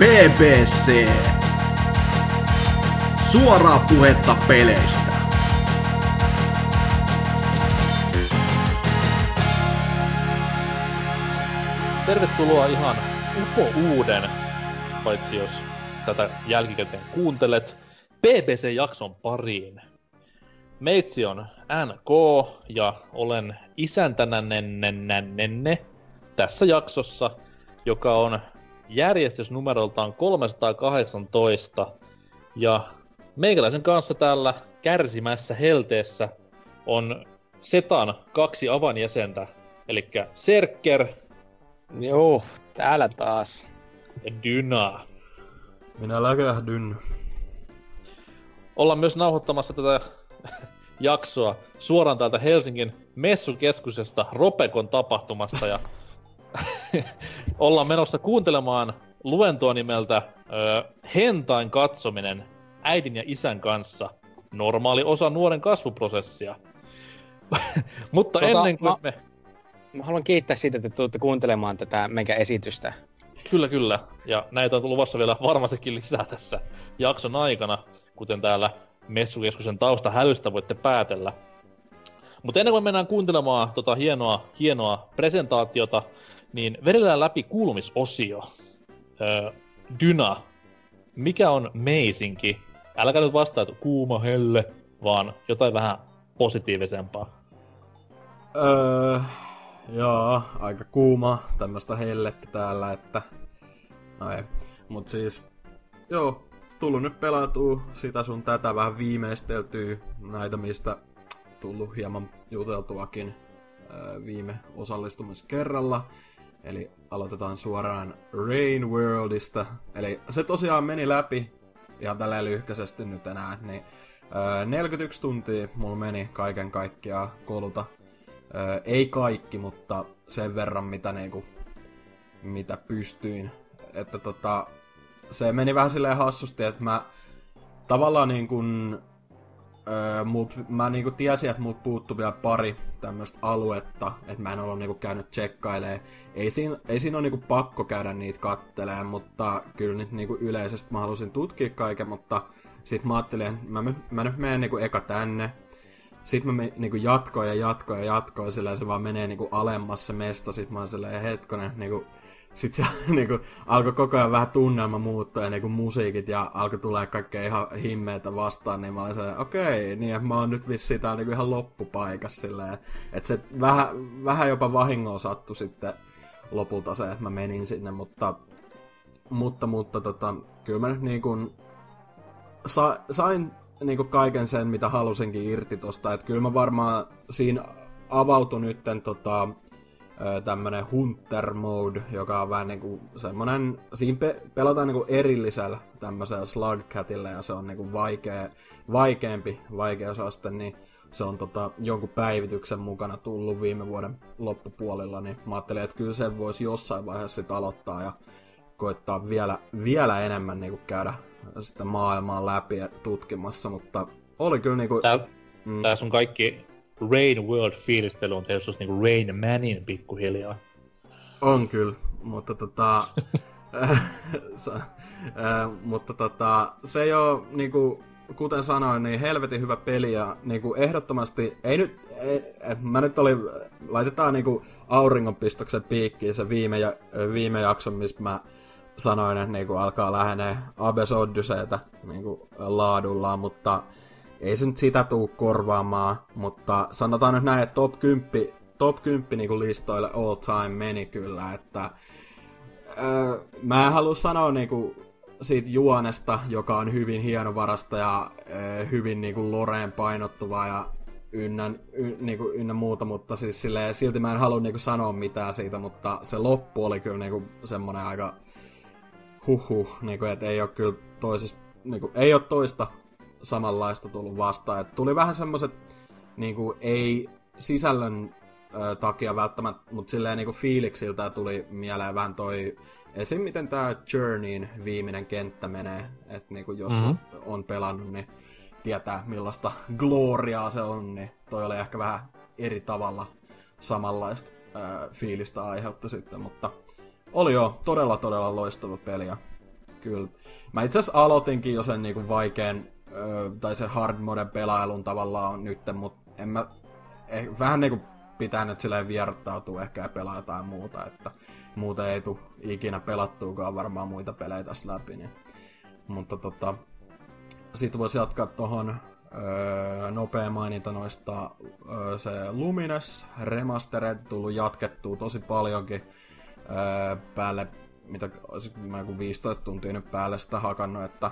BBC. Suoraa puhetta peleistä. Tervetuloa ihan upo uuden, paitsi jos tätä jälkikäteen kuuntelet, BBC-jakson pariin. Meitsi on NK ja olen isäntänänenne tässä jaksossa, joka on järjestysnumeroltaan 318. Ja meikäläisen kanssa täällä kärsimässä helteessä on Setan kaksi avanjäsentä, eli Serker Joo, täällä taas. ja Dyna. Minä läkähdyn. Ollaan myös nauhoittamassa tätä jaksoa suoraan täältä Helsingin messukeskusesta Ropekon tapahtumasta ja ollaan menossa kuuntelemaan luentoa nimeltä ö, Hentain katsominen äidin ja isän kanssa. Normaali osa nuoren kasvuprosessia. Mutta Tota, ennen kuin mä- me... Mä haluan kiittää siitä, että tuutte kuuntelemaan tätä meikä esitystä. Kyllä, kyllä. Ja näitä on luvassa vielä varmastikin lisää tässä jakson aikana, kuten täällä Messukeskuksen tausta hälystä voitte päätellä. Mutta ennen kuin mennään kuuntelemaan tota hienoa, hienoa presentaatiota, niin vedellään läpi kuulumisosio. Öö, Dyna, mikä on meisinki? Älkää nyt vastaa, että kuuma helle, vaan jotain vähän positiivisempaa. Öö, joo, aika kuuma tämmöstä hellettä täällä, että... No ei. Mut siis, joo, tullut nyt pelatuu sitä sun tätä vähän viimeisteltyä näitä, mistä tullut hieman juteltuakin viime osallistumiskerralla. Eli aloitetaan suoraan Rain Worldista. Eli se tosiaan meni läpi ihan tällä lyhkäisesti nyt enää, niin öö, 41 tuntia mulla meni kaiken kaikkiaan koluta Öö, ei kaikki, mutta sen verran, mitä, niinku, mitä pystyin. Että tota, se meni vähän silleen hassusti, että mä tavallaan niin kuin, öö, mut, mä niinku tiesin, että mut puuttu vielä pari tämmöistä aluetta, että mä en ollut niinku käynyt tsekkailee. Ei siinä, ei siinä ole niinku pakko käydä niitä katteleen, mutta kyllä nyt niinku yleisesti mä halusin tutkia kaiken, mutta sit mä ajattelin, että mä, mä nyt menen niinku eka tänne, sitten mä niinku jatkoin ja jatkoin ja jatkoin, sillä se vaan menee niinku alemmas se mesta, sit mä oon silleen hetkonen, niinku, sit se niinku alkoi koko ajan vähän tunnelma muuttua ja niinku musiikit ja alkoi tulee kaikkea ihan himmeitä vastaan, niin mä olin silleen, okei, niin että mä oon nyt vissiin täällä niinku ihan loppupaikassa silleen, että se vähän, vähän jopa vahingoa sattui sitten lopulta se, että mä menin sinne, mutta mutta, mutta tota, kyllä mä nyt niin kuin sa, sain niinku kaiken sen, mitä halusinkin irti tosta. Et kyllä mä varmaan siinä avautui nytten tota, tämmönen Hunter Mode, joka on vähän niinku semmonen, siinä pe- pelataan niinku erillisellä tämmöisellä Slugcatilla ja se on niinku vaikea, vaikeampi vaikeusaste, niin se on tota, jonkun päivityksen mukana tullut viime vuoden loppupuolella, niin mä ajattelin, että kyllä sen voisi jossain vaiheessa sit aloittaa ja koittaa vielä, vielä enemmän niinku käydä sitä maailmaa läpi ja tutkimassa, mutta oli kyllä niinku... Tää, Mm. tää sun kaikki Rain World-fiilistely on tehty susta niinku Rain Manin pikkuhiljaa. On kyllä, mutta tota... sa- äh, mutta tota, se ei oo niinku, kuten sanoin, niin helvetin hyvä peli ja niinku ehdottomasti, ei nyt, ei, et mä nyt oli, laitetaan niinku auringonpistoksen piikkiin se viime, ja, viime jakson, missä mä sanoin, että niinku alkaa lähenee Abes Odysseytä niinku laadullaan, mutta ei se nyt sitä tuu korvaamaan, mutta sanotaan nyt näin, että top 10, top 10 niinku listoille all time meni kyllä, että öö, mä en halua sanoa niinku siitä juonesta, joka on hyvin hienovarasta ja öö, hyvin niinku loreen painottuva ja ynnä, y, niinku, ynnä muuta, mutta siis silleen, silti mä en halua niinku sanoa mitään siitä, mutta se loppu oli kyllä niinku semmonen aika huhhuh, niinku, että ei ole kyllä toisessa, niinku, ei ole toista samanlaista tullut vastaan. Et tuli vähän semmoset, niinku, ei sisällön ö, takia välttämättä, mutta silleen niinku fiiliksiltä tuli mieleen vähän toi, esim. miten tää Journeyin viimeinen kenttä menee, että niinku jos Mhm. mm-hmm. on pelannut, niin tietää millaista gloriaa se on, niin toi oli ehkä vähän eri tavalla samanlaista ö, fiilistä aiheutti sitten, mutta oli jo todella todella loistava peli ja kyllä. Mä itse asiassa aloitinkin jo sen niinku vaikean, tai se hard mode pelailun tavallaan nyt, mutta en mä, eh, vähän niinku pitää nyt silleen viertautua ehkä ja pelaa jotain muuta, että muuten ei tule ikinä pelattuukaan varmaan muita pelejä tässä läpi. Niin. Mutta tota, sitten voisi jatkaa tuohon öö, nopea maininta noista öö, se Lumines Remastered tullut jatkettua tosi paljonkin öö, päälle, mitä mä joku 15 tuntia nyt päälle sitä hakannut, että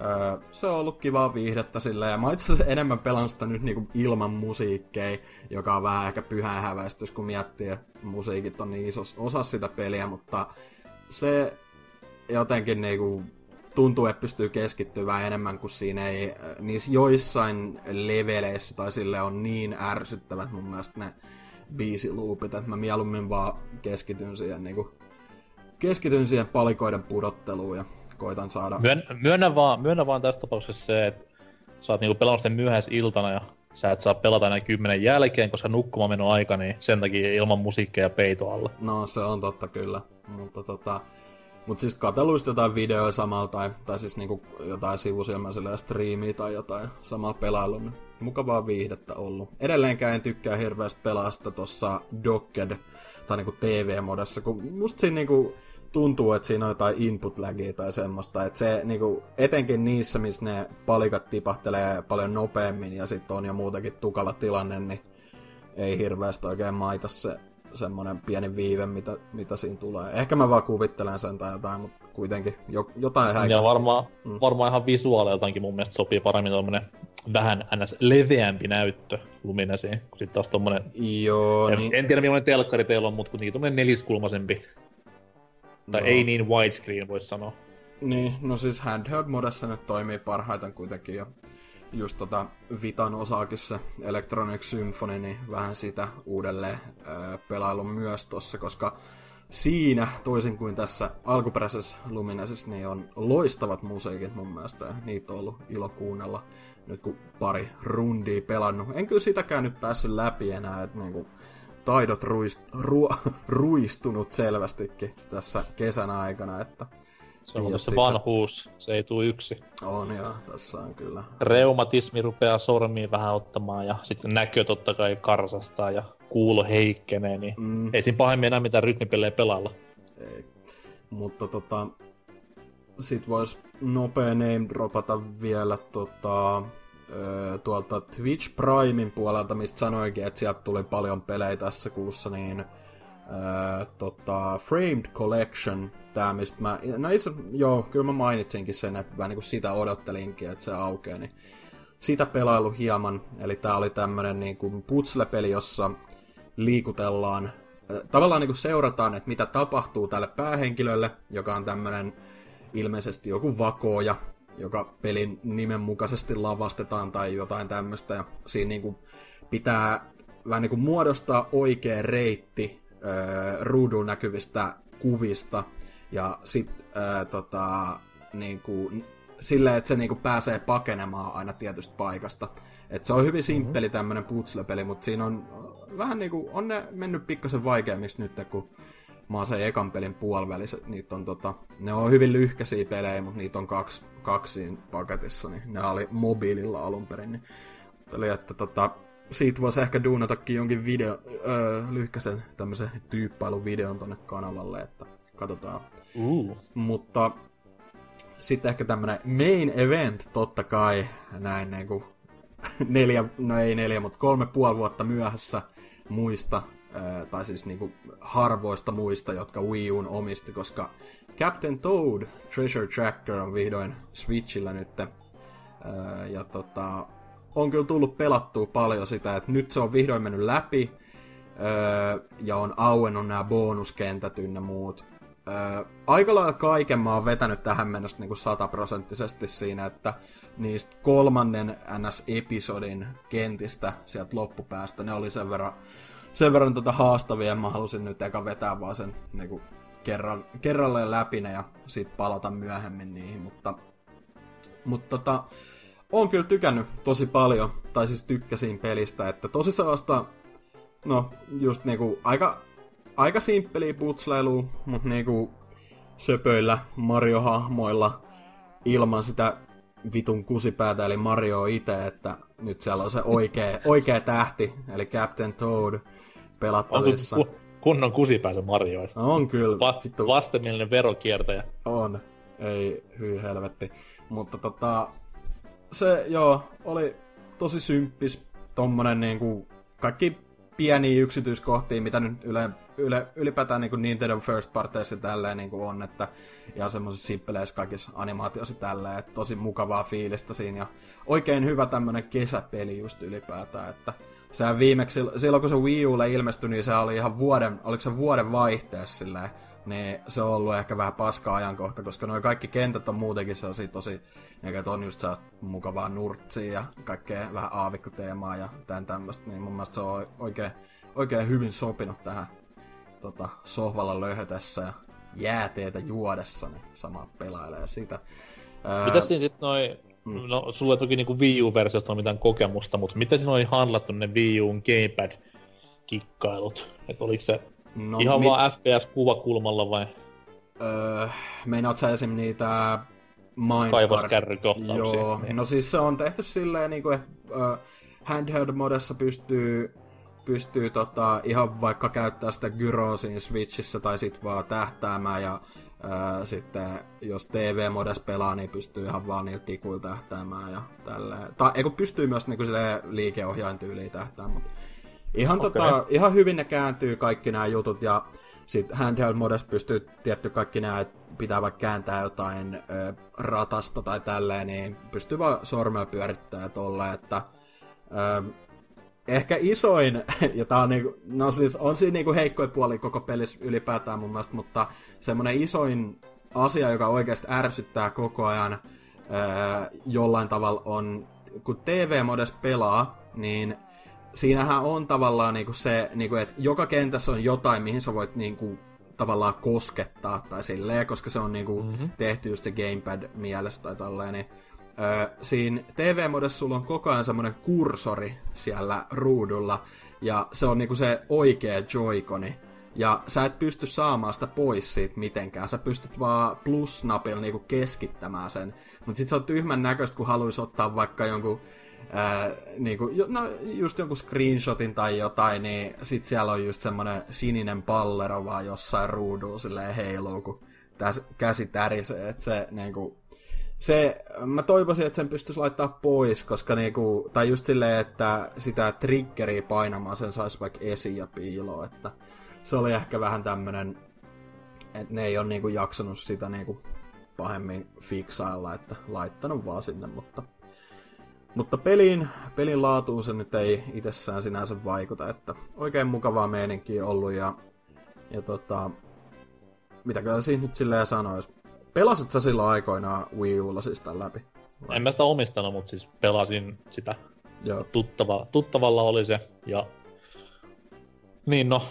öö, se on ollut kivaa viihdettä sillä ja mä itse asiassa enemmän pelan sitä nyt niinku ilman musiikkeja, joka on vähän ehkä pyhä häväistys, kun miettii, että musiikit on niin iso osa sitä peliä, mutta se jotenkin niinku tuntuu, että pystyy keskittymään enemmän, kuin siinä ei, niissä joissain leveleissä tai sille on niin ärsyttävät mun mielestä ne biisiluupit, että mä mieluummin vaan keskityn siihen, niin kuin, keskityn siihen palikoiden pudotteluun ja koitan saada... Myön, myönnä, vaan, myönnä vaan tässä tapauksessa se, että sä oot niinku pelannut sitten iltana ja sä et saa pelata näin kymmenen jälkeen, koska nukkuma meno aika, niin sen takia ilman musiikkia peito alla. No se on totta kyllä, mutta tota, Mut siis katseluista jotain videoja samalla tai, tai siis niinku jotain sivusilmäisellä striimiä tai jotain samalla pelailun. Niin mukavaa viihdettä ollut. Edelleenkään en tykkää hirveästi pelasta tossa Docked tai niinku TV-modessa, kun musta siinä niinku tuntuu, että siinä on jotain input lagia tai semmoista. Että se niinku, etenkin niissä, missä ne palikat tipahtelee paljon nopeammin ja sitten on jo muutakin tukala tilanne, niin ei hirveästi oikein maita se semmoinen pieni viive, mitä, mitä siinä tulee. Ehkä mä vaan kuvittelen sen tai jotain, mutta kuitenkin jo, jotain häikä. Ja varmaan, mm. varmaan ihan visuaaliltaankin mun mielestä sopii paremmin tommonen vähän ns. leveämpi näyttö Luminesiin, kun sitten taas tommonen... Joo, en, niin... en tiedä millainen telkkari teillä on, mutta kuitenkin tommonen neliskulmaisempi. Tai no. ei niin widescreen, voisi sanoa. Niin, no siis handheld-modessa nyt toimii parhaiten kuitenkin, ja just tota Vitan osaakin se Electronic Symphony, niin vähän sitä uudelleen ää, pelailun myös tossa, koska siinä, toisin kuin tässä alkuperäisessä Luminesissa, niin on loistavat musiikit mun mielestä, ja niitä on ollut ilo kuunnella nyt kun pari rundia pelannut. En kyllä sitäkään nyt päässyt läpi enää, että niinku taidot ruist, ru, ruistunut selvästikin tässä kesän aikana, että se on se vanhuus, se ei tule yksi. On joo, tässä on kyllä. Reumatismi rupeaa sormiin vähän ottamaan ja sitten näkö totta kai karsastaa ja kuulo heikkenee, niin mm. ei siinä pahemmin enää mitään rytmipelejä pelailla. Ei. Mutta tota, sit vois nopea name dropata vielä tota, tuolta Twitch Primein puolelta, mistä sanoinkin, että sieltä tuli paljon pelejä tässä kuussa, niin ää, tota, Framed Collection, tää mistä mä, no itse, joo, kyllä mä mainitsinkin sen, että vähän niin kuin sitä odottelinkin, että se aukeaa, niin sitä pelailu hieman, eli tää oli tämmönen niin kuin putsle-peli, jossa liikutellaan, tavallaan niin kuin seurataan, että mitä tapahtuu tälle päähenkilölle, joka on tämmönen ilmeisesti joku vakooja, joka pelin nimen mukaisesti lavastetaan tai jotain tämmöistä, ja siinä niin kuin pitää vähän niin kuin muodostaa oikea reitti ruudun näkyvistä kuvista. Ja sit ää, tota, niinku, silleen, että se niinku pääsee pakenemaan aina tietystä paikasta. Et se on hyvin simppeli tämmönen putslepeli, mutta siinä on vähän niinku, on ne mennyt pikkasen vaikeammiksi nyt, kun mä oon sen ekan pelin puolivälissä, niitä on tota, ne on hyvin lyhkäisiä pelejä, mutta niitä on kaksi, kaksi paketissa, niin ne oli mobiililla alun perin, niin oli, että tota, siitä voisi ehkä duunatakin jonkin video, öö, lyhkäisen tämmöisen tyyppailuvideon tonne kanavalle, että katsotaan. Uh. Mutta sitten ehkä tämmönen main event, totta kai, näin niinku neljä, no ei neljä, mutta kolme puoli vuotta myöhässä muista, tai siis niinku harvoista muista, jotka Wii Uun omisti, koska Captain Toad Treasure Tracker on vihdoin Switchillä nyt. Ja tota, on kyllä tullut pelattua paljon sitä, että nyt se on vihdoin mennyt läpi, ja on auennut nämä bonuskentät ynnä muut. Aika lailla kaiken mä oon vetänyt tähän mennessä niin sataprosenttisesti siinä, että niistä kolmannen NS-episodin kentistä sieltä loppupäästä, ne oli sen verran, sen verran tota haastavia, mä halusin nyt eka vetää vaan sen niin kuin kerran, kerralleen läpi ja sit palata myöhemmin niihin, mutta, mutta tota, on kyllä tykännyt tosi paljon, tai siis tykkäsin pelistä, että tosi sellaista, no just niinku aika aika simppeli putsleilu, mutta niinku, söpöillä Mario-hahmoilla ilman sitä vitun kusipäätä, eli Mario itse, että nyt siellä on se oikea, oikea tähti, eli Captain Toad pelattavissa. On kunnon kusipäänsä Mario. No on kyllä. Va- vittu. Vastenmielinen verokiertäjä. On. Ei, hyi helvetti. Mutta tota, se joo, oli tosi symppis tommonen niinku, kaikki pieniä yksityiskohtia, mitä nyt yle, yle, ylipäätään niin Nintendo First Parties tälleen niin on, että ihan semmoisissa simppeleissä kaikissa animaatioissa tälleen, että tosi mukavaa fiilistä siinä ja oikein hyvä tämmönen kesäpeli just ylipäätään, että sehän viimeksi, silloin kun se Wii Ulle ilmestyi, niin se oli ihan vuoden, oliko se vuoden vaihteessa silleen, niin se on ollut ehkä vähän paska ajankohta, koska noin kaikki kentät on muutenkin sellaisia tosi, että on just sellaista mukavaa nurtsia ja kaikkea vähän aavikkoteemaa ja tämän tämmöistä, niin mun mielestä se on oikein, oikein hyvin sopinut tähän tota, sohvalla löhötessä ja jääteitä juodessa, niin sama pelailee sitä. Mitäs siinä sitten noin Mm. No, sulla toki niinku Wii U-versiosta on mitään kokemusta, mutta miten siinä oli handlattu ne Wii Un gamepad-kikkailut? Että oliko se no, ihan mit... vaan FPS-kuvakulmalla vai? Öö, meinaat sä esim. niitä Kaivoskärrykohtauksia? Joo, niin. no siis se on tehty silleen, niin kuin, uh, handheld-modessa pystyy pystyy tota, ihan vaikka käyttää sitä gyroa siinä Switchissä tai sit vaan tähtäämään ja ää, sitten jos TV-modes pelaa, niin pystyy ihan vaan niillä tikuilla tähtäämään ja tälleen. Tai eikö pystyy myös niinku liikeohjain tyyliin tähtäämään, mutta ihan, okay. tota, ihan hyvin ne kääntyy kaikki nämä jutut ja sitten handheld modes pystyy tietty kaikki nämä, että pitää vaikka kääntää jotain ö, ratasta tai tälleen, niin pystyy vaan sormella pyörittämään tolleen, että ö, ehkä isoin, ja tää on, niinku, no siis on siinä niinku heikkoja puoli koko pelissä ylipäätään mun mielestä, mutta semmonen isoin asia, joka oikeasti ärsyttää koko ajan ää, jollain tavalla on, kun TV-modes pelaa, niin siinähän on tavallaan niinku se, niinku, että joka kentässä on jotain, mihin sä voit niinku, tavallaan koskettaa tai silleen, koska se on niinku mm-hmm. tehty just se gamepad mielestä tai tolleen, niin Öö, siinä TV-modessa sulla on koko ajan semmoinen kursori siellä ruudulla, ja se on niinku se oikea joikoni. Ja sä et pysty saamaan sitä pois siitä mitenkään. Sä pystyt vaan plus-napilla niinku keskittämään sen. Mutta sit se on tyhmän näköistä, kun haluaisi ottaa vaikka jonkun ää, niinku, no, just jonkun screenshotin tai jotain, niin sit siellä on just semmonen sininen pallero vaan jossain ruudulla silleen heiluu, kun tää käsi tärisee, että se niinku, se, mä toivoisin, että sen pystyisi laittaa pois, koska niinku, tai just silleen, että sitä triggeriä painamaan sen saisi vaikka esiin ja piiloon, että se oli ehkä vähän tämmönen, että ne ei ole niinku jaksanut sitä niinku pahemmin fiksailla, että laittanut vaan sinne, mutta mutta pelin, pelin laatuun se nyt ei itsessään sinänsä vaikuta, että oikein mukavaa meininkiä ollut ja, ja tota, mitäköhän siinä nyt silleen sanois. Pelasit sä silloin aikoinaan Wii Ulla siis tämän läpi? Vai? En mä sitä omistanut, mutta siis pelasin sitä. Joo. Tuttava, tuttavalla oli se. Ja... Niin no,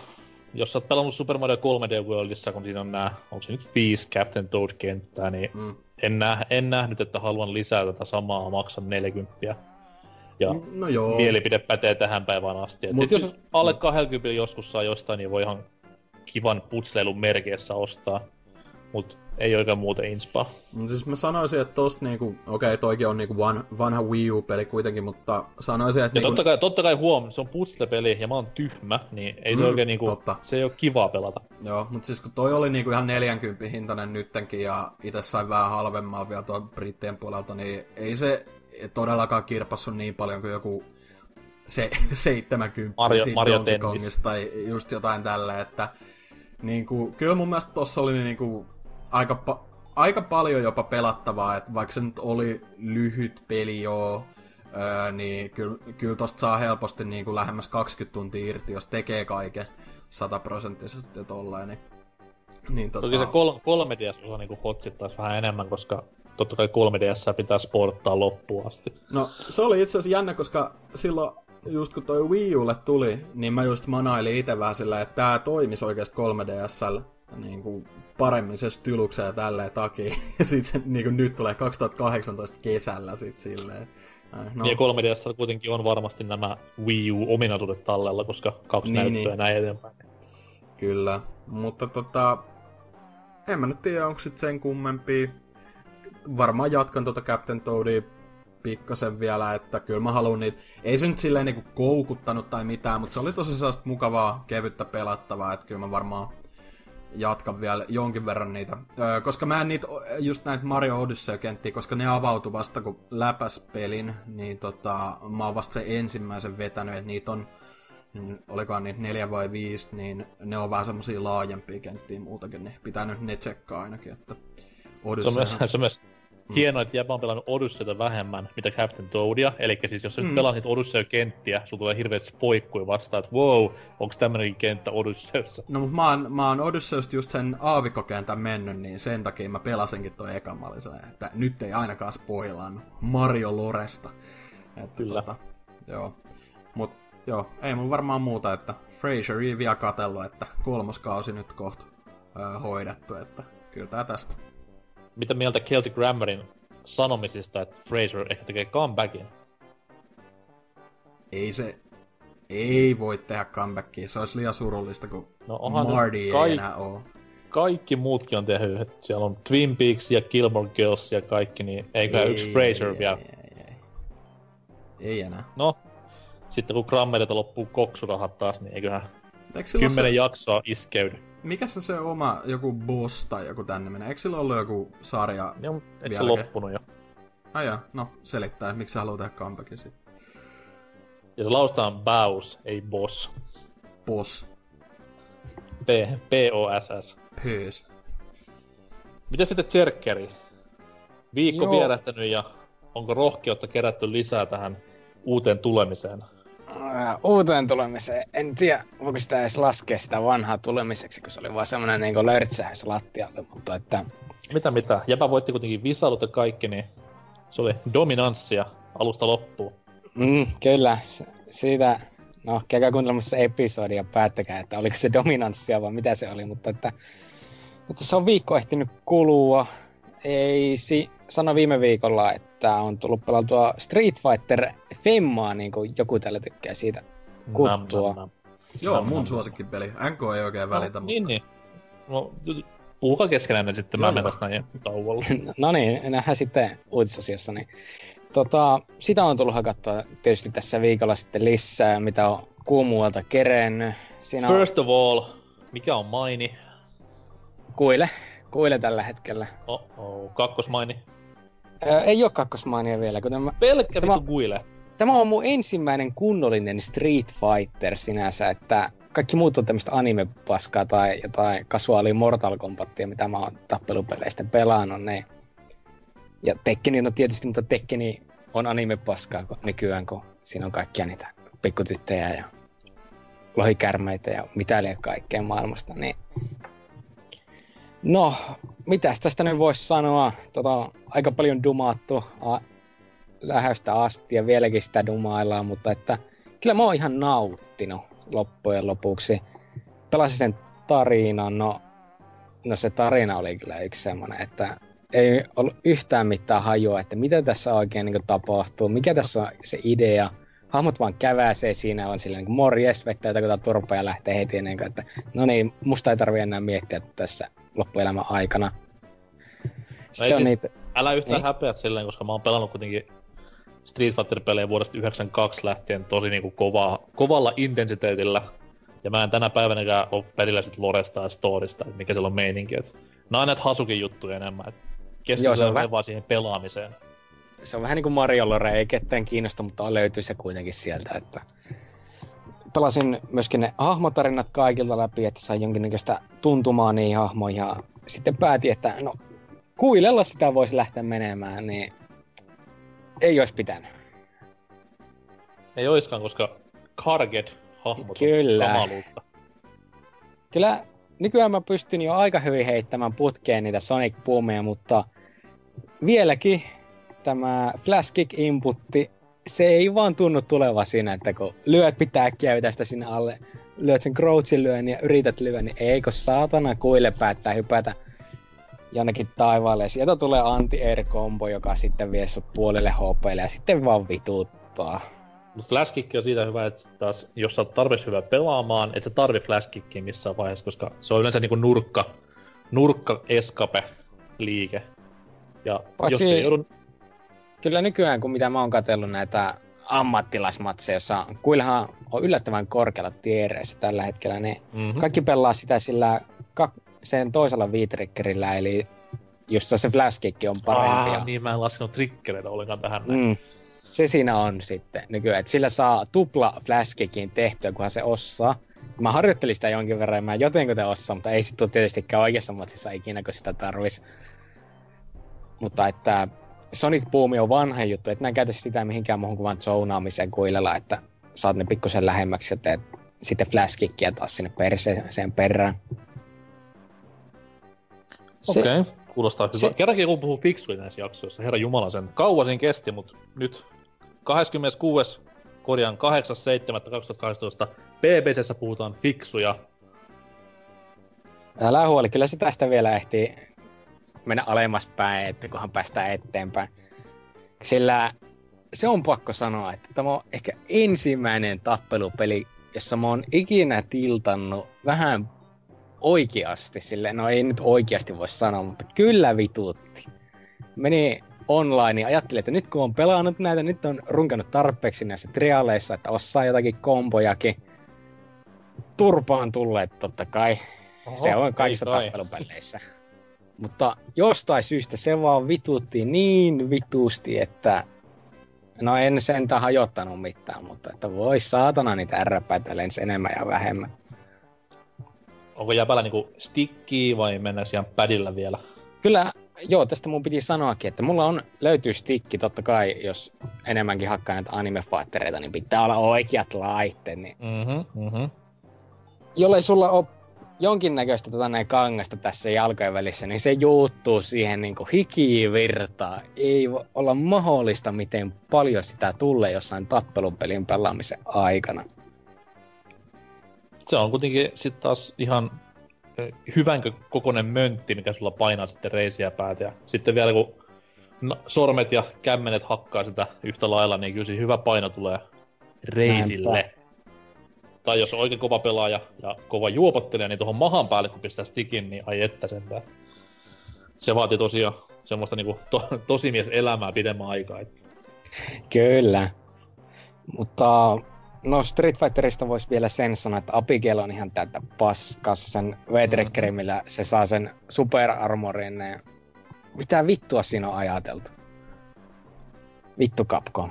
jos sä oot pelannut Super Mario 3D Worldissa, kun siinä on nää, onko se nyt viisi Captain Toad-kenttää, niin mm. en, nä, en nähnyt, että haluan lisää tätä samaa, maksan 40. Ja no joo. mielipide pätee tähän päivään asti. Mut siis... jos alle 20 joskus saa jostain, niin voi ihan kivan putsleilun merkeissä ostaa. Mut ei oikein muuten inspaa. No siis mä sanoisin, että tosta niinku, okei okay, toikin on niinku van, vanha Wii U-peli kuitenkin, mutta sanoisin, että... Ja niinku... totta, kai, totta kai huom, se on puzzle-peli ja mä oon tyhmä, niin ei se mm, oikein niinku, totta. se ei oo kivaa pelata. Joo, mutta siis kun toi oli niinku ihan 40 hintainen nyttenkin ja itse sain vähän halvemmaa vielä tuon Brittien puolelta, niin ei se todellakaan kirpassu niin paljon kuin joku se 70 Mario, Mario tai just jotain tälle, että niinku, kyllä mun mielestä tossa oli niinku aika, pa- aika paljon jopa pelattavaa, että vaikka se nyt oli lyhyt peli joo, öö, niin kyllä, kyllä tosta saa helposti niin kuin lähemmäs 20 tuntia irti, jos tekee kaiken sataprosenttisesti ja tolleen. Niin, niin tota... Toki se kol- 3DS-osa niin hotsittaisi vähän enemmän, koska totta kai 3DS pitää sporttaa loppuun asti. No, se oli itse asiassa jännä, koska silloin just kun toi Wii Ulle tuli, niin mä just manailin itse vähän sillä, että tää toimisi oikeasti 3DSllä niin kuin paremmin se stylukseen ja tälleen takia. Ja sit se niin kuin nyt tulee 2018 kesällä sit silleen. No. Ja 3DS kuitenkin on varmasti nämä Wii U-ominaisuudet tallella, koska kaksi niin, näyttöä niin. näin eteenpäin. Kyllä, mutta tota... en mä nyt tiedä, onko sit sen kummempi. Varmaan jatkan tuota Captain Toadia pikkasen vielä, että kyllä mä haluan niitä. Ei se nyt silleen niinku koukuttanut tai mitään, mutta se oli tosi sellaista mukavaa, kevyttä pelattavaa, että kyllä mä varmaan jatkan vielä jonkin verran niitä. Öö, koska mä en niitä, just näitä Mario Odyssey-kenttiä, koska ne avautui vasta kun läpäs pelin, niin tota, mä oon vasta se ensimmäisen vetänyt, että niitä on niin olikohan niitä neljä vai viisi, niin ne on vähän semmosia laajempia kenttiä muutakin, niin pitää nyt ne tsekkaa ainakin, että Odyssey... Se on myös, se on myös. Hienoa, että Jäpä on pelannut Odysseyta vähemmän, mitä Captain Toadia. Eli siis jos sä mm. nyt pelaat niitä Odyssey-kenttiä, sulla tulee hirveet spoikkuja vastaan, että wow, onks tämmönenkin kenttä Odysseyssa? No mut mä oon, mä oon Odysseysta just sen aavikokentän mennyt, niin sen takia mä pelasinkin toi ekan. Mä että nyt ei ainakaan spoilaan Mario Loresta. Että Kyllä. Tota, joo. Mut joo, ei mun varmaan muuta, että Fraseri vielä katellut, että kolmoskausi nyt kohta öö, hoidettu, että kyllä tää tästä. Mitä mieltä Celtic Grammarin sanomisista, että Fraser ehkä tekee comebackin? Ei se, ei voi tehdä comebackia, se olisi liian surullista, kun no, Marty kaik- ei enää oo. Kaikki muutkin on tehnyt, siellä on Twin Peaks ja Gilmore Girls ja kaikki, niin eikä ei, yksi Fraser ei, vielä. Ei, ei, ei. ei enää. No, sitten kun Grammerilta loppuu koksurahat taas, niin eiköhän kymmenen se... jaksoa iskeydy. Mikä se se oma joku boss tai joku tänne menee? Eikö sillä ollut joku sarja Joo, eikö se loppunut jo? Ai joo, no selittää, miksi sä haluat tehdä comebackin sit. Ja se lausta on Baus, ei boss. Boss. P, P-O-S-S. Pös. Mitä sitten Zerkeri? Viikko Joo. vierähtänyt ja onko rohkeutta kerätty lisää tähän uuteen tulemiseen? Uuteen tulemiseen. En tiedä, voiko sitä edes laskea sitä vanhaa tulemiseksi, kun se oli vaan semmonen niinku lörtsähäs lattialle, mutta että... Mitä mitä? Jäpä voitti kuitenkin visailut ja kaikki, niin se oli dominanssia alusta loppuun. Mm, kyllä. Siitä, no käykää kuuntelemassa episodia päättäkää, että oliko se dominanssia vai mitä se oli, mutta että... Mutta se on viikko ehtinyt kulua. Ei si- sano viime viikolla, että on tullut pelattua Street Fighter Femmaa, niin kuin joku täällä tykkää siitä kuttua. Nam, nam, nam. Joo, nam, mun nam. suosikkipeli. NK ei oikein no, välitä, niin, mutta... Niin, No, puhukaa keskenään sitten, mä menen tästä näin tauolla. no niin, nähdään sitten uutisosiossa. Niin. Tota, sitä on tullut hakattua tietysti tässä viikolla sitten lisää, mitä on kuumuualta kerennyt. Siinä First on... of all, mikä on maini? Kuile. Kuile tällä hetkellä. Oh, oh. kakkosmaini? Ei oo kakkosmainia vielä. Kun tämä, Pelkkä tämä, guile. Tämä on mun ensimmäinen kunnollinen Street Fighter sinänsä, että kaikki muut on tämmöistä anime-paskaa tai jotain kasuaalia Mortal Kombatia, mitä mä oon tappelupeleistä pelannut. Ne. Ja Tekkeni, no tietysti, mutta Tekkeni on anime-paskaa nykyään, kun siinä on kaikkia niitä pikkutyttöjä ja lohikärmeitä ja mitä liian kaikkea maailmasta, niin No, mitäs tästä nyt voisi sanoa? Tota, aika paljon dumaattu a- lähöstä asti ja vieläkin sitä dumaillaan, mutta että kyllä mä oon ihan nauttinut loppujen lopuksi. Pelasin sen tarinan, no, no se tarina oli kyllä yksi semmonen, että ei ollut yhtään mitään hajua, että mitä tässä oikein niin tapahtuu, mikä tässä on se idea. Hahmot vaan käväsee siinä, on silleen niin morjes, vettää jotain turpaa ja lähtee heti ennen kuin, että no niin, musta ei tarvi enää miettiä tässä loppuelämän aikana. Sitten no on siis, niitä... Älä yhtään niin. häpeä silleen, koska mä oon pelannut kuitenkin Street Fighter-pelejä vuodesta 92 lähtien tosi niinku kovaa, kovalla intensiteetillä. Ja mä en tänä päivänäkään ole perillä sit Loresta ja Storista, että mikä siellä on meininki. Et, nää on näitä Hasukin juttuja enemmän. Keskitytään vain vaan siihen pelaamiseen. Se on vähän niin kuin Mario Lore, ei ketään kiinnosta, mutta löytyy se kuitenkin sieltä, että pelasin myöskin ne hahmotarinat kaikilta läpi, että sai jonkinnäköistä tuntumaa niihin hahmoihin ja sitten päätin, että no kuilella sitä voisi lähteä menemään, niin ei olisi pitänyt. Ei oiskaan, koska Karget hahmot Kyllä. on kamaluutta. Kyllä nykyään mä pystyn jo aika hyvin heittämään putkeen niitä Sonic Boomeja, mutta vieläkin tämä Flash Kick inputti se ei vaan tunnu tuleva siinä, että kun lyöt pitää käytä sitä sinne alle, lyöt sen crouchin lyön ja yrität lyödä, niin eikö saatana kuille päättää hypätä jonnekin taivaalle. Sieltä tulee anti-air-kombo, joka sitten vie sut puolelle HPlle ja sitten vaan vituttaa. Mutta flashkick on siitä hyvä, että taas, jos sä oot tarpeeksi hyvä pelaamaan, et sä tarvi flashkickia missään vaiheessa, koska se on yleensä niinku nurkka, nurkka escape liike. Ja Paitsi- jos ei joudu... Kyllä nykyään, kun mitä mä oon katsellut näitä ammattilaismatseja, jossa kuillahan on yllättävän korkealla tiereissä tällä hetkellä, niin Mm-hmm. kaikki pelaa sitä sillä kak- sen toisella viitrikkerillä, eli just se flashkick on parempi. Aa, niin mä en laskenut triggereitä ollenkaan tähän näin. Mm. Se siinä on sitten nykyään, että sillä saa tupla flashkickin tehtyä, kunhan se osaa. Mä harjoittelin sitä jonkin verran, ja mä jotenkin osaa, mutta ei sitten tietystikään oikeassa matsissa ikinä, kun sitä tarvis. Mutta että Sonic Boom on vanha juttu, että mä en käytä sitä mihinkään muuhun kuin vaan zonaamiseen kuilella, että saat ne pikkusen lähemmäksi ja teet sitten flashkickia taas sinne perseeseen perään. Okei, okay. kuulostaa hyvä. se- Kerrankin kun puhuu fiksuja näissä jaksoissa, herra Jumala sen. Kauan siinä kesti, mutta nyt 26. korjaan 8.7.2018 BBCssä puhutaan fiksuja. Älä huoli, kyllä se tästä vielä ehtii mennä alemmas päin, että kunhan päästään eteenpäin. Sillä se on pakko sanoa, että tämä on ehkä ensimmäinen tappelupeli, jossa mä oon ikinä tiltannut vähän oikeasti sille, no ei nyt oikeasti voi sanoa, mutta kyllä vituutti. Meni online ja ajattelin, että nyt kun on pelannut näitä, nyt on runkannut tarpeeksi näissä trialeissa, että osaa jotakin kombojakin. Turpaan tulleet totta kai. Se on kaikissa ei kai. tappelupeleissä. Mutta jostain syystä se vaan vitutti niin vitusti, että no en sentään hajottanut mitään, mutta että voi saatana niitä ärräpäitä lensi enemmän ja vähemmän. Onko jäpällä niinku stikkiä vai mennä ihan padilla vielä? Kyllä, joo, tästä mun piti sanoakin, että mulla on, löytyy stikki totta kai, jos enemmänkin hakkaa näitä anime niin pitää olla oikeat laitteet, niin Mhm, mhm. jollei sulla ole jonkinnäköistä tota näin kangasta tässä jalkojen välissä, niin se juuttuu siihen niinku hikivirtaa. Ei voi olla mahdollista, miten paljon sitä tulee jossain tappelupelin pelaamisen aikana. Se on kuitenkin sit taas ihan hyvänkö kokonen möntti, mikä sulla painaa sitten reisiä päätä. Ja sitten vielä kun sormet ja kämmenet hakkaa sitä yhtä lailla, niin kyllä hyvä paino tulee reisille. Näinpä. Tai jos on oikein kova pelaaja ja kova juopottelija, niin tuohon mahan päälle kun pistää stikin, niin ai että sentään. Se vaatii tosiaan semmoista niinku to, tosimies elämää pidemmän aikaa. Et. Kyllä. Mutta no Street Fighterista voisi vielä sen sanoa, että Abigail on ihan tätä paskas sen v Mhm. millä se saa sen super armorin. ja Mitä vittua siinä on ajateltu? Vittu Capcom.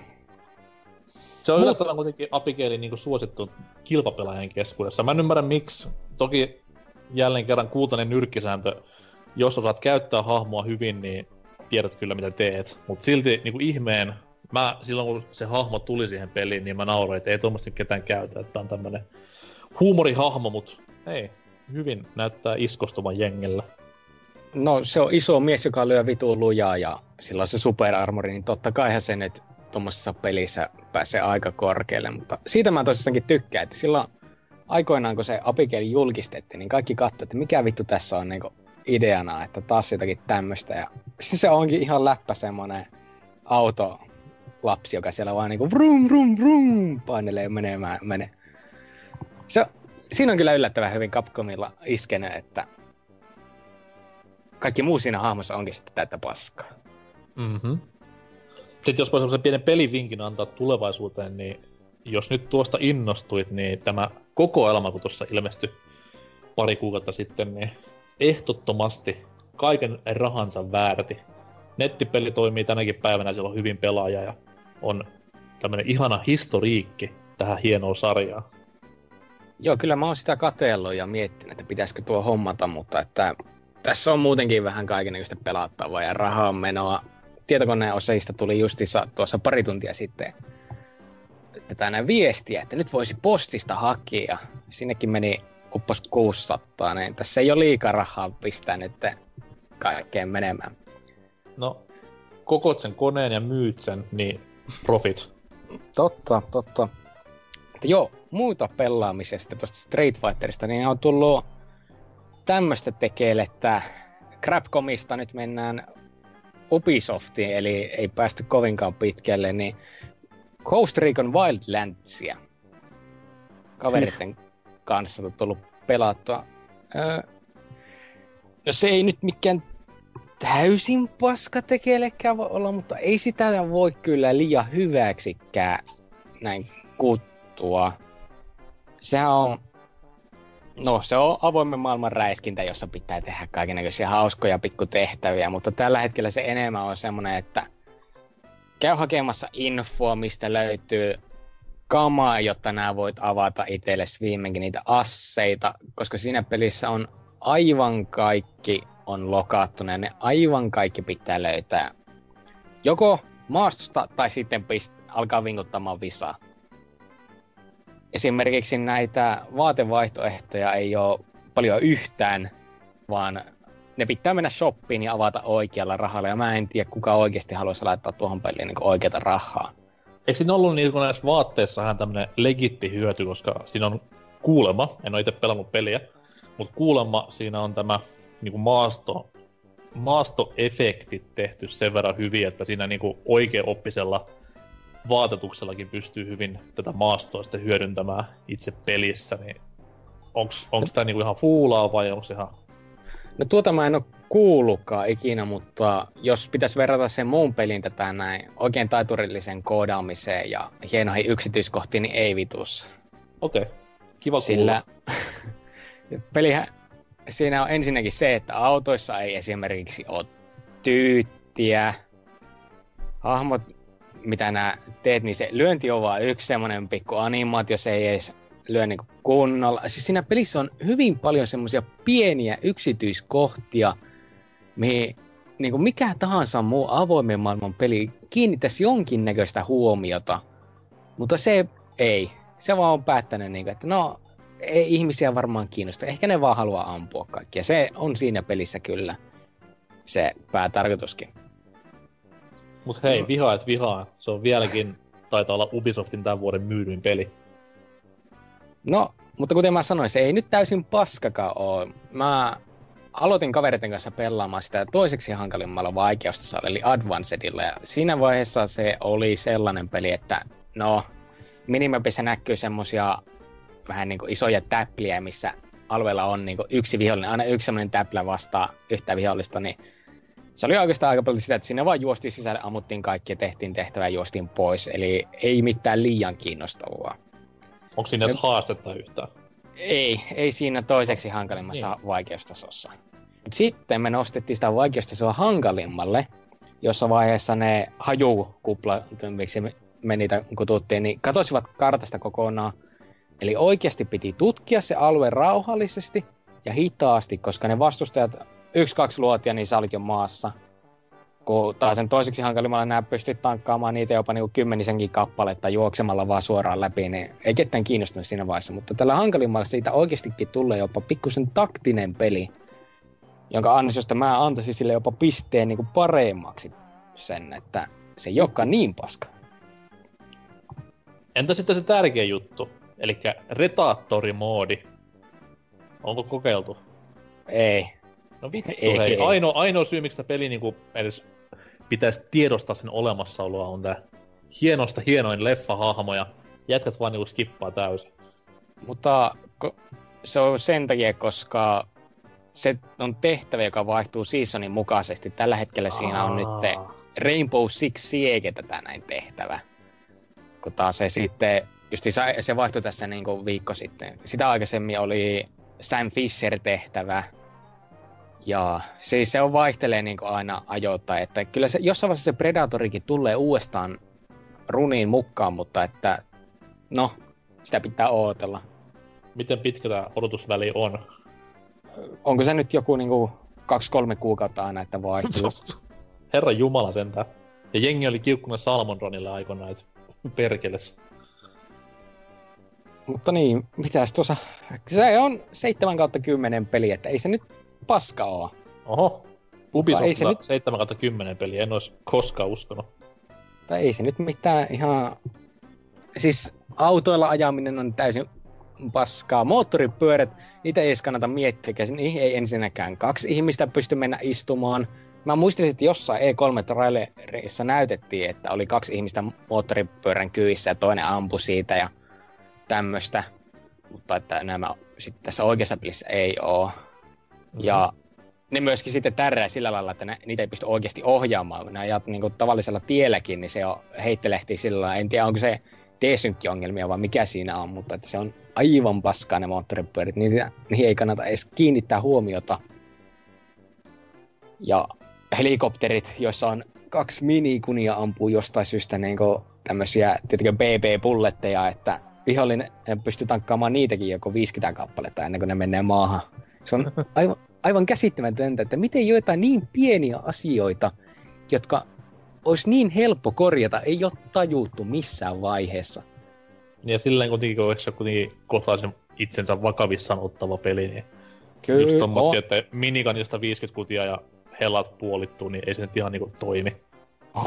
Se on Mut- yllättävän kuitenkin Abigailin niinku suosittu kilpapelaajien keskuudessa. Mä en ymmärrä miksi. Toki jälleen kerran kultainen nyrkkisääntö. Jos osaat käyttää hahmoa hyvin, niin tiedät kyllä mitä teet. Mut silti niinku ihmeen, mä silloin kun se hahmo tuli siihen peliin, niin mä nauroin, että ei tuommoista nyt ketään käytä. Että on tämmönen huumorihahmo, mut ei. Hyvin näyttää iskostuvan jengellä. No se on iso mies, joka lyö vitu lujaa ja sillä on se super armori, niin totta kaihan se nyt tuommoisessa pelissä pääsee aika korkealle, mutta siitä mä tosissaankin tykkään, että silloin aikoinaan kun se Abigail julkistettiin, niin kaikki katsoivat, että mikä vittu tässä on niinku ideana, että taas jotakin tämmöistä ja sitten se onkin ihan läppä semmonen autolapsi, joka siellä vaan niinku vrum vrum vrum painelee menemään, menee. Se, siinä on kyllä yllättävän hyvin Capcomilla iskenyt, että kaikki muu siinä hahmossa onkin sitten täyttä paskaa. Mhm. Sitten jos voi semmoisen pienen pelivinkin antaa tulevaisuuteen, niin jos nyt tuosta innostuit, niin tämä kokoelma, kun tuossa ilmestyi pari kuukautta sitten, niin ehdottomasti kaiken rahansa väärti. Nettipeli toimii tänäkin päivänä, siellä on hyvin pelaaja ja on tämmönen ihana historiikki tähän hienoon sarjaan. Joo, kyllä mä oon sitä katellut ja miettinyt, että pitäisikö tuo hommata, mutta että tässä on muutenkin vähän kaikenlaista pelattavaa ja rahaa menoa. Tietokoneen osajista tuli justissa tuossa pari tuntia sitten tätä näin viestiä, että nyt voisi postista hakea. ja Sinnekin meni uppos 600, niin tässä ei ole liikaa rahaa pistää nyt kaikkeen menemään. No, kokoat sen koneen ja myyt sen, niin profit. Totta, totta. Mutta joo, muuta pelaamisesta tuosta Street Fighterista, niin on tullut tämmöistä tekeille, että Crapcomista nyt mennään Ubisoftiin, eli ei päästy kovinkaan pitkälle, niin Coast Recon Wildlandsia kaveritten kanssa on tullut pelattua. Öö, No se ei nyt mikään täysin paska tekelekään voi olla, mutta ei sitä voi kyllä liian hyväksikään näin kuttua. Sehän on No se on avoimen maailman räiskintä, jossa pitää tehdä kaikenlaisia hauskoja pikkutehtäviä, mutta tällä hetkellä se enemmän on semmoinen, että käy hakemassa infoa, mistä löytyy kamaa, jotta nämä voit avata itsellesi viimeinkin niitä asseita, koska siinä pelissä on aivan kaikki on lokattuna ja ne aivan kaikki pitää löytää. Joko maastosta tai sitten pist- alkaa vinkuttamaan visaa esimerkiksi näitä vaatevaihtoehtoja ei ole paljon yhtään, vaan ne pitää mennä shoppiin ja avata oikealla rahalla, ja mä en tiedä, kuka oikeasti haluaisi laittaa tuohon peliin niin oikeata rahaa. Eikö siinä ollut niin näissä vaatteissahan tämmönen legitti hyöty, koska siinä on kuulema, en ole itse pelannut peliä, mutta kuulemma siinä on tämä niin kuin maasto, maastoefektit tehty sen verran hyvin, että siinä niin kuin oikeaoppisella vaatetuksellakin pystyy hyvin tätä maastoa sitten hyödyntämään itse pelissä, niin onks, onks tää niinku ihan fuulaa vai onks ihan... No tuota mä en oo kuullutkaan ikinä, mutta jos pitäisi verrata sen muun pelin tätä näin oikein taiturillisen koodaamiseen ja hienoihin yksityiskohtiin, niin ei vitus. Okei, okay. kiva Sillä pelihän, siinä on ensinnäkin se, että autoissa ei esimerkiksi ole tyyttiä. Hahmot mitä nää teet, niin se lyönti on vaan yksi semmonen pikku animaatio, se ei edes lyö niinku kunnolla. Siis siinä pelissä on hyvin paljon semmoisia pieniä yksityiskohtia, mihin niinku mikä tahansa muu avoimen maailman peli kiinnittäisi jonkinnäköistä huomiota. Mutta se ei. Se vaan on päättänyt, niinku, että no, ei ihmisiä varmaan kiinnosta. Ehkä ne vaan haluaa ampua kaikkia. Se on siinä pelissä kyllä se päätarkoituskin. Mut hei, no. vihaat vihaa. Se on vieläkin, taitaa olla Ubisoftin tämän vuoden myydyin peli. No, mutta kuten mä sanoin, se ei nyt täysin paskakaan oo. Mä aloitin kavereiden kanssa pelaamaan sitä toiseksi hankalimmalla vaikeustasolla, eli Advancedilla, ja siinä vaiheessa se oli sellainen peli, että no, minimapissa näkyy semmosia vähän niinku isoja täpliä, missä alueella on niinku yksi vihollinen, aina yksi semmoinen täplä vastaa yhtä vihollista, niin se oli oikeastaan aika paljon sitä, että sinne vaan juostiin sisälle, ammuttiin kaikki ja tehtiin tehtävää ja juostiin pois. Eli ei mitään liian kiinnostavaa. Onko siinä edes haastetta yhtään? Ei, ei siinä toiseksi hankalimmassa niin. vaikeustasossa. Mut sitten me nostettiin sitä vaikeustasoa hankalimmalle, jossa vaiheessa ne miksi me niitä kututtiin, niin katosivat kartasta kokonaan. Eli oikeasti piti tutkia se alue rauhallisesti ja hitaasti, koska ne vastustajat yksi, kaksi luotia, niin sä olit jo maassa. Kun taas sen toiseksi hankalimmalla nää pystyt tankkaamaan niitä jopa niinku kymmenisenkin kappaletta juoksemalla vaan suoraan läpi, niin ei ketään kiinnostunut siinä vaiheessa. Mutta tällä hankalimmalla siitä oikeastikin tulee jopa pikkusen taktinen peli, jonka ansiosta mä antaisin sille jopa pisteen niinku paremmaksi sen, että se ei olekaan niin paska. Entä sitten se tärkeä juttu, eli retaattorimoodi? Onko kokeiltu? Ei. No vittu ei, hei. Ei. Ainoa, ainoa syy, miksi tämä peli niinku edes pitäisi tiedostaa sen olemassaoloa, on tää hienosta hienoin leffahahmo ja jätkät vaan niinku skippaa täysin. Mutta ko- se on sen takia, koska se on tehtävä, joka vaihtuu seasonin mukaisesti. Tällä hetkellä Aa. siinä on nyt Rainbow Six Siege tätä näin tehtävä. Kun taas se sitten, just se vaihtui tässä niinku viikko sitten. Sitä aikaisemmin oli Sam Fisher tehtävä, ja siis se on vaihtelee niin aina ajoittain, että kyllä se, jossain vaiheessa se Predatorikin tulee uudestaan runiin mukaan, mutta että no, sitä pitää odotella. Miten pitkä tämä odotusväli on? Onko se nyt joku niinku kaksi-kolme kuukautta aina, että vaihtuu? Herra Jumala sentään. Ja jengi oli kiukkuna Salmonronille aikoinaan, että perkeles. Mutta niin, mitäs tuossa... Se on 7 kautta 10 peli, että ei se nyt paska oo. Oho. Ubisoftilla nyt... 7 10 peli, en ois koskaan uskonut. Tai ei se nyt mitään ihan... Siis autoilla ajaminen on täysin paskaa. Moottoripyörät, niitä ei edes kannata miettiä, niihin ei ensinnäkään kaksi ihmistä pysty mennä istumaan. Mä muistin, että jossain E3-trailerissa näytettiin, että oli kaksi ihmistä moottoripyörän kyissä ja toinen ampui siitä ja tämmöstä. Mutta että nämä sitten tässä oikeassa pelissä ei oo. Mm-hmm. Ja ne myöskin sitten tärää sillä lailla, että ne, niitä ei pysty oikeasti ohjaamaan. Ne ajat niin kuin tavallisella tielläkin, niin se on, heittelehtii sillä lailla. En tiedä, onko se D-synkki-ongelmia vai mikä siinä on, mutta että se on aivan paskaa ne moottoripyörit. Niitä, niihin ei kannata edes kiinnittää huomiota. Ja helikopterit, joissa on kaksi minikunia ampuu jostain syystä niin tämmöisiä, tietenkin BB-pulletteja, että vihollinen pystyy tankkaamaan niitäkin joko 50 kappaletta ennen kuin ne menee maahan. Se on aivan, aivan käsittämätöntä, että miten joitain niin pieniä asioita, jotka olisi niin helppo korjata, ei ole tajuttu missään vaiheessa. Ja silleen kuitenkin, kun se kuitenkin kotaisen itsensä vakavissaan ottava peli, niin Kyllä, just tommotti, että minikanista 50 kutia ja helat puolittuu, niin ei se nyt ihan niinku toimi.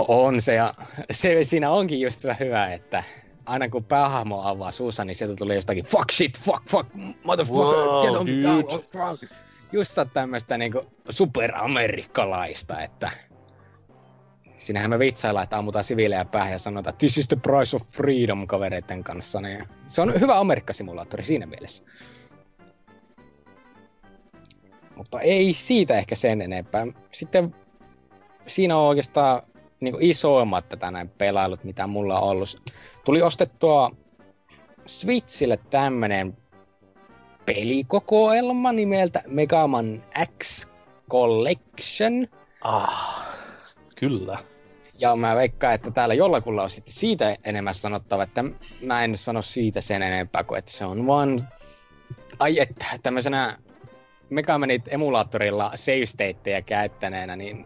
On se, ja se siinä onkin just se hyvä, että aina kun päähahmo avaa suussa, niin sieltä tulee jostakin fuck shit, fuck, fuck, motherfucker, wow, get on down, fuck. Just tämmöstä niinku superamerikkalaista, että Siinähän me vitsaillaan, että ammutaan siviilejä päähän ja sanotaan, että this is the price of freedom kavereiden kanssa. Niin se on hyvä Amerikka-simulaattori siinä mielessä. Mutta ei siitä ehkä sen enempää. Sitten siinä on oikeastaan niin isoimmat tätä näin pelailut, mitä mulla on ollut. Tuli ostettua Switchille tämmönen pelikokoelma nimeltä Megaman X Collection. Ah, kyllä. Ja mä veikkaan, että täällä jollakulla on sitten siitä enemmän sanottava, että mä en sano siitä sen enempää kuin, että se on vaan... Ai että tämmöisenä Megamanit emulaattorilla save käyttäneenä, niin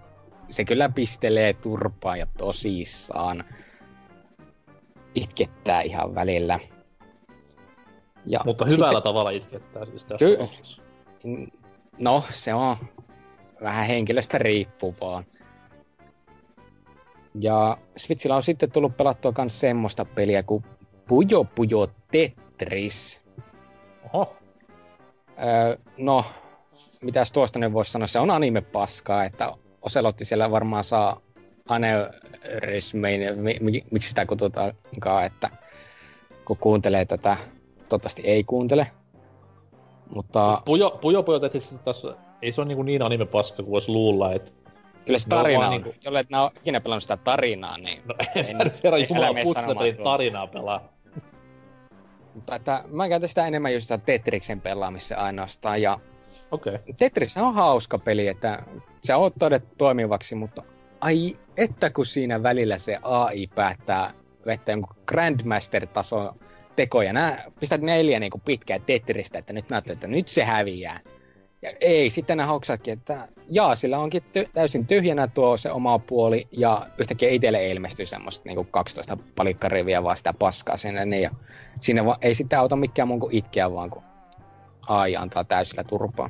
se kyllä pistelee turpaa ja tosissaan itkettää ihan välillä. Ja Mutta hyvällä sitten, tavalla itkettää siis tässä ky- No, se on vähän henkilöstä riippuvaa. Ja Switchillä on sitten tullut pelattua myös semmoista peliä kuin Puyo Puyo Tetris. Oho. Öö, no, mitäs tuosta nyt voisi sanoa, se on anime-paskaa, että Oselotti siellä varmaan saa aneurismein, mi, mi, miksi sitä kutsutaankaan, että kun kuuntelee tätä, toivottavasti ei kuuntele. Mutta... Pujo, Pujo Pujo Tetris taas, ei se ole niin, niin anime-paska kuin voisi luulla, että Kyllä se tarina on, niinku... jolle et ole ikinä pelannut sitä tarinaa, niin... No en herra jumala putsapelin tarinaa pelaa. Mutta että mä käytän sitä enemmän just sitä Tetriksen pelaamissa ainoastaan, ja... Okei. Okay. Tetris on hauska peli, että se on todettu toimivaksi, mutta ai että kun siinä välillä se AI päättää vettä jonkun Grandmaster-tason tekoja. Nää pistät neljä niin pitkää Tetristä, että nyt näyttää, että nyt se häviää. Ja ei, sitten nämä hoksatkin, että jaa, sillä onkin ty- täysin tyhjänä tuo se oma puoli, ja yhtäkkiä itselle ei ilmesty semmoista niin 12 palikkariviä vaan sitä paskaa sinne, niin ja sinne va- ei sitten auta mikään mun kuin itkeä vaan, kun AI antaa täysillä turpaa.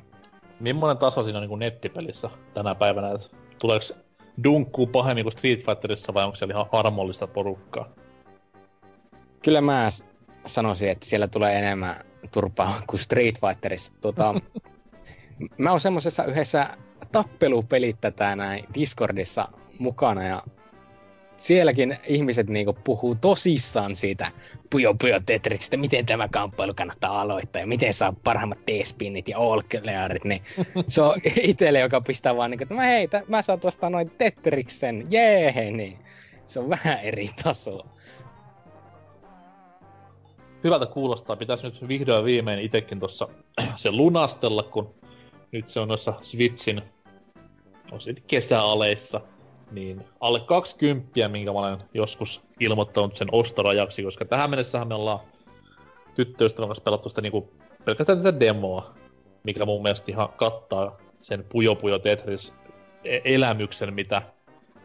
Millainen taso siinä on niin kuin nettipelissä tänä päivänä, että tuleeko dunkkuu pahemmin kuin Street Fighterissa vai onko siellä ihan armollista porukkaa? Kyllä mä sanoisin, että siellä tulee enemmän turpaa kuin Street Fighterissa. Tota, mä oon semmosessa yhdessä tappelupelit tätä näin Discordissa mukana ja sielläkin ihmiset niinku puhuu tosissaan siitä Puyo Puyo Tetriksestä, miten tämä kamppailu kannattaa aloittaa ja miten saa parhaimmat T-spinnit ja all niin se on itselle, joka pistää vaan niinku, että mä hei, t- mä saan tuosta noin Tetriksen, jee, niin se on vähän eri tasoa. Hyvältä kuulostaa. Pitäisi nyt vihdoin viimein itekin tuossa se lunastella, kun nyt se on noissa Switchin on sitten kesäaleissa, niin alle 20, minkä mä olen joskus ilmoittanut sen ostorajaksi, koska tähän mennessähän me ollaan tyttöystävän kanssa pelattu sitä niinku pelkästään tätä demoa, mikä mun mielestä ihan kattaa sen Puyo Puyo Tetris e- elämyksen, mitä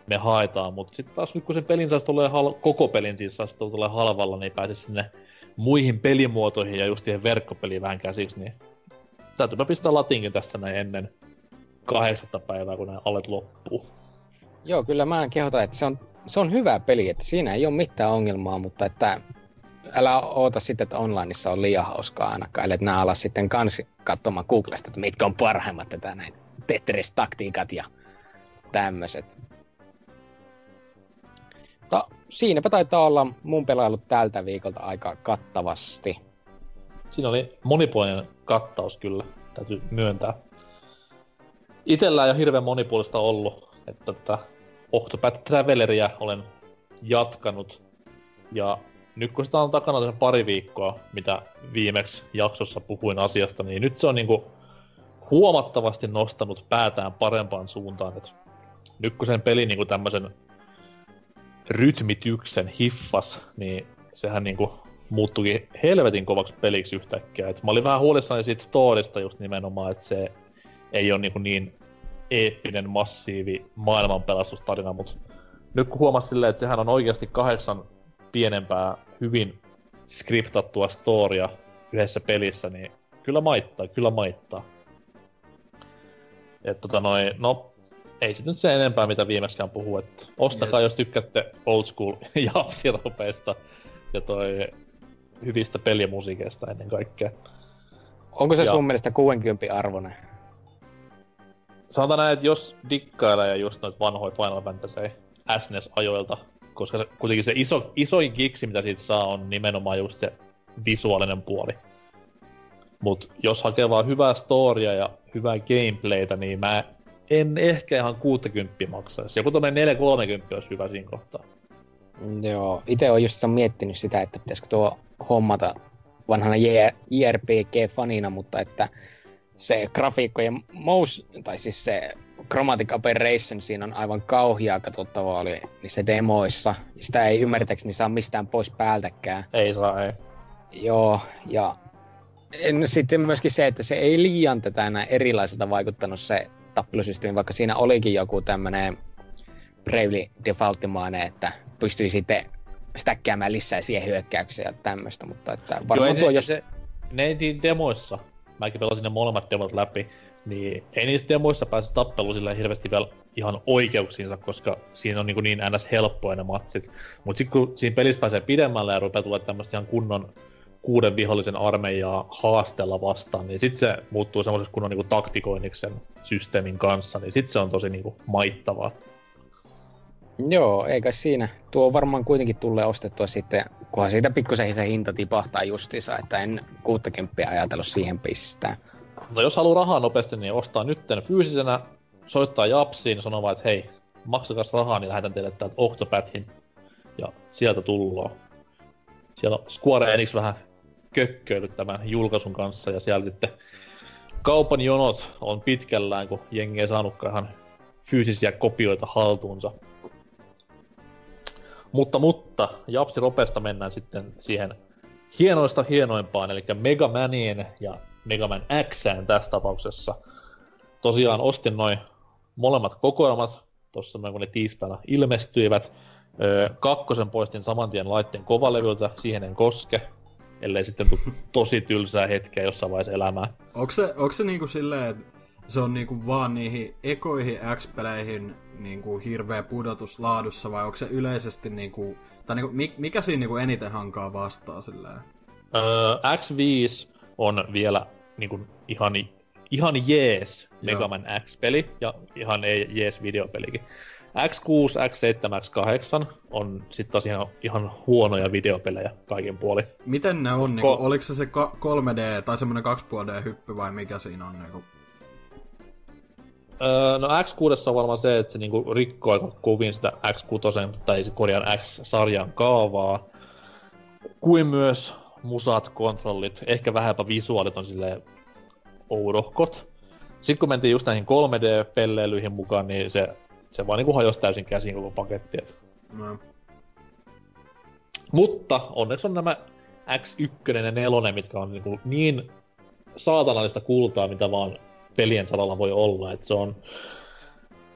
me haetaan, mutta sitten taas nyt kun sen pelin saisi tulee hal- koko pelin siis saisi tulee halvalla, niin pääsisi sinne muihin pelimuotoihin ja just siihen verkkopeliin vähän käsiksi, niin täytyypä pistää latinkin tässä näin ennen kahdeksatta päivää, kun nämä alet loppuu. Joo, kyllä mä kehotan, että se on, se on hyvä peli, että siinä ei ole mitään ongelmaa, mutta että älä oota sitten, että onlineissa on liian hauskaa ainakaan, että ala sitten kans katsomaan Googlesta, että mitkä on parhaimmat tätä näin Tetris-taktiikat ja tämmöiset. Mutta siinäpä taitaa olla mun pelailut tältä viikolta aika kattavasti. Siinä oli monipuolinen kattaus kyllä, täytyy myöntää. itellä ei ole hirveän monipuolista ollut, että tätä Octopath Traveleria olen jatkanut. Ja nyt kun sitä on takana pari viikkoa, mitä viimeksi jaksossa puhuin asiasta, niin nyt se on niinku huomattavasti nostanut päätään parempaan suuntaan. Et nyt kun sen peli niinku tämmöisen rytmityksen hiffas, niin sehän niinku muuttuikin helvetin kovaksi peliksi yhtäkkiä. Et mä olin vähän huolissani siitä storista just nimenomaan, että se ei ole niinku niin eeppinen, massiivi maailmanpelastustarina, mutta nyt kun huomasi silleen, että sehän on oikeasti kahdeksan pienempää, hyvin skriptattua storia yhdessä pelissä, niin kyllä maittaa, kyllä maittaa. Et tota noi, no, ei sit nyt se enempää, mitä viimeiskään puhuu, että ostakaa, yes. jos tykkäätte old school japsiropeista ja toi hyvistä pelimusiikeista ennen kaikkea. Onko se ja... sun mielestä 60 arvoinen? Sanotaan näin, että jos dikkailee just noita vanhoja Final Fantasy SNES-ajoilta, koska se, kuitenkin se iso, isoin kiksi, mitä siitä saa, on nimenomaan just se visuaalinen puoli. Mut jos hakee vaan hyvää storia ja hyvää gameplaytä, niin mä en ehkä ihan 60 maksaisi. Joku tommonen 430 olisi hyvä siinä kohtaa. Joo, itse olen just miettinyt sitä, että pitäisikö tuo hommata vanhana JRPG-fanina, mutta että se grafiikkojen mous, tai siis se Chromatic Aberration siinä on aivan kauhiaa katsottavaa oli niissä demoissa. Sitä ei ymmärtäkseni saa mistään pois päältäkään. Ei saa, ei. Joo, ja sitten myöskin se, että se ei liian tätä enää erilaiselta vaikuttanut se tappelusysteemi, vaikka siinä olikin joku tämmönen Bravely defaultimainen, että pystyi sitten stäkkäämään lisää siihen hyökkäyksiä ja tämmöistä, mutta että varmaan Joo, tuo, jos... Se, ne niin demoissa, mäkin pelasin ne molemmat demot läpi, niin ei niissä demoissa pääse tappeluun sillä hirveästi vielä ihan oikeuksiinsa, koska siinä on niin, niin ns. helppoja ne matsit. Mutta sitten kun siinä pelissä pääsee pidemmälle ja rupeaa tulla tämmöistä ihan kunnon kuuden vihollisen armeijaa haastella vastaan, niin sitten se muuttuu semmoisessa kunnon niin taktikoinniksen systeemin kanssa, niin sitten se on tosi niin maittavaa. Joo, eikä siinä. Tuo varmaan kuitenkin tulee ostettua sitten, kunhan siitä pikkusen se hinta tipahtaa justiinsa, että en 60 ajatellut siihen pistää. No jos haluaa rahaa nopeasti, niin ostaa nytten fyysisenä, soittaa Japsiin ja sanoo että hei, maksakas rahaa, niin lähetän teille täältä Octopathin. Ja sieltä tullaan. Siellä on Square Enix vähän kökköillyt tämän julkaisun kanssa ja siellä sitten kaupan jonot on pitkällään, kun jengi ei saanutkaan ihan fyysisiä kopioita haltuunsa. Mutta, mutta, Japsi Ropesta mennään sitten siihen hienoista hienoimpaan, eli Mega Manien ja Mega Man Xään tässä tapauksessa. Tosiaan ostin noin molemmat kokoelmat, tuossa noin kun ne tiistaina ilmestyivät. Öö, kakkosen poistin saman tien laitteen kovalevyltä, siihen en koske, ellei sitten tule tosi tylsää hetkeä jossain vaiheessa elämää. Onko se, onko se niinku silleen, että se on niinku vaan niihin ekoihin X-peleihin niinku hirveä pudotus laadussa, vai onko se yleisesti niinku, tai niinku, mikä siinä niinku eniten hankaa vastaa silleen? Öö, X5 on vielä niinku ihan, ihan jees Mega Man X-peli, ja ihan ei jees videopelikin. X6, X7, X8 on sitten taas ihan, ihan huonoja videopelejä kaiken puoli. Miten ne on? Niinku, Ko- oliko se se 3D tai semmoinen 2,5D hyppy vai mikä siinä on? Niinku? Öö, no X6 on varmaan se, että se niinku rikkoo aika kovin sitä X6 tai korjaan X-sarjan kaavaa. Kuin myös musat, kontrollit, ehkä vähän jopa visuaalit on silleen oudohkot. Sitten kun mentiin just näihin 3D-pelleilyihin mukaan, niin se, se vaan niinku hajosi täysin käsiin koko paketti. Et. No. Mutta onneksi on nämä X1 ja 4, mitkä on niinku niin saatanallista kultaa, mitä vaan pelien saralla voi olla. Et se on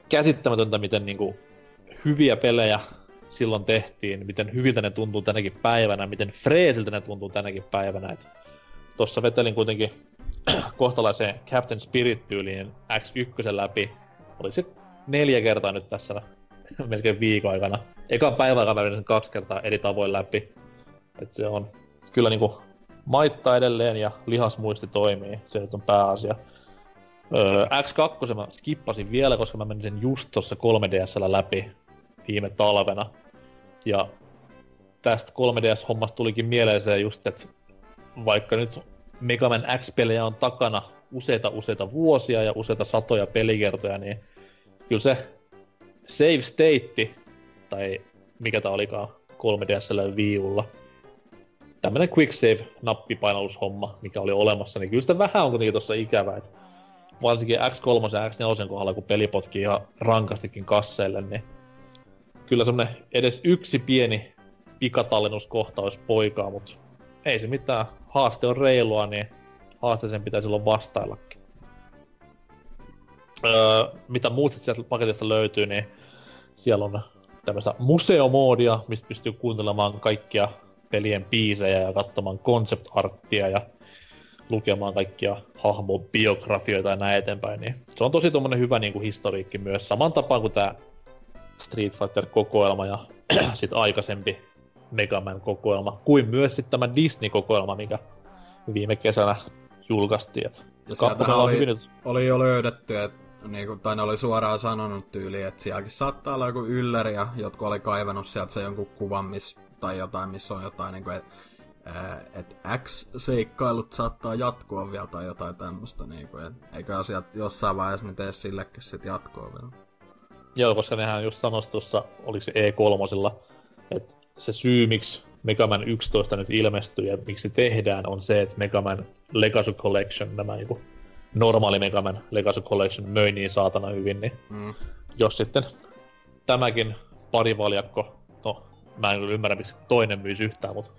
käsittämätöntä, miten niinku hyviä pelejä silloin tehtiin, miten hyviltä ne tuntuu tänäkin päivänä, miten freesiltä ne tuntuu tänäkin päivänä. Et tossa vetelin kuitenkin kohtalaiseen Captain Spirit-tyyliin X1 läpi. Oli se neljä kertaa nyt tässä melkein viikon aikana. Ekan päivän aikana sen kaksi kertaa eri tavoin läpi. Et se on kyllä niinku maittaa edelleen ja lihasmuisti toimii. Se nyt on pääasia. Öö, X2 mä skippasin vielä, koska mä menin sen just tuossa 3DSllä läpi viime talvena. Ja tästä 3DS-hommasta tulikin mieleen se just, että vaikka nyt Mega Man X-pelejä on takana useita useita vuosia ja useita satoja pelikertoja, niin kyllä se save state, tai mikä tää olikaan 3DSllä viiulla, tämmönen quick save nappipainallushomma, mikä oli olemassa, niin kyllä sitä vähän onko niitä tossa ikävä, että varsinkin X3 ja X4 kohdalla, kun peli potkii ihan rankastikin kasseille, niin kyllä semmonen edes yksi pieni pikatallennuskohta olisi poikaa, mutta ei se mitään. Haaste on reilua, niin haasteeseen pitäisi olla vastaillakin. Öö, mitä muut sieltä paketista löytyy, niin siellä on tämmöistä museomoodia, mistä pystyy kuuntelemaan kaikkia pelien biisejä ja katsomaan concept arttia ja lukemaan kaikkia hahmobiografioita ja näin eteenpäin. Niin se on tosi tommonen hyvä niin kuin historiikki myös, saman tapaan kuin tämä Street Fighter-kokoelma ja sitten aikaisempi Mega Man-kokoelma, kuin myös sitten tämä Disney-kokoelma, mikä viime kesänä julkaistiin. Et ja oli, hyvin nyt... oli jo löydetty, että niin kuin, tai ne oli suoraan sanonut tyyli, että sielläkin saattaa olla joku ylläri ja jotkut oli kaivannut sieltä se jonkun kuvan, miss, tai jotain, missä on jotain, niin kuin, että et X-seikkailut saattaa jatkua vielä tai jotain tämmöistä, niin kuin, et, eikö asiat jossain vaiheessa ne tee sillekin sit jatkoa vielä. Joo, koska nehän just sanoisi tuossa, oliko se E3, että se syy, miksi Mega Man 11 nyt ilmestyy ja miksi tehdään, on se, että Mega Man Legacy Collection, nämä niinku normaali Mega Man Legacy Collection möi niin saatana hyvin, niin mm. jos sitten tämäkin parivaljakko, no mä en ymmärrä miksi toinen myisi yhtään, mutta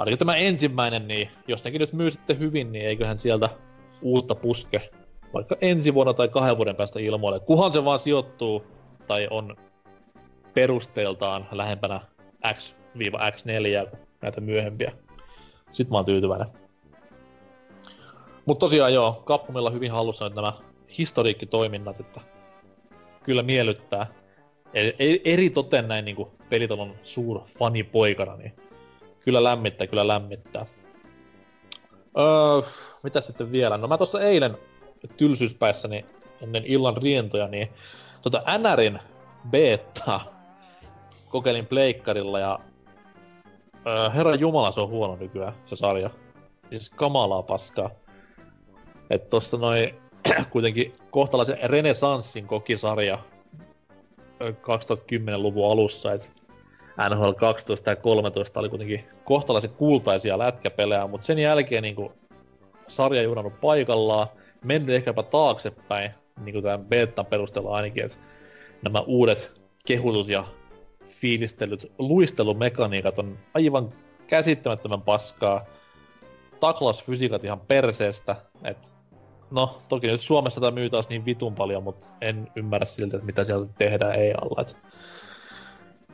ainakin tämä ensimmäinen, niin jos nekin nyt myy sitten hyvin, niin eiköhän sieltä uutta puske vaikka ensi vuonna tai kahden vuoden päästä ilmoille, kuhan se vaan sijoittuu tai on perusteeltaan lähempänä X-X4 näitä myöhempiä. Sitten mä oon tyytyväinen. Mutta tosiaan joo, Capcomilla hyvin hallussa nyt nämä historiikkitoiminnat, että kyllä miellyttää. Eri, eri toten näin niin pelitalon suur fanipoikana, niin kyllä lämmittää, kyllä lämmittää. Öö, mitä sitten vielä? No mä tuossa eilen tylsyyspäissäni ennen illan rientoja, niin tota NRin beta kokeilin pleikkarilla ja öö, herra jumala se on huono nykyään se sarja. Siis kamalaa paskaa. Et tossa noin kuitenkin kohtalaisen renesanssin koki sarja 2010-luvun alussa, et NHL 12 ja 13 oli kuitenkin kohtalaisen kultaisia lätkäpelejä, mutta sen jälkeen niin sarja juurannut paikallaan, mennyt ehkäpä taaksepäin, niin kuin tämän beta perusteella ainakin, että nämä uudet kehutut ja fiilistelyt luistelumekaniikat on aivan käsittämättömän paskaa. Taklasfysiikat ihan perseestä, että no, toki nyt Suomessa tämä myy taas niin vitun paljon, mutta en ymmärrä siltä, että mitä sieltä tehdään ei alla.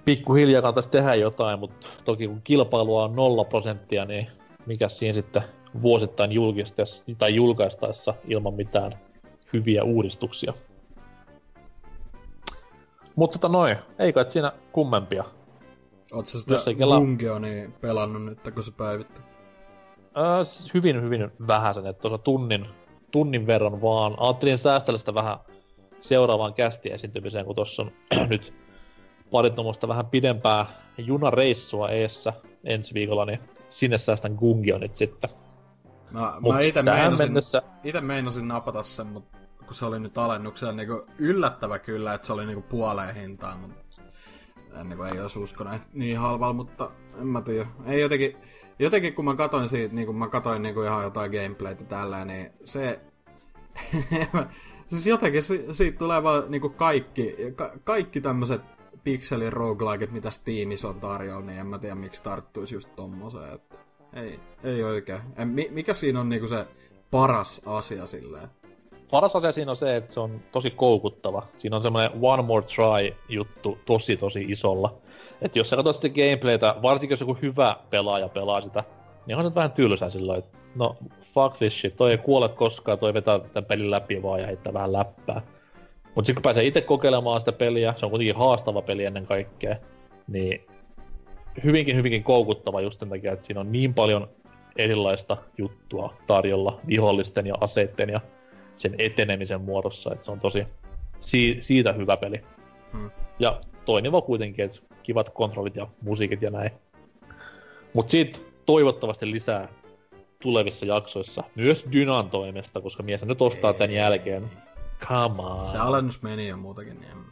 Pikkuhiljaa kannattaisi tehdä jotain, mutta toki kun kilpailua on nolla prosenttia, niin mikä siinä sitten vuosittain julkistaessa tai julkaistaessa ilman mitään hyviä uudistuksia. Mutta tota noin, ei kai siinä kummempia. Oletko sitä kela... Dungeonia pelannut nyt, kun se päivitty? Öö, hyvin, hyvin vähäsen, että tuossa tunnin, tunnin verran vaan. Ajattelin säästellä sitä vähän seuraavaan kästi esiintymiseen, kun tuossa on nyt pari vähän pidempää junareissua eessä ensi viikolla, niin sinne säästän Gungionit sitten. Mut mä ite meinasin, mennessä... ite meinasin napata sen, mutta kun se oli nyt alennuksella niin yllättävä kyllä, että se oli niin puoleen hintaan, mutta niin kuin, ei olisi uskonut niin halvalla, mutta en mä tiedä. Ei jotenkin, jotenkin kun mä katoin siitä, niin kun mä katoin niin kuin ihan jotain gameplaytä tällä, niin se... siis jotenkin siitä tulee vaan niin kuin kaikki, ka, kaikki tämmöiset pikselin rogueliket, mitä Steamissa on tarjolla, niin en mä tiedä miksi tarttuisi just tommoseen. Että ei, ei oikein. En, mikä siinä on niinku se paras asia silleen? Paras asia siinä on se, että se on tosi koukuttava. Siinä on semmoinen one more try juttu tosi tosi isolla. Että jos sä katsot sitä gameplaytä, varsinkin jos joku hyvä pelaaja pelaa sitä, niin on nyt vähän tylsää silloin, että no fuck this shit, toi ei kuole koskaan, toi vetää tämän pelin läpi vaan ja heittää vähän läppää. Mutta sitten kun pääsee itse kokeilemaan sitä peliä, se on kuitenkin haastava peli ennen kaikkea, niin hyvinkin hyvinkin koukuttava just sen takia, että siinä on niin paljon erilaista juttua tarjolla vihollisten ja aseitten ja sen etenemisen muodossa, että se on tosi si- siitä hyvä peli. Hmm. Ja toimiva kuitenkin, että kivat kontrollit ja musiikit ja näin. Mut siitä toivottavasti lisää tulevissa jaksoissa. Myös Dynan toimesta, koska mies nyt ostaa tämän jälkeen. Come on. Se alennus meni ja muutakin, niin en...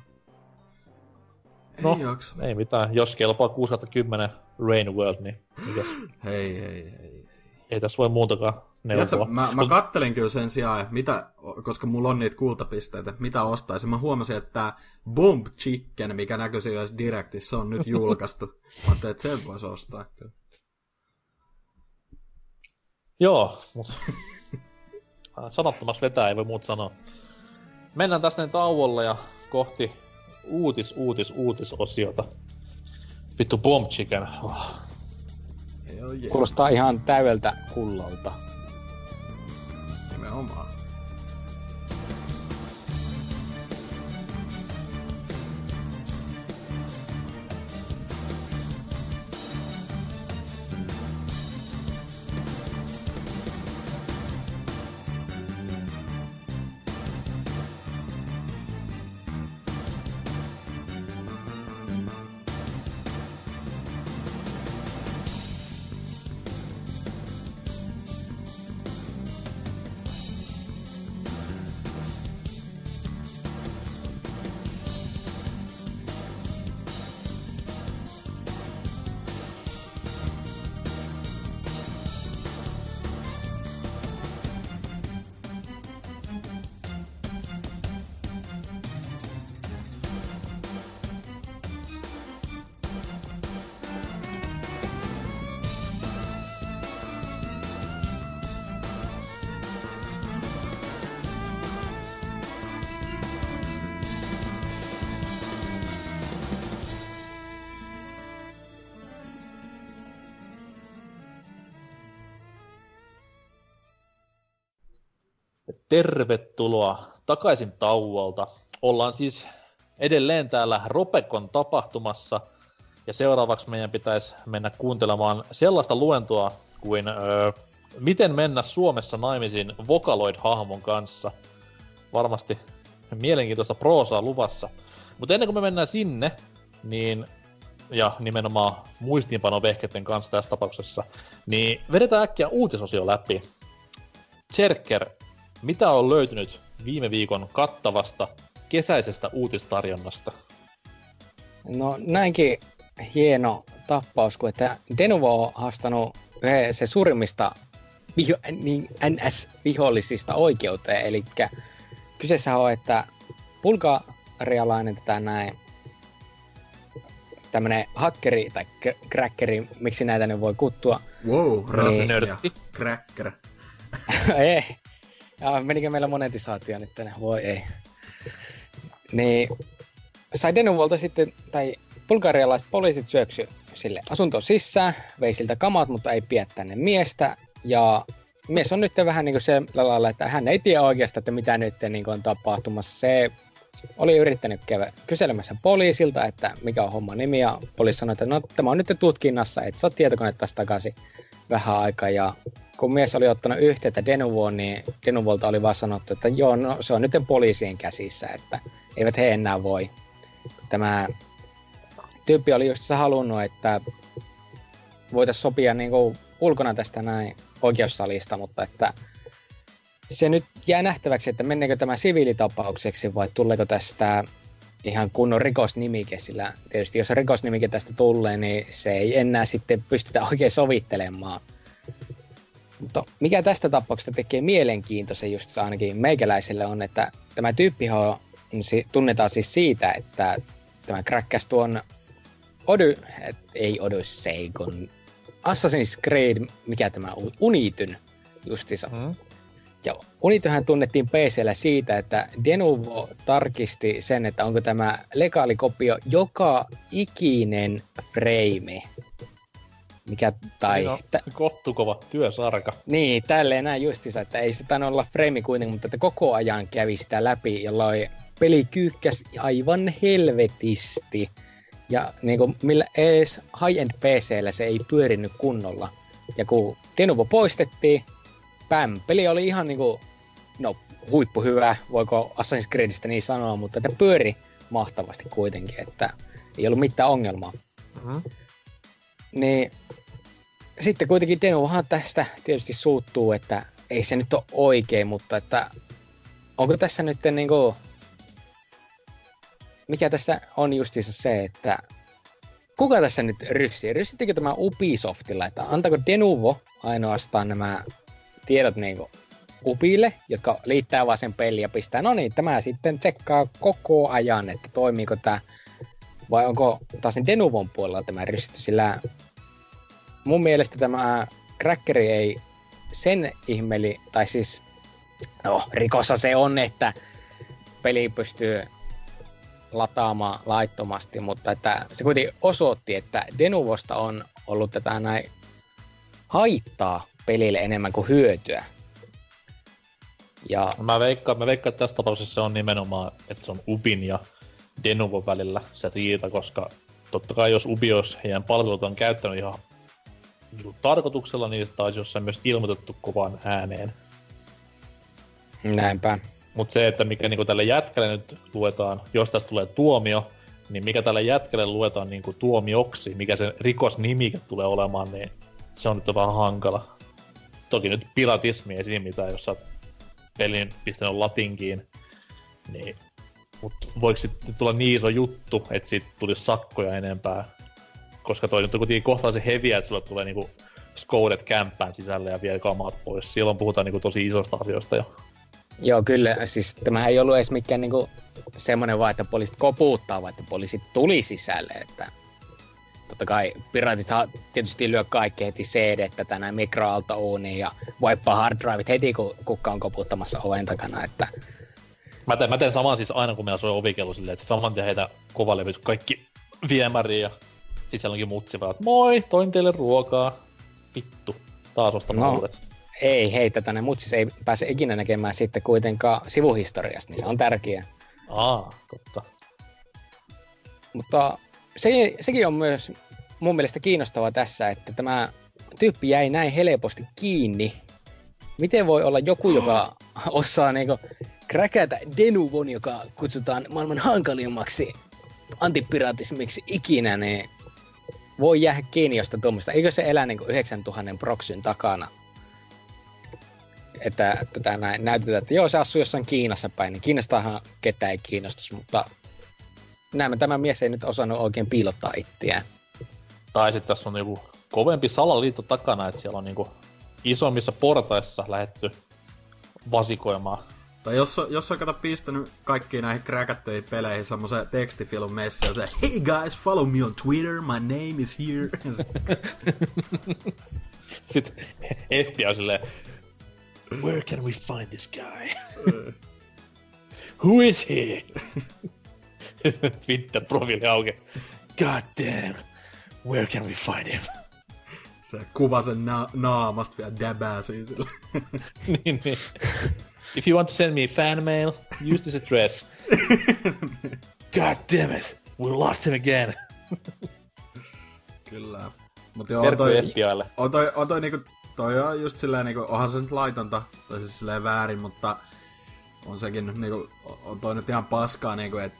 No, ei jaksa. Ei mitään, jos kelpaa 6 10 Rain World, niin mikäs? Hei, hei, hei. Ei tässä voi muutakaan neuvoa. Tiedätkö, mä, mä kattelin kyllä sen sijaan, että mitä, koska mulla on niitä kultapisteitä, mitä ostaisin. Mä huomasin, että tää Bomb Chicken, mikä näkyy siellä Directissa, on nyt julkaistu. mä ajattelin, että sen voisi ostaa kyllä. Joo, mutta sanottomaksi vetää, ei voi muut sanoa. Mennään tästä näin tauolle ja kohti uutis, uutis, uutisosiota. Vittu Bomb Chicken. Oh. Kuulostaa ihan täydeltä hullolta. Nimenomaan. Tervetuloa takaisin tauolta. Ollaan siis edelleen täällä Ropekon tapahtumassa. Ja seuraavaksi meidän pitäisi mennä kuuntelemaan sellaista luentoa kuin öö, Miten mennä Suomessa naimisiin Vocaloid-hahmon kanssa. Varmasti mielenkiintoista proosaa luvassa. Mutta ennen kuin me mennään sinne, niin ja nimenomaan muistiinpanovehkeiden kanssa tässä tapauksessa, niin vedetään äkkiä uutisosio läpi. Cherker, mitä on löytynyt viime viikon kattavasta kesäisestä uutistarjonnasta? No näinkin hieno tappaus, kun että Denuvo on haastanut se suurimmista viho, niin NS-vihollisista oikeuteen. Eli kyseessä on, että bulgarialainen tätä näin tämmönen hakkeri tai crackeri, miksi näitä ne voi kuttua. Wow, rasismia. Nörtti. Cracker. ei. Ja menikö meillä monetisaatio nyt tänne? Voi ei. Niin sai Denuvolta sitten, tai bulgarialaiset poliisit syöksy sille asuntoon sisään, vei siltä kamat, mutta ei pidä tänne miestä. Ja mies on nyt vähän niin kuin se lailla, että hän ei tiedä oikeastaan, että mitä nyt niin on tapahtumassa. Se oli yrittänyt käydä kyselemässä poliisilta, että mikä on homma nimi, ja poliisi sanoi, että no tämä on nyt tutkinnassa, että saa taas takaisin vähän aikaa, ja kun mies oli ottanut yhteyttä Denuvoon, niin Denuvolta oli vaan sanottu, että joo, no se on nyt poliisien käsissä, että eivät he enää voi. Tämä tyyppi oli just halunnut, että voitaisiin sopia niin kuin ulkona tästä näin oikeussalista, mutta että se nyt jää nähtäväksi, että menneekö tämä siviilitapaukseksi vai tuleeko tästä ihan kunnon rikosnimike, sillä tietysti jos rikosnimike tästä tulee, niin se ei enää sitten pystytä oikein sovittelemaan. Mutta mikä tästä tapauksesta tekee mielenkiintoisen just ainakin meikäläiselle on, että tämä tyyppi tunnetaan siis siitä, että tämä kräkkäs tuon Ody, et, ei Odyssey, kun Assassin's Creed, mikä tämä on, Unityn justiinsa. Mm. Ja Unityhän tunnettiin PCllä siitä, että Denuvo tarkisti sen, että onko tämä legaali kopio joka ikinen frame. Mikä, tai... No, tä- kohtukova työsarka. Niin, tälleen näin justiinsa, että ei se tainnut olla frame kuitenkin, mutta että koko ajan kävi sitä läpi, jolloin peli kyykkäs aivan helvetisti. Ja niin kuin, millä edes high-end PCllä se ei pyörinyt kunnolla. Ja kun Denuvo poistettiin, Päm, peli oli ihan niinku, no huippu hyvä, voiko Assassin's Creedistä niin sanoa, mutta että pyöri mahtavasti kuitenkin, että ei ollut mitään ongelmaa. Mm-hmm. Niin sitten kuitenkin Denuhan tästä tietysti suuttuu, että ei se nyt ole oikein, mutta että onko tässä nyt niin kuin, mikä tässä on justiinsa se, että kuka tässä nyt ryssii? Ryssittekö tämä Ubisoftilla, että antako Denuvo ainoastaan nämä tiedot niin kuin Upille, jotka liittää vaan sen peliin ja pistää, no niin, tämä sitten tsekkaa koko ajan, että toimiiko tämä, vai onko taas Denuvon puolella tämä rysty, sillä mun mielestä tämä crackeri ei sen ihmeli, tai siis, no rikossa se on, että peli pystyy lataamaan laittomasti, mutta että se kuitenkin osoitti, että Denuvosta on ollut tätä näin haittaa pelille enemmän kuin hyötyä. Ja... Mä veikkaan, mä veikkaan, että tässä tapauksessa se on nimenomaan, että se on Ubin ja Denuvon välillä se riita, koska totta kai jos Ubi olisi heidän palvelut on käyttänyt ihan niin tarkoituksella, niin taisi jossain myös ilmoitettu kovan ääneen. Näinpä. Mutta se, että mikä niinku tälle jätkälle nyt luetaan, jos tästä tulee tuomio, niin mikä tälle jätkälle luetaan niinku tuomioksi, mikä se rikosnimike tulee olemaan, niin se on nyt vähän hankala. Toki nyt piratismi ei siinä mitään, jos sä oot pelin pistänyt latinkiin, niin mutta voiko sitten tulla niin iso juttu, että siitä tulisi sakkoja enempää? Koska toi nyt on kuitenkin kohtalaisen heviä, että sulle tulee niinku skoudet kämppään sisälle ja vie kamat pois. Silloin puhutaan niinku tosi isosta asioista jo. Joo, kyllä. Siis tämä ei ollut edes mikään niinku semmoinen vaan, että poliisit kopuuttaa, vaan että poliisit tuli sisälle. Että totta kai piraatithan tietysti lyö kaikki heti CD, tätä näin mikroaaltouuniin ja vaippaa hard driveit heti, kun kukka on koputtamassa oven takana. Että... Mä, teen, mä teen saman siis aina, kun meillä soi ovikello silleen, että saman tien heitä kovalevyt kaikki viemäriin ja sisällä onkin mutsi vaan, että moi, toin teille ruokaa. Vittu, taas ostamaan no, uudet ei heitä tänne, mutta siis ei pääse ikinä näkemään sitten kuitenkaan sivuhistoriasta, niin se on tärkeää. Aa, totta. Mutta se, sekin on myös mun mielestä kiinnostavaa tässä, että tämä tyyppi jäi näin helposti kiinni. Miten voi olla joku, joka osaa niinku kräkätä Denuvon, joka kutsutaan maailman hankalimmaksi antipiratismiksi ikinä, niin voi jäädä kiinni josta tuommoista. Eikö se elä niinku 9000 proksyn takana? että tätä näin näytetään, että joo, se asuu jossain Kiinassa päin, niin Kiinastahan ketään ei kiinnostus, mutta näemme tämä mies ei nyt osannut oikein piilottaa itseään. Tai sitten tässä on joku kovempi salaliitto takana, että siellä on niinku isommissa portaissa lähetty vasikoimaan. Tai jos, jos on kato pistänyt kaikkiin näihin kräkättyihin peleihin semmoisen tekstifilm messi se Hey guys, follow me on Twitter, my name is here. Sitten FBI on silleen, Where can we find this guy? Who is he? Twitter-profiili auki. God damn. Where can we find him? Se kuva sen na- naamasta vielä däbää sille. niin, niin. If you want to send me fan mail, use this address. God damn it. We lost him again. Kyllä. Mut joo, on toi, on toi, on toi niinku toi on just silleen niinku, onhan se nyt laitonta, tai siis silleen väärin, mutta on sekin nyt niinku, on toi nyt ihan paskaa niinku, että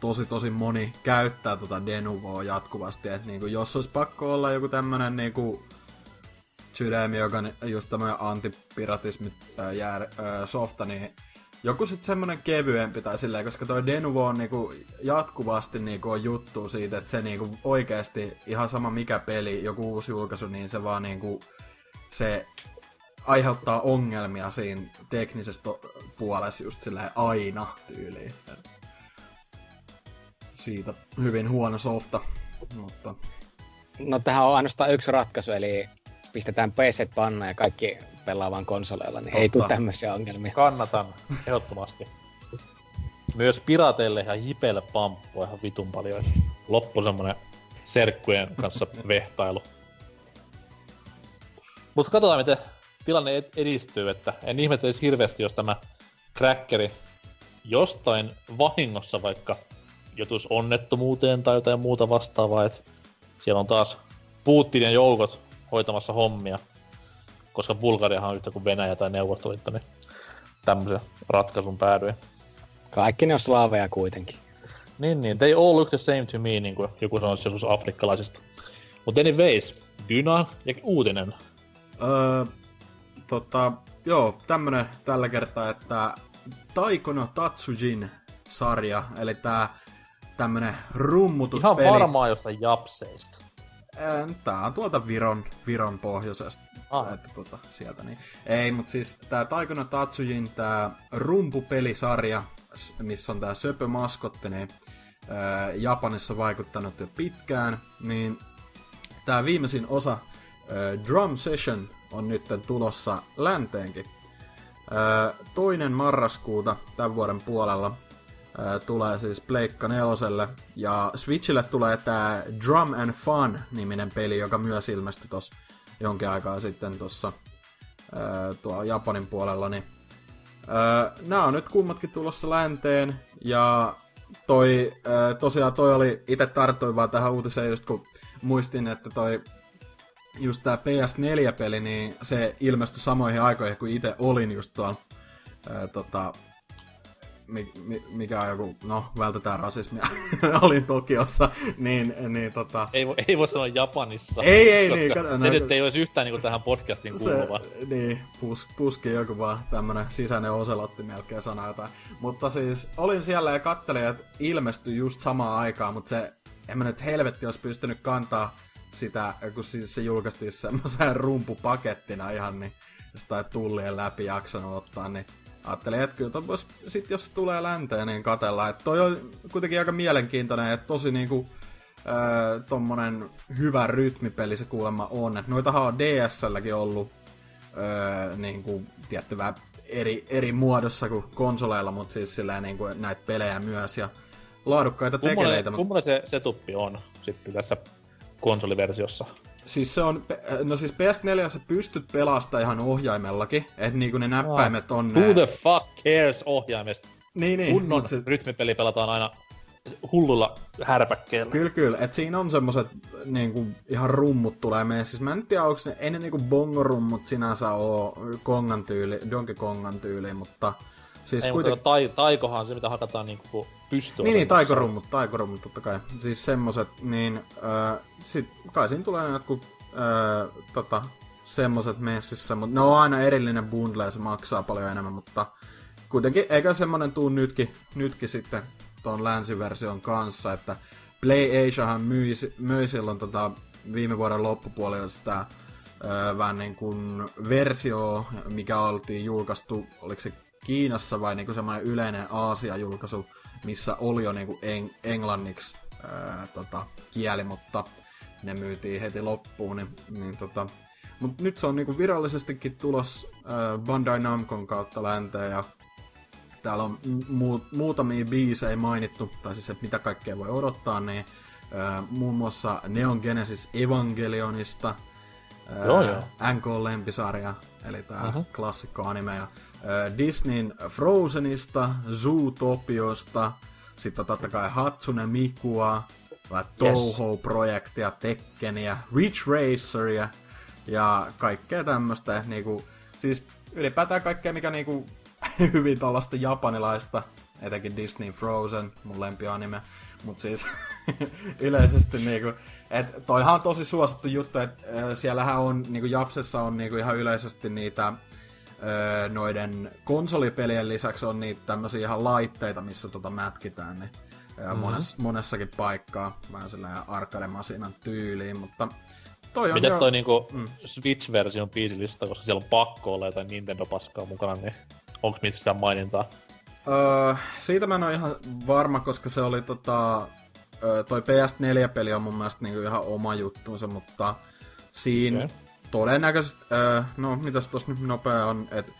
tosi tosi moni käyttää tota Denuvoa jatkuvasti, että niinku, jos olisi pakko olla joku tämmönen niinku sydämi, joka just tämmönen antipiratismi ää, jää, ää, softa, niin joku sit semmonen kevyempi tai silleen, koska toi Denuvo on niinku jatkuvasti niinku on juttu siitä, että se niinku oikeasti ihan sama mikä peli, joku uusi julkaisu, niin se vaan niinku se aiheuttaa ongelmia siinä teknisessä puolessa just silleen aina tyyliin. Siitä hyvin huono softa, mutta... No tähän on ainoastaan yksi ratkaisu, eli pistetään PC panna ja kaikki pelaavan konsoleilla, niin Totta. ei tule tämmöisiä ongelmia. Kannatan, ehdottomasti. Myös pirateille ja jipeille pamppua ihan vitun paljon. Loppu semmonen serkkujen kanssa vehtailu. Mutta katsotaan, miten tilanne edistyy, että en ihmettelisi hirveästi, jos tämä crackeri jostain vahingossa vaikka jotus onnettomuuteen tai jotain muuta vastaavaa, että siellä on taas Putinin joukot hoitamassa hommia, koska Bulgariahan on yhtä kuin Venäjä tai Neuvostoliitto, niin tämmöisen ratkaisun päädyin. Kaikki ne on slaaveja kuitenkin. Niin, niin. They all look the same to me, niin kuin joku sanoisi joskus afrikkalaisista Mutta anyways, Dyna ja uutinen. Öö, tota, joo, tämmönen tällä kertaa, että Taikono Tatsujin sarja, eli tää tämmönen rummutuspeli. Ihan varmaan jostain japseista. Tää on tuolta Viron, Viron pohjoisesta. Ah. Että, tota, sieltä niin. Ei, mutta siis tää Taikono Tatsujin tää rumpupelisarja, missä on tää söpö maskotti, niin ää, Japanissa vaikuttanut jo pitkään, niin tää viimeisin osa, ää, Drum Session, on nyt tulossa länteenkin. Ää, toinen marraskuuta tämän vuoden puolella tulee siis Pleikka neloselle. Ja Switchille tulee tää Drum and Fun-niminen peli, joka myös ilmestyi tossa jonkin aikaa sitten tuossa tuo Japanin puolella. Niin, nämä on nyt kummatkin tulossa länteen. Ja toi, tosiaan toi oli, itse tarttuin vaan tähän uutiseen just kun muistin, että toi just tää PS4-peli, niin se ilmestyi samoihin aikoihin, kun itse olin just tuolla tota, mikä on joku, no vältetään rasismia, olin Tokiossa, niin, niin tota... Ei, voi, ei voi sanoa Japanissa. Ei, ei, koska niin. Kato, se no, nyt ei olisi yhtään niin tähän podcastiin kuuluva. Se, niin, pus, puski joku vaan tämmönen sisäinen oselotti melkein sana jotain. Mutta siis olin siellä ja kattelin, että ilmestyi just samaan aikaan, mutta se, en mä nyt helvetti olisi pystynyt kantaa sitä, kun siis se julkaistiin semmoisen rumpupakettina ihan, niin jostain tullien läpi jaksanut ottaa, niin ajattelin, että kyllä vois, sit jos se tulee länteen, niin katella. Että toi on kuitenkin aika mielenkiintoinen, että tosi niinku öö, tommonen hyvä rytmipeli se kuulemma on. Et noitahan on DSLläkin ollut öö, niinku, tiettävää eri, eri muodossa kuin konsoleilla, mutta siis sillä niinku näitä pelejä myös ja laadukkaita tekeleitä. Kummalle se setuppi on sitten tässä konsoliversiossa? Siis se on, no siis PS4 sä pystyt pelastamaan ihan ohjaimellakin, että niinku ne näppäimet on... Who the fuck cares ohjaimesta? Niin, niin. Kunnon se... rytmipeli pelataan aina hullulla härpäkkeellä. Kyllä, kyllä. Et siinä on semmoset niinku, ihan rummut tulee meidän. Siis mä en tiedä, onko ne, ei ne niinku bongorummut sinänsä oo Kongan tyyli, Donkey Kongan tyyli, mutta Siis Ei, kuiten... tai, taikohan se, mitä hakataan niinku pystyä. Niin, niin taikorummut, taikorummut totta kai. Siis semmoset, niin äh, sit kai siinä tulee jotkut äh, tota, semmoset messissä, mutta ne on aina erillinen bundle ja se maksaa paljon enemmän, mutta kuitenkin eikä semmonen tuu nytkin, nytkin sitten ton länsiversion kanssa, että Play Asiahan myi, myi silloin tota, viime vuoden loppupuolella sitä öö, vähän niin kuin versio, mikä oltiin julkaistu, oliko se Kiinassa vai niinku semmoinen yleinen Aasia-julkaisu, missä oli jo niinku eng- englanniksi ää, tota, kieli, mutta ne myytiin heti loppuun, niin, niin tota, mut nyt se on niinku virallisestikin tulos ää, Bandai Namcon kautta länteen ja täällä on mu- muutamia biisejä mainittu, tai siis että mitä kaikkea voi odottaa, niin ää, muun muassa Neon Genesis Evangelionista, ää, joo, joo. NK-lempisarja, eli tää uh-huh. klassikko anime, ja Disneyn Frozenista, Zootopiosta, sitten totta kai Hatsune Mikua, Touhou-projektia, Tekkeniä, Ridge Raceria ja kaikkea tämmöstä. Niinku, siis ylipäätään kaikkea, mikä niinku, hyvin tällaista japanilaista, etenkin Disney Frozen, mun lempianime. Mut siis yleisesti niinku, et toihan on tosi suosittu juttu, että siellähän on, niinku Japsessa on niinku ihan yleisesti niitä öö, noiden konsolipelien lisäksi on niitä tämmöisiä ihan laitteita, missä tota mätkitään, niin mm-hmm. mones, monessakin paikkaa, vähän sellainen arcade-masinan tyyliin, mutta toi on Mites jo... toi niinku mm. Switch-version biisilista, koska siellä on pakko olla jotain Nintendo-paskaa mukana, niin onko missään mainintaa? Öö, siitä mä en ole ihan varma, koska se oli tota, öö, toi PS4-peli on mun mielestä niinku ihan oma juttuunsa, mutta siinä okay todennäköisesti, öö, no mitäs tossa nyt nopea on, että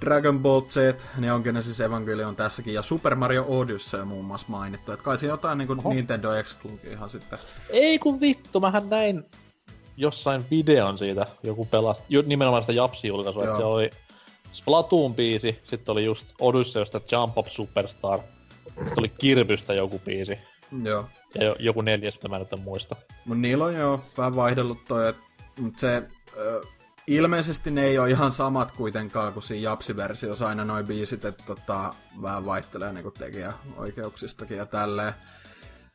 Dragon Ball Z, Neon Genesis Evangelion tässäkin, ja Super Mario Odyssey on muun muassa mainittu. Että kai siinä jotain niin kuin Nintendo Exclude ihan sitten. Ei kun vittu, mähän näin jossain videon siitä, joku pelasi, nimenomaan sitä Japsi-julkaisua, että se oli Splatoon-biisi, sitten oli just Odysseysta Jump Up Superstar, sitten oli Kirbystä joku biisi. Joo. Ja joku neljäs, mitä mä nyt en muista. Mut niillä on jo vähän vaihdellut toi, että mutta se... Ö, ilmeisesti ne ei ole ihan samat kuitenkaan kuin siinä Japsi-versiossa aina noin biisit, että tota, vähän vaihtelee niinku tekijäoikeuksistakin ja tälleen.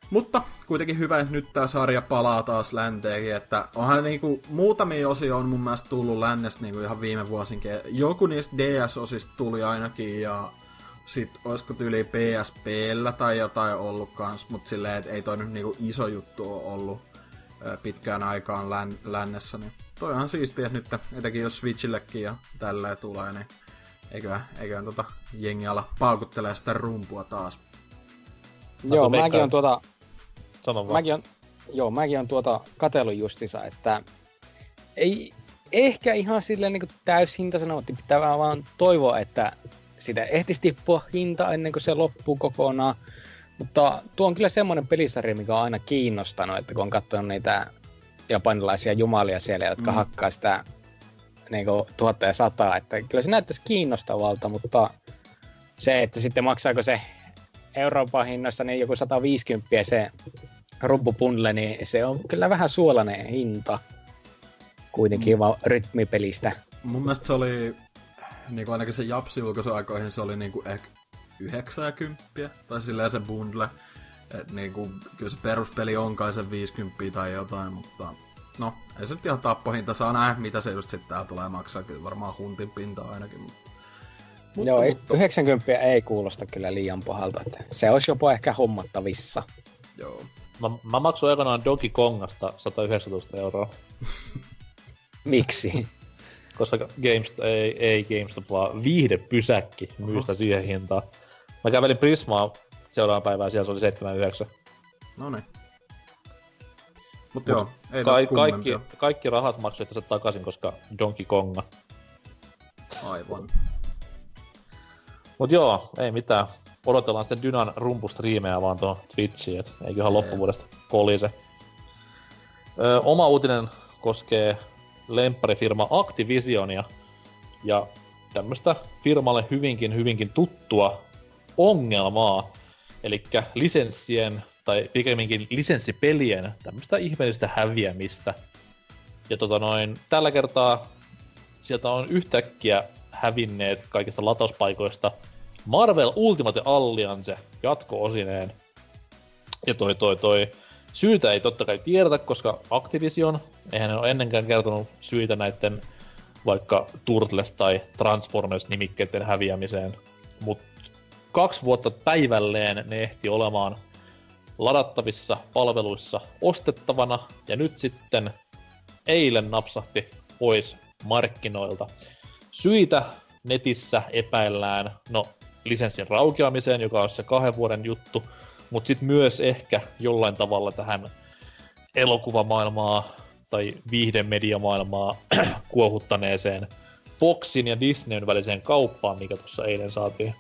Mutta kuitenkin hyvä, että nyt tämä sarja palaa taas länteenkin, että onhan niinku muutamia osia on mun mielestä tullut lännestä niinku ihan viime vuosinkin. Joku niistä DS-osista tuli ainakin ja sit olisiko tyyli PSPllä tai jotain ollut kans, mut silleen, että ei toi nyt niinku iso juttu ole ollut pitkään aikaan län, lännessä, niin toi on siistiä, että nyt etenkin jos Switchillekin ja tälleen tulee, niin eiköhän, eiköhän tota jengi ala paukuttelee sitä rumpua taas. Joo, mäkin on tuota... Sano vaan. Mäkin on, joo, mäkin on tuota katellut justissa, että ei ehkä ihan silleen niin täyshintaisena, mutta pitää vaan toivoa, että sitä ehtisi tippua hinta ennen kuin se loppuu kokonaan. Mutta tuo on kyllä semmoinen pelisarja, mikä on aina kiinnostanut, että kun on katsonut niitä japanilaisia jumalia siellä, jotka mm. hakkaa sitä niin kuin, tuhatta ja sataa, että kyllä se näyttäisi kiinnostavalta, mutta se, että sitten maksaako se Euroopan hinnoissa niin joku 150 se rumpupundle, niin se on kyllä vähän suolainen hinta kuitenkin mm. vaan rytmipelistä. Mun mielestä se oli, niin kuin ainakin se japsi aikoihin, se oli niin kuin ehkä 90 tai silleen se bundle. Et niin kuin, kyllä se peruspeli on kai se 50 tai jotain, mutta no, ei se nyt ihan tappohinta saa nähdä, mitä se just sitten tää tulee maksaa. Kyllä varmaan huntin pinta ainakin, mutta... mutta Joo, mutta... 90 ei kuulosta kyllä liian pahalta, että se olisi jopa ehkä hommattavissa. Joo. Mä, mä maksoin aikanaan Donkey Kongasta 119 euroa. Miksi? Koska GameStop, ei, ei GameStop, vaan viihdepysäkki myy sitä siihen hintaan. Mä kävelin Prismaa seuraavan päivään, siellä se oli 79. No niin. Mut, Mut joo, ei ka- kaikki, kaikki rahat maksoitte se takaisin, koska Donkey Konga. Aivan. Mut joo, ei mitään. Odotellaan sitten Dynan rumpustriimejä vaan tuon Twitchiin, et eiköhän loppuvuodesta kolise. Ö, oma uutinen koskee lempparifirma Activisionia ja tämmöstä firmalle hyvinkin hyvinkin tuttua ongelmaa, eli lisenssien tai pikemminkin lisenssipelien tämmöistä ihmeellistä häviämistä. Ja tota noin, tällä kertaa sieltä on yhtäkkiä hävinneet kaikista latauspaikoista Marvel Ultimate Alliance jatko-osineen. Ja toi toi toi syytä ei totta kai tiedetä, koska Activision, eihän ne ole ennenkään kertonut syitä näiden vaikka Turtles tai Transformers nimikkeiden häviämiseen. Mutta kaksi vuotta päivälleen ne ehti olemaan ladattavissa palveluissa ostettavana, ja nyt sitten eilen napsahti pois markkinoilta. Syitä netissä epäillään, no lisenssin raukeamiseen, joka on se kahden vuoden juttu, mutta sitten myös ehkä jollain tavalla tähän elokuvamaailmaa tai viihdemediamaailmaa kuohuttaneeseen Foxin ja Disneyn väliseen kauppaan, mikä tuossa eilen saatiin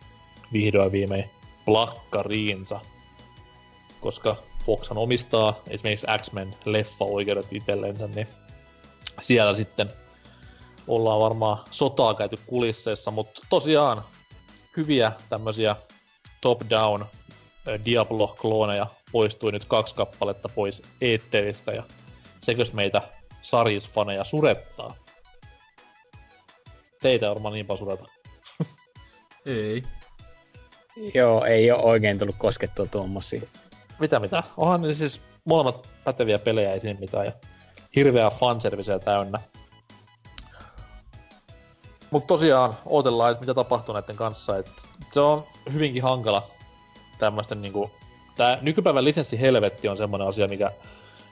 vihdoin viimein plakkariinsa. Koska Foxhan omistaa esimerkiksi X-Men leffa-oikeudet itsellensä, niin siellä sitten ollaan varmaan sotaa käyty kulisseissa, mutta tosiaan hyviä tämmöisiä top-down Diablo-klooneja poistui nyt kaksi kappaletta pois eetteristä ja sekös meitä sarjisfaneja surettaa. Teitä ei varmaan niinpä sureta. ei. Joo, ei ole oikein tullut koskettua tuommoisia. Mitä mitä? Onhan ne siis molemmat päteviä pelejä, ei siinä mitään. Ja hirveää fanserviceä täynnä. Mutta tosiaan, odotellaan, että mitä tapahtuu näiden kanssa. Et se on hyvinkin hankala tämmöisten niinku... Tää nykypäivän lisenssihelvetti on semmoinen asia, mikä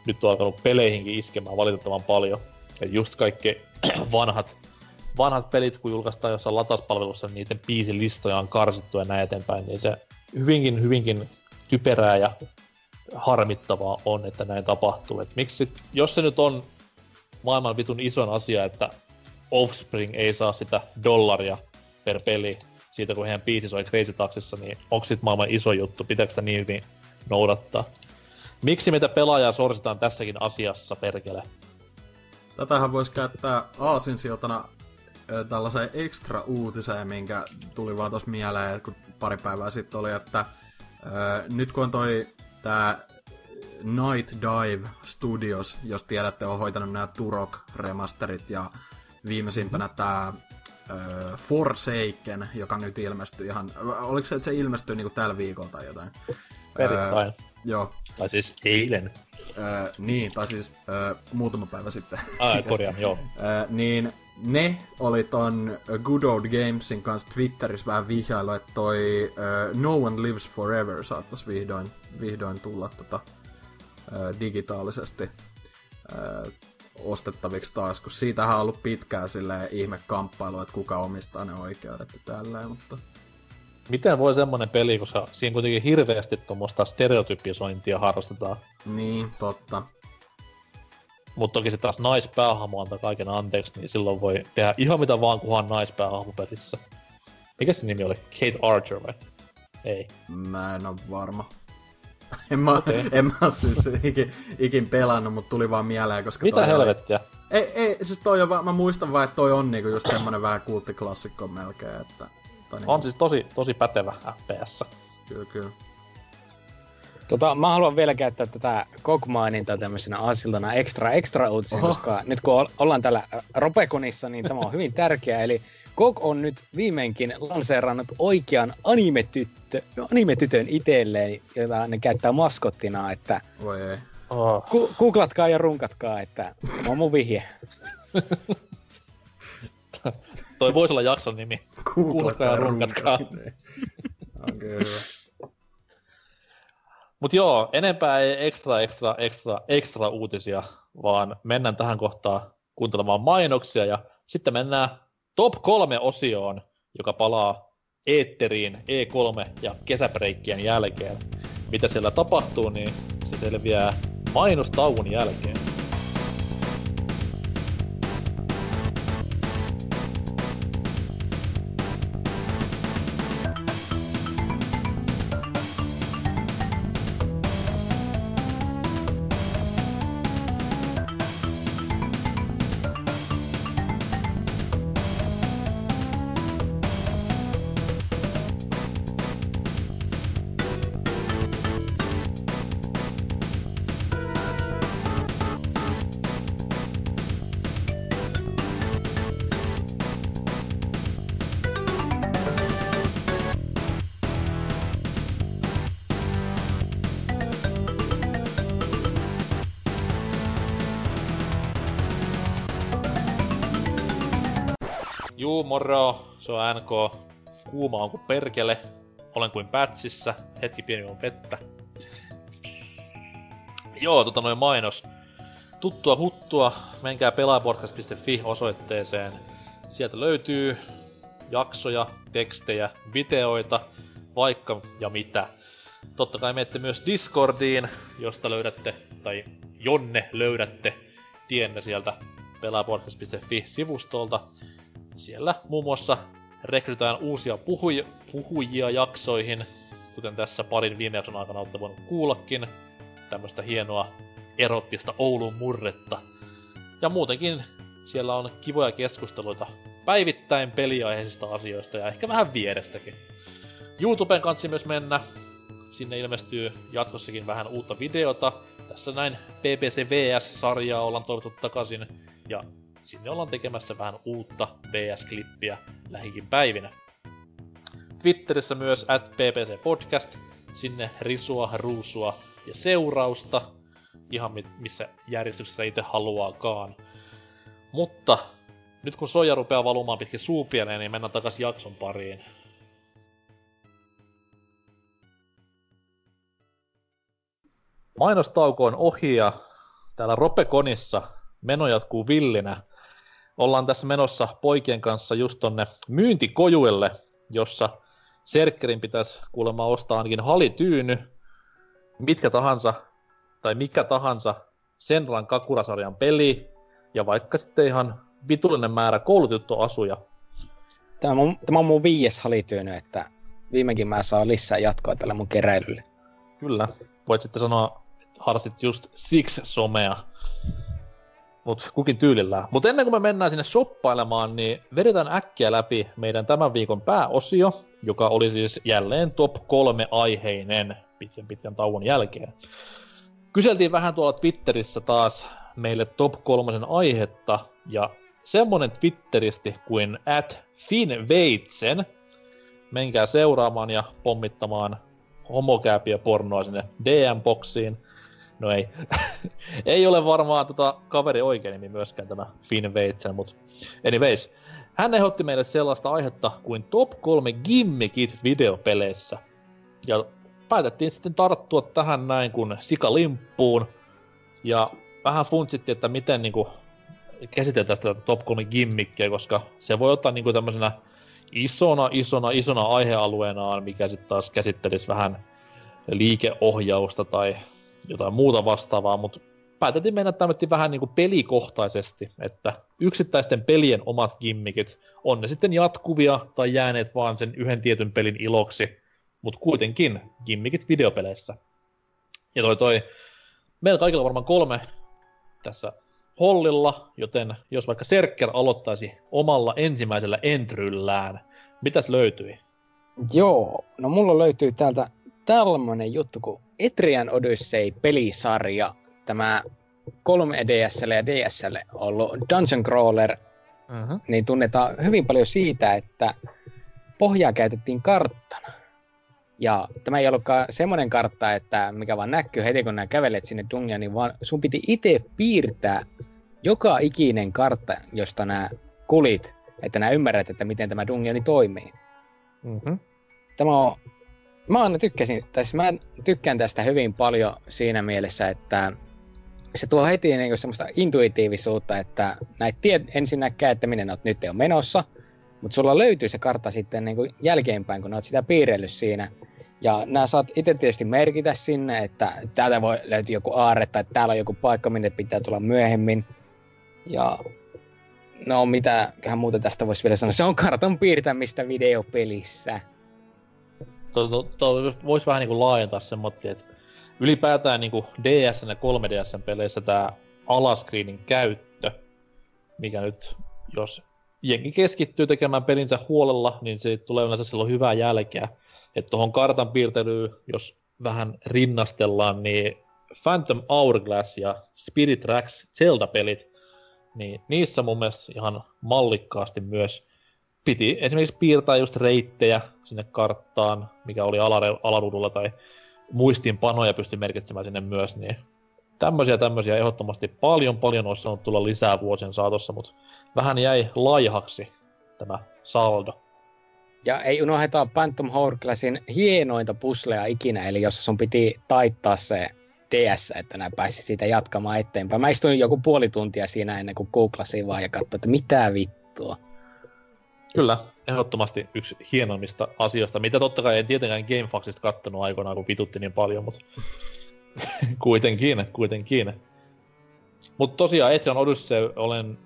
nyt on alkanut peleihinkin iskemään valitettavan paljon. Et just kaikki vanhat vanhat pelit, kun julkaistaan jossain latauspalvelussa, niin niiden biisilistoja on karsittu ja näin eteenpäin, niin se hyvinkin, hyvinkin typerää ja harmittavaa on, että näin tapahtuu. Et miksi, jos se nyt on maailman vitun ison asia, että Offspring ei saa sitä dollaria per peli siitä, kun heidän biisi soi Crazy Taxissa, niin onko sit maailman iso juttu? Pitääkö sitä niin hyvin noudattaa? Miksi meitä pelaajaa sorsitaan tässäkin asiassa, perkele? Tätähän voisi käyttää aasinsiltana tällaiseen extra uutiseen, minkä tuli vaan tuossa mieleen, kun pari päivää sitten oli, että ää, nyt kun on toi tää Night Dive Studios, jos tiedätte, on hoitanut nämä Turok remasterit ja viimeisimpänä tää äh, Forsaken, joka nyt ilmestyi ihan... Oliko se, että se ilmestyi niinku tällä viikolla tai jotain? Perjantai. Joo. Tai siis eilen. Öö, niin, tai siis öö, muutama päivä sitten. Ah, korjaan, joo. Öö, niin ne oli ton Good Old Gamesin kanssa Twitterissä vähän vihjailu, että toi uh, No One Lives Forever saattaisi vihdoin, vihdoin tulla tota, uh, digitaalisesti uh, ostettaviksi taas, kun siitähän on ollut pitkään sille ihme kamppailu, että kuka omistaa ne oikeudet ja tälleen, mutta... Miten voi semmonen peli, koska siinä kuitenkin hirveästi tuommoista stereotypisointia harrastetaan. Niin, totta. Mutta toki se taas naispäähahmo antaa kaiken anteeksi, niin silloin voi tehdä ihan mitä vaan, kunhan naispäähahmo pelissä. Mikä se nimi oli? Kate Archer vai? Ei. Mä en oo varma. en mä, okay. en mä siis ikin, ikin pelannut, mutta tuli vaan mieleen, koska Mitä helvettiä? Oli... Ei, ei, siis toi on, mä muistan vaan, että toi on niinku just semmonen vähän kulttiklassikko melkein, että... Tai niinku... On siis tosi, tosi pätevä FPS. Kyllä, kyllä. Tota, mä haluan vielä käyttää tätä Kogmaininta tämmöisenä aasiltana extra extra uutisia, koska nyt kun ollaan täällä Ropekonissa, niin tämä on hyvin tärkeä. Eli Kog on nyt viimeinkin lanseerannut oikean anime-tyttö, anime-tytön itselleen, jota ne käyttää maskottina, että Voi ei. Oh. Ku- googlatkaa ja runkatkaa, että on mun vihje. Toi voisi olla jakson nimi. Googlatkaa ja runkatkaa. Okei, okay, hyvä. Mut joo, enempää ei ekstra, ekstra, ekstra, ekstra uutisia, vaan mennään tähän kohtaan kuuntelemaan mainoksia ja sitten mennään top kolme osioon, joka palaa eetteriin E3 ja kesäbreikkien jälkeen. Mitä siellä tapahtuu, niin se selviää mainostauon jälkeen. NK. Kuuma on kuin perkele. Olen kuin pätsissä. Hetki pieni on vettä. Joo, tota noin mainos. Tuttua huttua, menkää pelaajapodcast.fi osoitteeseen. Sieltä löytyy jaksoja, tekstejä, videoita, vaikka ja mitä. Totta kai menette myös Discordiin, josta löydätte, tai jonne löydätte tienne sieltä pelaajapodcast.fi-sivustolta. Siellä muun muassa rekrytään uusia puhuja, puhujia jaksoihin, kuten tässä parin viime jakson aikana olette voinut kuullakin. Tämmöistä hienoa erottista Oulun murretta. Ja muutenkin siellä on kivoja keskusteluita päivittäin peliaiheisista asioista ja ehkä vähän vierestäkin. YouTuben kanssa myös mennä. Sinne ilmestyy jatkossakin vähän uutta videota. Tässä näin BBC VS-sarjaa ollaan toivottu takaisin. Ja sinne ollaan tekemässä vähän uutta PS-klippiä lähikin päivinä. Twitterissä myös at PPC Podcast, sinne risua, ruusua ja seurausta, ihan missä järjestyksessä itse haluaakaan. Mutta nyt kun soja rupeaa valumaan pitkin suupieleen, niin mennään takaisin jakson pariin. Mainostauko on ohi ja täällä Ropekonissa meno jatkuu villinä ollaan tässä menossa poikien kanssa just tonne myyntikojuelle, jossa Serkkerin pitäisi kuulemma ostaa ainakin halityyny, mitkä tahansa, tai mikä tahansa Senran Kakurasarjan peli, ja vaikka sitten ihan vitullinen määrä asuja. Tämä on, tämä on mun viides halityyny, että viimekin mä saan lisää jatkoa tälle mun keräilylle. Kyllä. Voit sitten sanoa, että harrastit just Six somea mut kukin tyylillään. Mutta ennen kuin me mennään sinne soppailemaan, niin vedetään äkkiä läpi meidän tämän viikon pääosio, joka oli siis jälleen top kolme aiheinen pitkän pitkän tauon jälkeen. Kyseltiin vähän tuolla Twitterissä taas meille top kolmosen aihetta, ja semmonen Twitteristi kuin at Finveitsen, menkää seuraamaan ja pommittamaan homokääpiä pornoa sinne DM-boksiin. No ei. ei ole varmaan tota kaveri oikein nimi myöskään tämä Finn Veitsen, mutta anyways. Hän ehdotti meille sellaista aihetta kuin top 3 gimmickit videopeleissä. Ja päätettiin sitten tarttua tähän näin kuin sikalimppuun. Ja vähän funtsittiin, että miten niinku käsiteltäisiin tätä top 3 gimmikkiä, koska se voi ottaa niinku tämmöisenä isona, isona, isona aihealueenaan, mikä sitten taas käsittelisi vähän liikeohjausta tai jotain muuta vastaavaa, mutta päätettiin mennä tämmöisesti vähän niin kuin pelikohtaisesti, että yksittäisten pelien omat gimmikit, on ne sitten jatkuvia tai jääneet vaan sen yhden tietyn pelin iloksi, mutta kuitenkin gimmikit videopeleissä. Ja toi toi, meillä kaikilla varmaan kolme tässä hollilla, joten jos vaikka Serker aloittaisi omalla ensimmäisellä entryllään, mitäs löytyi? Joo, no mulla löytyy täältä tällainen juttu kuin Etrian Odyssey-pelisarja. Tämä 3DSL ja DSL ollut Dungeon Crawler, uh-huh. niin tunnetaan hyvin paljon siitä, että pohjaa käytettiin karttana. Ja tämä ei ollutkaan semmoinen kartta, että mikä vaan näkyy heti kun nämä kävelet sinne dungeoniin, vaan sun piti itse piirtää joka ikinen kartta, josta nämä kulit, että nämä ymmärrät, että miten tämä dungeoni toimii. Mm-hmm. Tämä on, mä aina tykkäsin, tai siis mä tykkään tästä hyvin paljon siinä mielessä, että se tuo heti niin semmoista intuitiivisuutta, että näet tiet ensinnäkään, että minne oot nyt on menossa, mutta sulla löytyy se kartta sitten niin kuin jälkeenpäin, kun oot sitä piirrellyt siinä. Ja nämä saat itse tietysti merkitä sinne, että täältä voi löytyä joku aarre tai täällä on joku paikka, minne pitää tulla myöhemmin. Ja no mitäköhän muuta tästä voisi vielä sanoa. Se on kartan piirtämistä videopelissä. Tuo, tuo, tuo voisi vähän niin kuin laajentaa sen että ylipäätään niin DS ja 3DS peleissä tämä alascreenin käyttö, mikä nyt, jos jengi keskittyy tekemään pelinsä huolella, niin se tulee yleensä silloin hyvää jälkeä. Että tuohon kartan piirtelyyn, jos vähän rinnastellaan, niin Phantom Hourglass ja Spirit Tracks Zelda-pelit, niin niissä mun mielestä ihan mallikkaasti myös piti esimerkiksi piirtää just reittejä sinne karttaan, mikä oli alaruudulla, tai muistiinpanoja pystyi merkitsemään sinne myös, niin tämmöisiä tämmöisiä ehdottomasti paljon paljon olisi saanut tulla lisää vuosien saatossa, mutta vähän jäi laihaksi tämä saldo. Ja ei unohdeta Phantom Hourglassin hienointa puslea ikinä, eli jos sun piti taittaa se DS, että nää pääsi siitä jatkamaan eteenpäin. Mä istuin joku puoli tuntia siinä ennen kuin googlasin vaan ja katsoin, että mitä vittua. Kyllä, ehdottomasti yksi hienoimmista asioista, mitä totta kai en tietenkään Gamefaxista kattonut aikoinaan, kun vitutti niin paljon, mutta kuitenkin, kuitenkin. Mutta tosiaan Etrian Odyssey olen,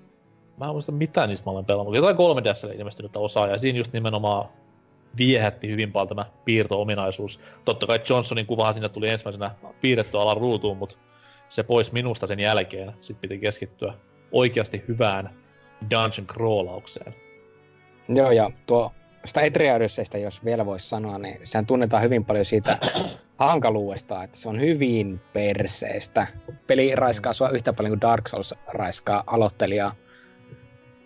mä en muista mitä niistä mä olen pelannut, jotain 3DSlle ilmestynyt osaa, ja siinä just nimenomaan viehätti hyvin paljon tämä piirto-ominaisuus. Totta kai Johnsonin kuvahan sinne tuli ensimmäisenä piirretty alan ruutuun, mutta se pois minusta sen jälkeen. Sitten piti keskittyä oikeasti hyvään dungeon crawlaukseen. Joo, ja tuo sitä Etriaudysseista, jos vielä voisi sanoa, niin sehän tunnetaan hyvin paljon siitä hankaluudesta, että se on hyvin perseestä. Peli raiskaa sua yhtä paljon kuin Dark Souls raiskaa aloittelijaa.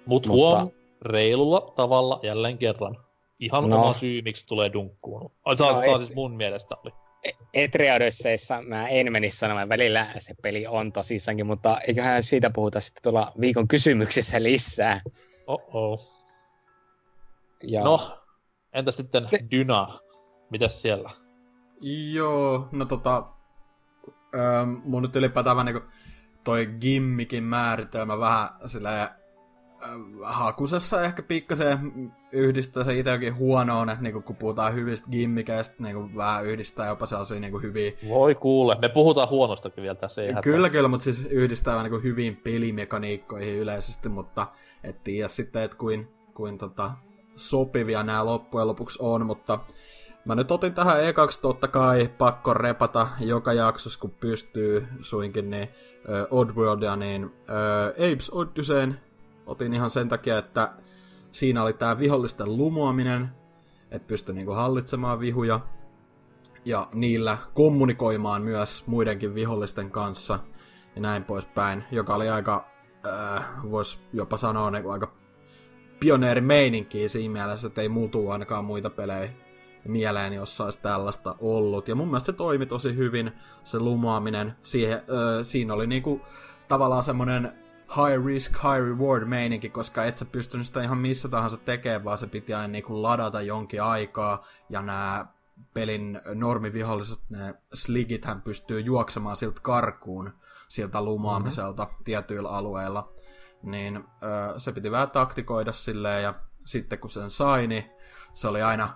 Mut, Mutta huom, reilulla tavalla jälleen kerran. Ihan no. oma syy, miksi tulee dunkkuun. Ai, no, et... siis mun mielestä oli. E- Etriaudysseissa mä en menisi sanomaan, välillä se peli on tosissaankin, mutta eiköhän siitä puhuta sitten tuolla viikon kysymyksissä lisää. Oh-oh. Ja... No, entä sitten se... Dyna? Mitäs siellä? Joo, no tota... Ähm, mun nyt ylipäätään vähän niinku toi gimmikin määritelmä vähän silleen hakusessa ehkä pikkasen yhdistää se itsekin huonoon, että niinku, kun puhutaan hyvistä gimmikeistä, niinku, vähän yhdistää jopa sellaisia niinku, hyviä... Voi kuule, me puhutaan huonostakin vielä tässä. Ei kyllä, hätää. kyllä, mutta siis yhdistää niinku, hyviin pelimekaniikkoihin yleisesti, mutta et tiedä sitten, että kuin, kuin tota, sopivia nämä loppujen lopuksi on, mutta mä nyt otin tähän ekaksi totta kai pakko repata joka jaksossa, kun pystyy suinkin, niin uh, Oddworldia, niin uh, Apes Odysseyn. Otin ihan sen takia, että siinä oli tämä vihollisten lumoaminen, että pystyi niinku hallitsemaan vihuja ja niillä kommunikoimaan myös muidenkin vihollisten kanssa ja näin poispäin, joka oli aika, äh, voisi jopa sanoa niin aika pioneerimeininkiä siinä mielessä, että ei muutu ainakaan muita pelejä mieleeni, jos olisi tällaista ollut. Ja mun mielestä se toimi tosi hyvin, se lumoaminen. Siihen, ö, siinä oli niinku tavallaan semmoinen high risk, high reward meininki, koska et sä pystynyt sitä ihan missä tahansa tekemään, vaan se piti aina niinku ladata jonkin aikaa, ja nämä pelin normiviholliset, ne sligit hän pystyy juoksemaan siltä karkuun, siltä lumaamiselta mm-hmm. tietyillä alueilla. Niin ö, se piti vähän taktikoida silleen, ja sitten kun sen sai, niin se oli aina,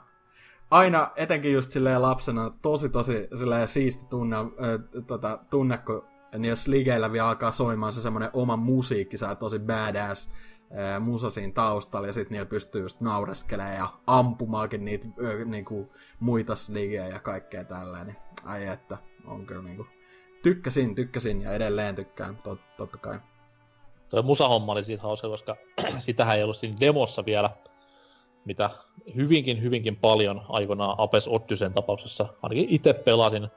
aina etenkin just silleen lapsena, tosi tosi silleen siisti tunne, äh, tota, tunne kun niillä sligeillä vielä alkaa soimaan se semmoinen oma musiikki, saa tosi badass äh, musa siinä taustalla, ja sitten niillä pystyy just naureskelemaan ja ampumaakin niitä äh, niinku, muita sligejä ja kaikkea tälleen, niin ai että, on kyllä niinku, tykkäsin, tykkäsin ja edelleen tykkään, tot, totta kai. Tuo musahomma oli siitä hauska, koska sitähän ei ollut siinä demossa vielä, mitä hyvinkin, hyvinkin paljon aikoinaan Apes Oddysen tapauksessa, ainakin itse pelasin,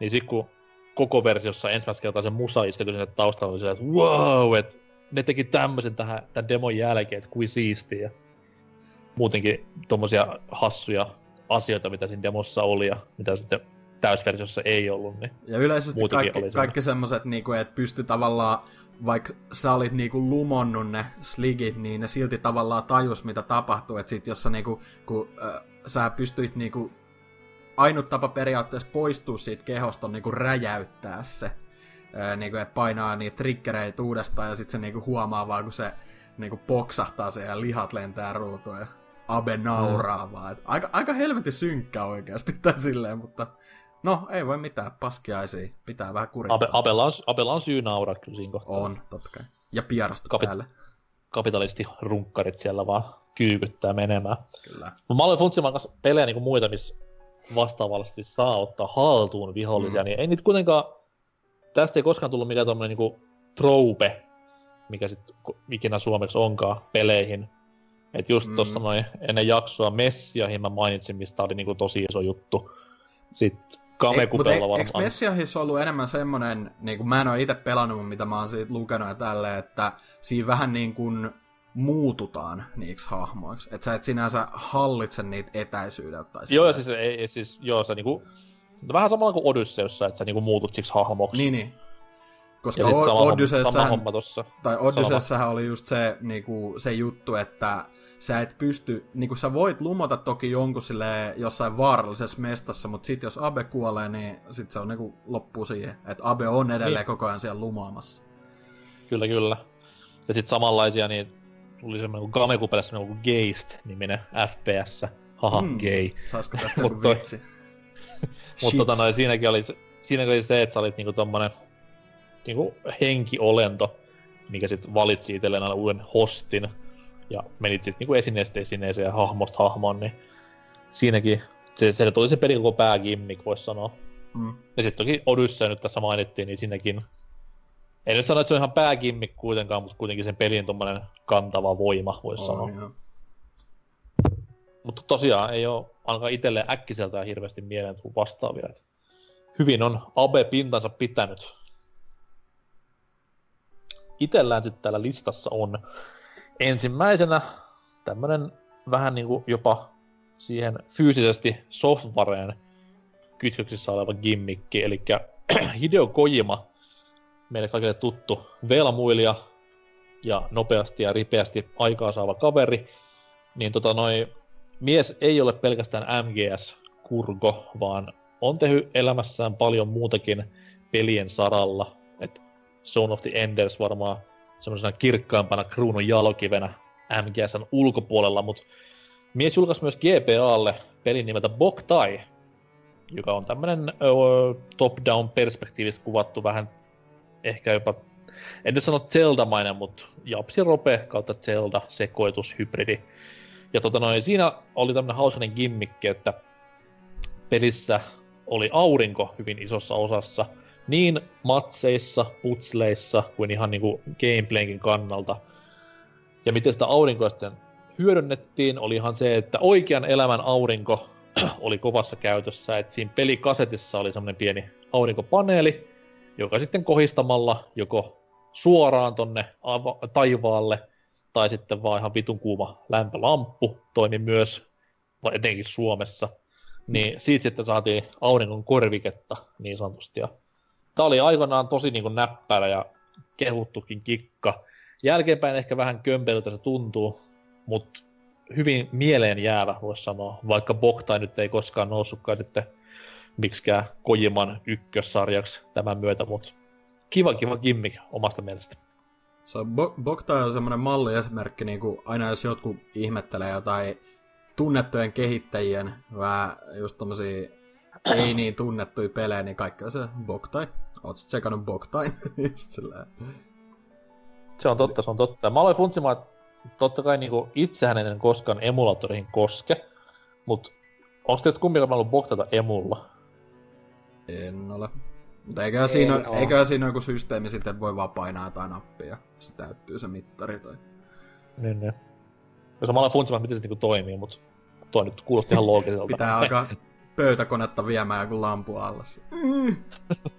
niin sitten kun koko versiossa ensimmäistä kertaa se musa isketyi sinne taustalla, oli se, että wow, että ne teki tämmöisen tähän, tämän demon jälkeen, että kuin siistiä. Ja muutenkin tommosia hassuja asioita, mitä siinä demossa oli ja mitä sitten täysversiossa ei ollut. Niin ja yleisesti kaikki, kaikki semmoset, niinku, että pysty tavallaan vaikka sä olit niinku lumonnut ne sligit, niin ne silti tavallaan tajus, mitä tapahtuu. Että sit jos sä niinku, kun äh, sä pystyit niinku, ainut tapa periaatteessa poistua siitä kehosta on niinku räjäyttää se. Äh, niinku, että painaa niitä triggereitä uudestaan ja sit se niinku huomaa vaan, kun se niinku poksahtaa se ja lihat lentää ruutuun ja Abe nauraa mm. vaan. Et aika, aika helvetin synkkä oikeasti tää silleen, mutta No, ei voi mitään, paskiaisia. Pitää vähän kurittaa. Abe, Abella, on, Abella on syy nauraa kyllä siinä kohtaa. On, totta kai. Ja pierasta Kapit- päälle. Kapitalisti runkkarit siellä vaan kyykyttää menemään. Kyllä. Mä olen funtsimaan kanssa pelejä niin muita, missä vastaavallisesti saa ottaa haltuun vihollisia, mm. niin ei niitä kuitenkaan, tästä ei koskaan tullut mikään tommonen niinku trope, mikä sit ikinä suomeksi onkaan peleihin. Et just mm. tossa noin ennen jaksoa Messiahin mä mainitsin, mistä oli niinku tosi iso juttu. Sitten Kamekupella varmaan. Eikö Messiahissa ollut enemmän semmonen, niin kuin mä en ole itse pelannut, mitä mä oon siitä lukenut ja tälleen, että siinä vähän niin kuin muututaan niiksi hahmoiksi. Että sä et sinänsä hallitse niitä etäisyydeltä. Tai joo, siis, ei, siis joo, sä niinku, vähän samalla kuin Odysseussa, että sä niinku muutut siksi hahmoksi. Niin, niin. Koska Odysseussahan, tai Odysseussahan oli just se, niinku, se juttu, että sä et pysty, niinku sä voit lumota toki jonkun sille jossain vaarallisessa mestassa, mutta sit jos Abe kuolee, niin sit se on niinku loppu siihen. Että Abe on edelleen niin. koko ajan siellä lumaamassa. Kyllä, kyllä. Ja sit samanlaisia, niin tuli semmoinen kuin Gameku-pelissä semmoinen kuin Geist-niminen FPS. Haha, mm, gay. Saisiko tästä joku vitsi? Mutta tota noin, siinäkin oli, siinäkin oli se, että sä olit niinku tommonen niinku henkiolento, mikä sitten valitsi itselleen aina uuden hostin, ja menit sitten niinku esineestä esineeseen ja hahmosta hahmoon, niin siinäkin se, se oli se pelin koko päägimmik, voisi sanoa. Mm. Ja sitten toki Odyssey nyt tässä mainittiin, niin siinäkin ei nyt sano, että se on ihan päägimmik kuitenkaan, mutta kuitenkin sen pelin tommonen kantava voima, voisi oh, sanoa. Joo. Mutta tosiaan ei ole ainakaan itselleen äkkiseltään hirveästi mieleen tuu vastaavia. hyvin on Abe pintansa pitänyt itellään sitten täällä listassa on ensimmäisenä tämmönen vähän niinku jopa siihen fyysisesti softwareen kytköksissä oleva gimmikki, eli Hideo Kojima, meille kaikille tuttu velmuilija ja nopeasti ja ripeästi aikaa saava kaveri, niin tota noi, mies ei ole pelkästään MGS-kurgo, vaan on tehnyt elämässään paljon muutakin pelien saralla. Zone of the Enders varmaan semmoisena kirkkaampana kruunun jalokivenä MGSn ulkopuolella, mutta mies julkaisi myös GPAlle pelin nimeltä Boktai, joka on tämmönen top-down perspektiivistä kuvattu vähän ehkä jopa, en nyt sano Zelda-mainen, mutta Japsi Rope kautta Zelda sekoitushybridi. Ja tota noin, siinä oli tämmönen hauskainen gimmikki, että pelissä oli aurinko hyvin isossa osassa – niin matseissa, putsleissa kuin ihan niinku gameplayinkin kannalta. Ja miten sitä aurinkoa sitten hyödynnettiin, oli ihan se, että oikean elämän aurinko oli kovassa käytössä, että siinä pelikasetissa oli semmoinen pieni aurinkopaneeli, joka sitten kohistamalla joko suoraan tonne ava- taivaalle, tai sitten vaan ihan vitun kuuma lämpölamppu toimi myös, etenkin Suomessa, niin siitä sitten saatiin auringon korviketta niin sanotusti. Ja tää oli aikanaan tosi niin näppärä ja kehuttukin kikka. Jälkeenpäin ehkä vähän kömpelyltä se tuntuu, mutta hyvin mieleen jäävä, voisi sanoa, vaikka Boktai nyt ei koskaan noussutkaan sitten miksikään Kojiman ykkössarjaksi tämän myötä, mutta kiva kiva gimmik omasta mielestä. Se on Bo- Boktai on semmoinen malliesimerkki, niin kuin aina jos jotkut ihmettelee jotain tunnettujen kehittäjien vähän just tommosia ei niin tunnettuja pelejä, niin kaikki on se Boktai. Oot sä tsekannut just silleen. Se on totta, se on totta. Mä aloin funtsimaan, että totta kai niinku itsehän en koskaan emulaattoreihin koske, mut onko teistä kumminkaan ollut Boktata emulla? En ole. Mutta eiköhän, siinä, eiköhän siinä joku systeemi sitten voi vaan painaa jotain nappia, se täyttyy se mittari tai... Niin, niin. Jos mä aloin funtsimaan, miten se niinku toimii, mut tuo nyt kuulosti ihan loogiselta. Pitää alkaa pöytäkonetta viemään joku lampu alla.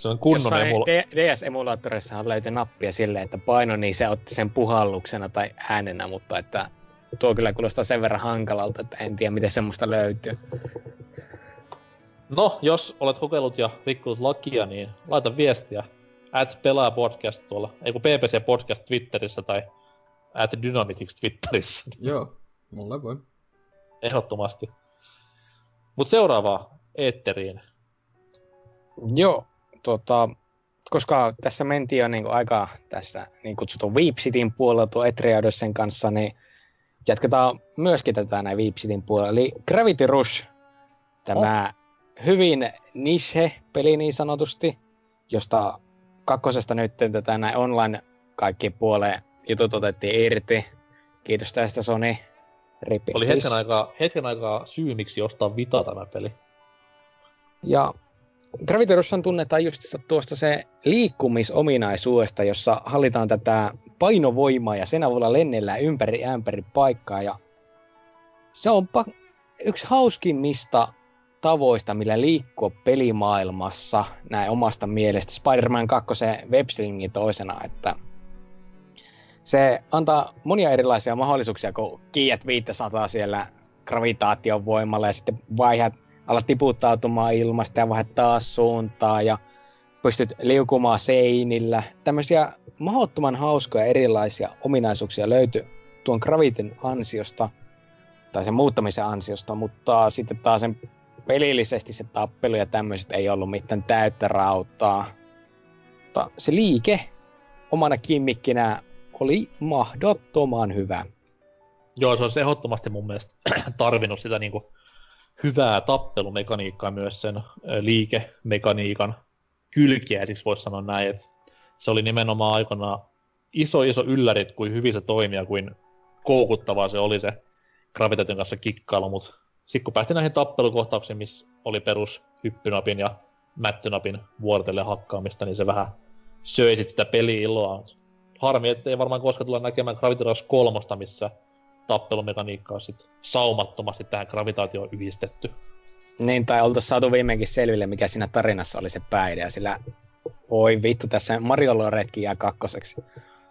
se on kunnon emula... DS-emulaattoreissahan löytyi nappia silleen, että paino niin se otti sen puhalluksena tai äänenä, mutta että tuo kyllä kuulostaa sen verran hankalalta, että en tiedä miten semmoista löytyy. No, jos olet kokeillut ja rikkunut lakia, niin laita viestiä at pelaa podcast tuolla, ei kun PPC podcast Twitterissä tai at Dynamitix Twitterissä. Joo, mulle voi. Ehdottomasti. Mut seuraavaa eetteriin. Joo, tota, koska tässä mentiin jo niin kuin aika tässä niin kutsutun Weep Cityn puolella tuo Etriadossen kanssa, niin jatketaan myöskin tätä näin Weep Cityn puolella. Eli Gravity Rush, tämä oh hyvin niche-peli niin sanotusti, josta kakkosesta nyt tätä näin online kaikki puoleen jutut otettiin irti. Kiitos tästä Sony. Ripi. Oli hetken aikaa, hetken aikaa syy, miksi ostaa Vita tämä peli. Ja Gravity Rush tunnetaan just tuosta se liikkumisominaisuudesta, jossa hallitaan tätä painovoimaa ja sen avulla lennellään ympäri ämpäri paikkaa. Ja se on pa- yksi hauskimmista tavoista, millä liikkua pelimaailmassa näin omasta mielestä. Spider-Man 2 webstringin toisena, että se antaa monia erilaisia mahdollisuuksia, kun kiiät 500 siellä gravitaation voimalla ja sitten vaihdat, alat tiputtautumaan ilmasta ja vaihdat taas suuntaa ja pystyt liukumaan seinillä. Tämmöisiä mahdottoman hauskoja erilaisia ominaisuuksia löytyy tuon gravitin ansiosta tai sen muuttamisen ansiosta, mutta sitten taas sen pelillisesti se tappelu ja tämmöiset ei ollut mitään täyttä rautaa. Mutta se liike omana kimmikkinä oli mahdottoman hyvä. Joo, se on ehdottomasti mun mielestä tarvinnut sitä niinku hyvää tappelumekaniikkaa myös sen liikemekaniikan kylkiä, siksi voisi sanoa näin, että se oli nimenomaan aikana iso iso yllärit, kuin hyvin se toimii ja kuin koukuttavaa se oli se Gravitation kanssa kikkailu, mutta sitten kun päästiin näihin tappelukohtauksiin, missä oli perus hyppynapin ja mättynapin vuorotelle hakkaamista, niin se vähän söi sit sitä peli-iloa. Harmi, ettei varmaan koskaan tulla näkemään Gravity Rush 3, missä tappelumekaniikka on sit saumattomasti tähän gravitaatioon yhdistetty. Niin, tai oltais saatu viimeinkin selville, mikä siinä tarinassa oli se pääidea, sillä oi vittu, tässä Mario retki jää kakkoseksi.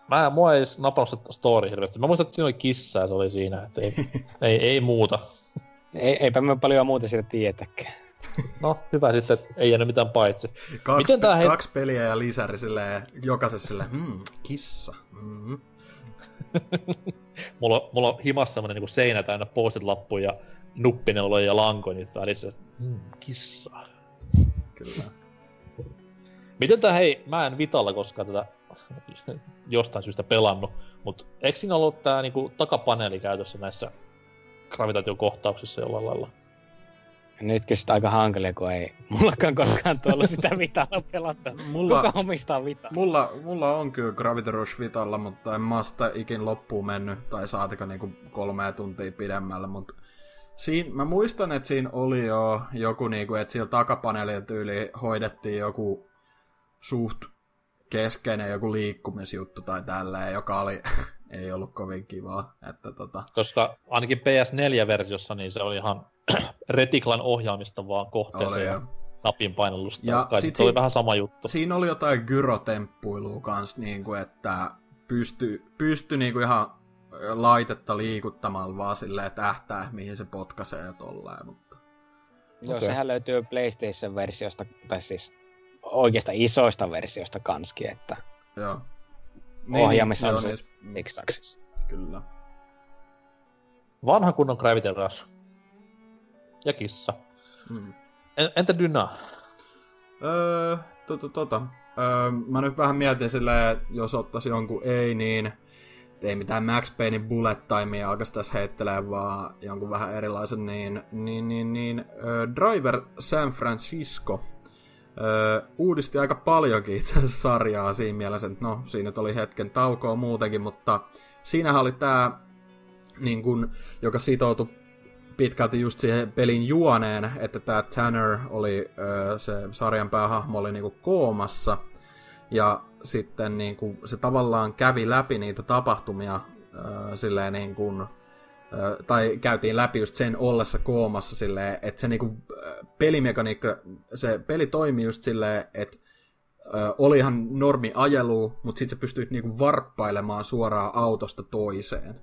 Mä, mua ei napannut se story hirveästi. Mä muistan, että siinä oli kissa ja se oli siinä, että ei, ei, ei muuta. Ei, eipä me paljon muuta siitä tietäkään. No, hyvä sitten, että ei jäänyt mitään paitsi. Kaksi, Miten tää he... kaksi peliä ja lisäri silleen, jokaisessa silleen, hmm, kissa. Mm. mulla, mulla on himassa semmonen niinku seinä täynnä postit lappuja ja nuppineuloja ja lankoja niitä välissä. Hmm, kissa. Kyllä. Miten tää hei, mä en Vitalla koskaan tätä jostain syystä pelannut, mutta eikö siinä ollut tää niinku takapaneeli käytössä näissä gravitaatiokohtauksissa jollain lailla. Nyt kysyt aika hankalia, kun ei mullakaan koskaan tullut sitä Vitalla pelattu. Mulla, Kuka omistaa Vita? Mulla, mulla on kyllä Gravity Rush Vitalla, mutta en mä sitä ikin loppuun mennyt, tai saatika niinku kolme tuntia pidemmällä, mutta Siin, mä muistan, että siinä oli jo joku, niinku, että siellä takapaneelilla tyyli hoidettiin joku suht keskeinen joku liikkumisjuttu tai tälleen, joka oli ei ollut kovin kivaa. Että tota... Koska ainakin PS4-versiossa niin se oli ihan retiklan ohjaamista vaan kohteeseen oli, ja napin painallusta. Ja Kai sit se oli vähän sama juttu. Siinä oli jotain gyrotemppuilua kans, niin kuin, että pysty, pysty niin kuin ihan laitetta liikuttamalla vaan silleen tähtää, mihin se potkaisee ja tolleen, mutta... Joo, Okei. sehän löytyy PlayStation-versiosta, tai siis oikeasta isoista versioista kanskin, että Joo. ohjaamissa joo, on se niin, six axis. Kyllä. Vanha kunnon Gravity Rush. Ja kissa. Mm. En, entä Dyna? Öö, tota, tota. Öö, mä nyt vähän mietin silleen, että jos ottaisi jonkun ei, niin ei mitään Max Paynein bullet timea alkaisi tässä heittelee, vaan jonkun vähän erilaisen, niin, niin, niin, niin öö, Driver San Francisco öö, uudisti aika paljonkin itse asiassa sarjaa siinä mielessä, että no, siinä oli hetken taukoa muutenkin, mutta siinähän oli tää, niin kun, joka sitoutui pitkälti just siihen pelin juoneen, että tämä Tanner oli, se sarjan päähahmo oli niinku koomassa, ja sitten niinku, se tavallaan kävi läpi niitä tapahtumia ö, silleen niin kuin, tai käytiin läpi just sen ollessa koomassa silleen, että se niinku, pelimekaniikka, se peli toimi just silleen, että oli ihan normi ajelu, mutta sitten sä pystyit niinku varppailemaan suoraan autosta toiseen